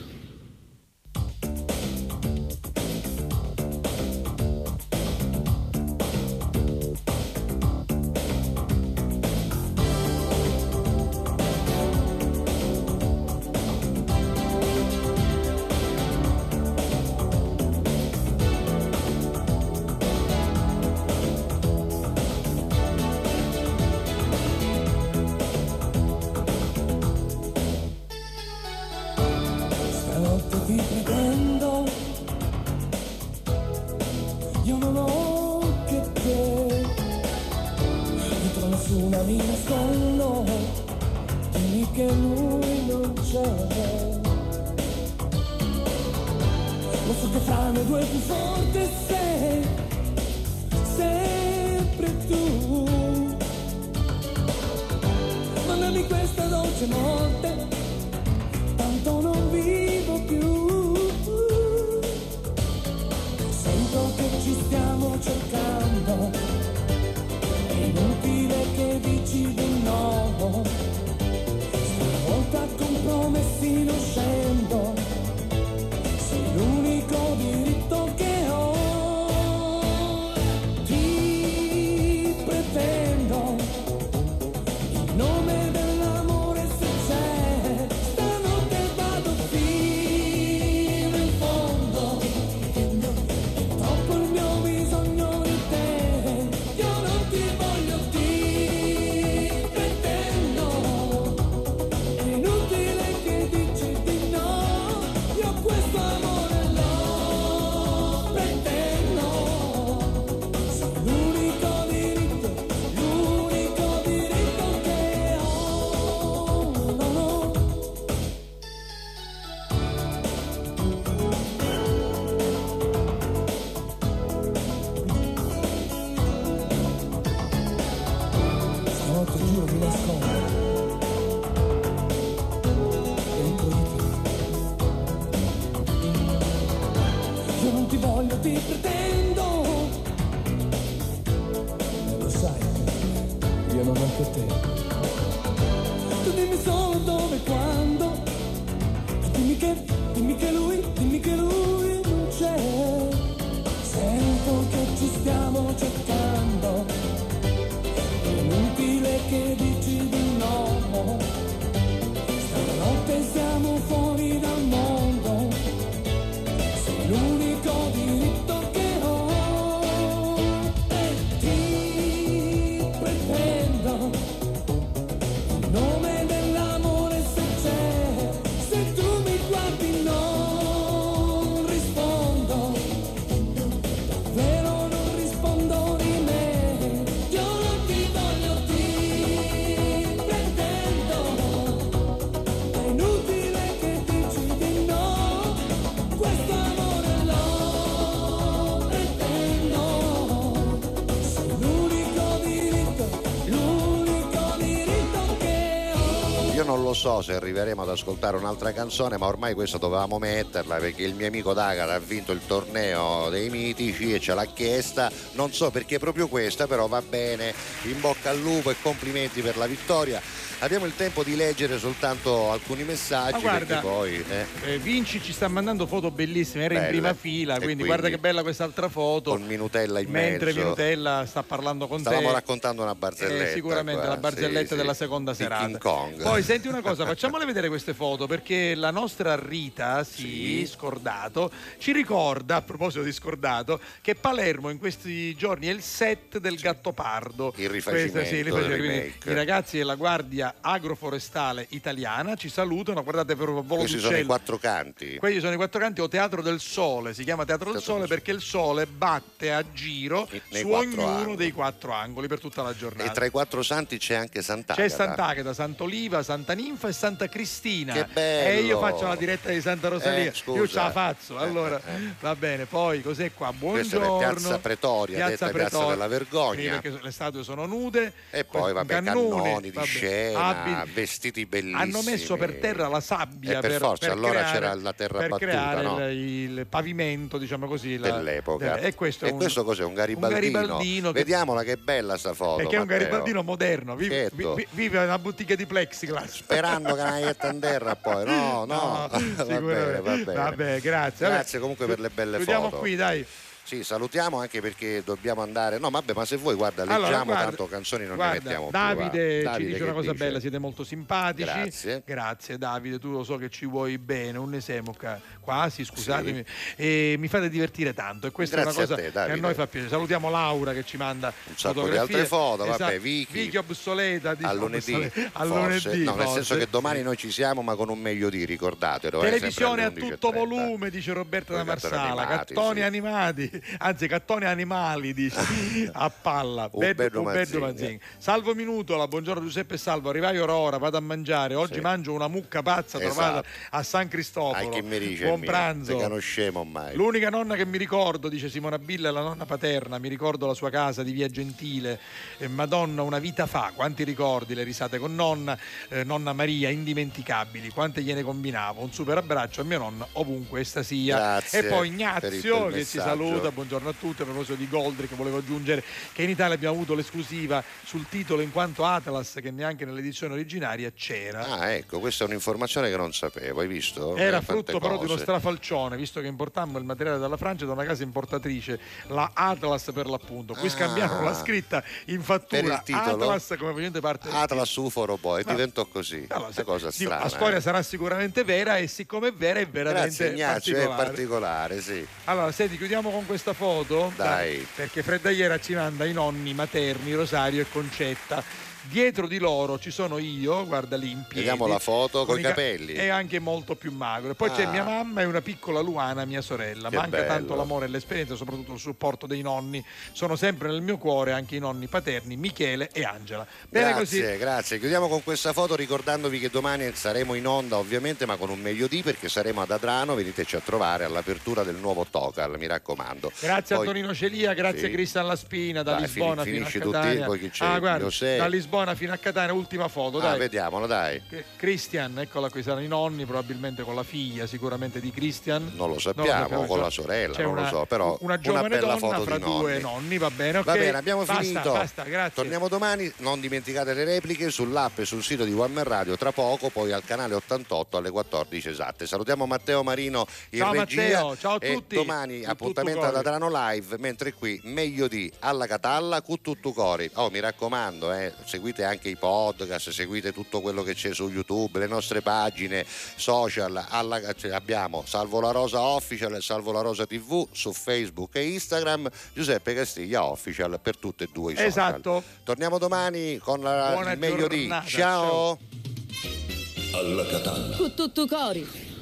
So se arriveremo ad ascoltare un'altra canzone, ma ormai questa dovevamo metterla perché il mio amico Dagar ha vinto il torneo dei mitici e ce l'ha chiesta. Non so perché proprio questa, però va bene. In bocca al lupo e complimenti per la vittoria. Abbiamo il tempo di leggere soltanto alcuni messaggi Ma guarda, poi eh, Eh, Vinci ci sta mandando foto bellissime, era Belle. in prima fila, quindi, quindi guarda che bella quest'altra foto. con Minutella in mentre mezzo. Minutella sta parlando con Stavamo te. raccontando una barzelletta. Eh, sicuramente qua, la barzelletta sì, sì. della seconda Di serata. King Kong. Poi senti una cosa, facciamole vedere queste foto perché la nostra Rita, sì, scordato, ci ricorda a proposito di scordato che Palermo in questi giorni è il set del Gattopardo. Il rifacimento Questa, sì, il rifacimento. Quindi. I ragazzi della Guardia Agroforestale Italiana ci salutano, guardate per un volo Questi sono i quattro canti. Quelli sono i quattro canti o Teatro del Sole, si chiama Teatro del Sole perché il sole batte a giro nei su ognuno angoli. dei quattro angoli per tutta la giornata. E tra i quattro santi c'è anche Sant'Agata. C'è Sant'Agata, Sant'Oliva, Santa Ninfa e Santa Cristina. Che bello! E io faccio la diretta di Santa Rosalia. Eh, io ce la faccio. Eh, Allora, eh, eh. va bene. Poi cos'è qua? Questa è Buongiorno. Piazza Pretoria, detta Piazza della Vergogna. Sì, perché le statue sono nude. E poi, vabbè, cannoni, cannoni di vabbè, scena, abiti. vestiti bellissimi. Hanno messo per terra la sabbia E per forza, allora creare- c'era la terra per battuta, creare no? il, il pavimento, diciamo così, la- dell'epoca. del- E questo, è un, questo cos'è? Un garibaldino? garibaldino che- Vediamola che bella sta foto. perché è un garibaldino moderno, vive, Certo. vi- vive in una bottiglia di plexiglass. Sperando che non aietta in terra poi. No, no. No, va bene, va bene. Vabbè, grazie. Grazie comunque per le belle Chiudiamo foto. qui, dai. Sì, salutiamo anche perché dobbiamo andare. No, vabbè, ma se vuoi, guarda, leggiamo Allora, guarda, tanto canzoni non guarda, ne mettiamo Davide più. va. ci Davide, dice una cosa dice? bella, siete molto simpatici. Grazie. Grazie Davide, tu lo so che ci vuoi bene, un esemoca quasi, scusatemi, e mi fate divertire tanto e questa Grazie è a una cosa te, che a Davide. noi fa piacere. Salutiamo Laura che ci manda Un sacco di altre foto, vabbè, Esatto. Vicky. Vicky obsoleta, a diciamo, lunedì, obsoleta. a lunedì, no, nel senso che domani noi ci siamo, ma con un meglio di, ricordatelo. eh, Televisione a tutto 11.30. volume, dice Roberta da cartoni Marsala. sì. animati, anzi, cattoni animali, dice a palla. Uberto Mazzini. Mazzini. Salvo Minutola, buongiorno Giuseppe Salvo. Arrivai ora ora, vado a mangiare. Oggi Sì. mangio una mucca pazza Esatto. trovata a San Ai Cristoforo. che mi dice Buon mio, pranzo. L'unica nonna che mi ricordo, dice Simona Billa, è la nonna paterna, mi ricordo la sua casa di Via Gentile, Eh, Madonna una vita fa, quanti ricordi, le risate con nonna, eh, nonna Maria, indimenticabili, quante gliene combinavo, un super abbraccio a mia nonna ovunque essa sia. Grazie e poi Ignazio che ci saluta, saluta, buongiorno a tutti. A proposito di Goldrick, volevo aggiungere che in Italia abbiamo avuto l'esclusiva sul titolo in quanto Atlas, che neanche nell'edizione originaria c'era. Ah, ecco, questa è un'informazione che non sapevo, hai visto? Era Eh, frutto però di uno cose. strafalcione, visto che importammo il materiale dalla Francia da una casa importatrice, la Atlas per l'appunto. Qui Ah. scambiarono la scritta in fattura Per il titolo? Atlas come facente parte Atlas UFO Robot, e No. diventò così. Allora, Questa cosa strana. la storia eh. sarà sicuramente vera e siccome è vera è veramente Grazie Ignazio, è particolare. particolare, sì. Allora, senti, chiudiamo con questa foto. Dai. Perché Fredda Iera ci manda i nonni materni, Rosario e Concetta. Dietro di loro ci sono io, guarda lì in piedi. Vediamo la foto con i ca- capelli. E anche molto più magro. Poi c'è Ah. mia mamma e una piccola Luana, mia sorella. Che Manca bello. tanto l'amore e l'esperienza, soprattutto il supporto dei nonni. Sono sempre nel mio cuore anche i nonni paterni, Michele e Angela. Bene Grazie, così. grazie. Chiudiamo con questa foto ricordandovi che domani saremo in onda ovviamente ma con un meglio di perché saremo ad Adrano, veniteci a trovare all'apertura del nuovo Tocal, mi raccomando. Grazie Poi- a Tonino Celia, grazie Sì. a Cristian Laspina da Dai, Lisbona a finisci tutti, poi chi c'è? Ah, guarda, da Lisbona fino a Catania, ultima foto, Ah, dai. vediamolo, dai. Che- Christian, eccola qui, saranno i nonni, probabilmente con la figlia, sicuramente di Christian. Non lo sappiamo, sappiamo, con la sorella, non una, lo so, però una giovane bella foto fra di due nonni. nonni, va bene, ok. Va bene, abbiamo Basta, finito. Basta, grazie. Torniamo domani, non dimenticate le repliche sull'app e sul sito di One Man Radio, tra poco poi al canale 88 alle 14 esatte. Salutiamo Matteo Marino in Ciao, regia Matteo, ciao a e tutti. domani Tutto appuntamento cori. ad Adrano Live, mentre qui meglio di alla Catalla con tutto cori. Oh, mi raccomando, eh, seguite anche i podcast, seguite tutto quello che c'è su YouTube, le nostre pagine social, alla- cioè, abbiamo Salvo la Rosa Official e Salvo la Rosa TV su Facebook e Instagram, Giuseppe Castiglia Official per tutte e due i social. Esatto. Torniamo domani con la- Buona il meglio di. giornata, Ciao. Alla Catalla. Con tutto cori.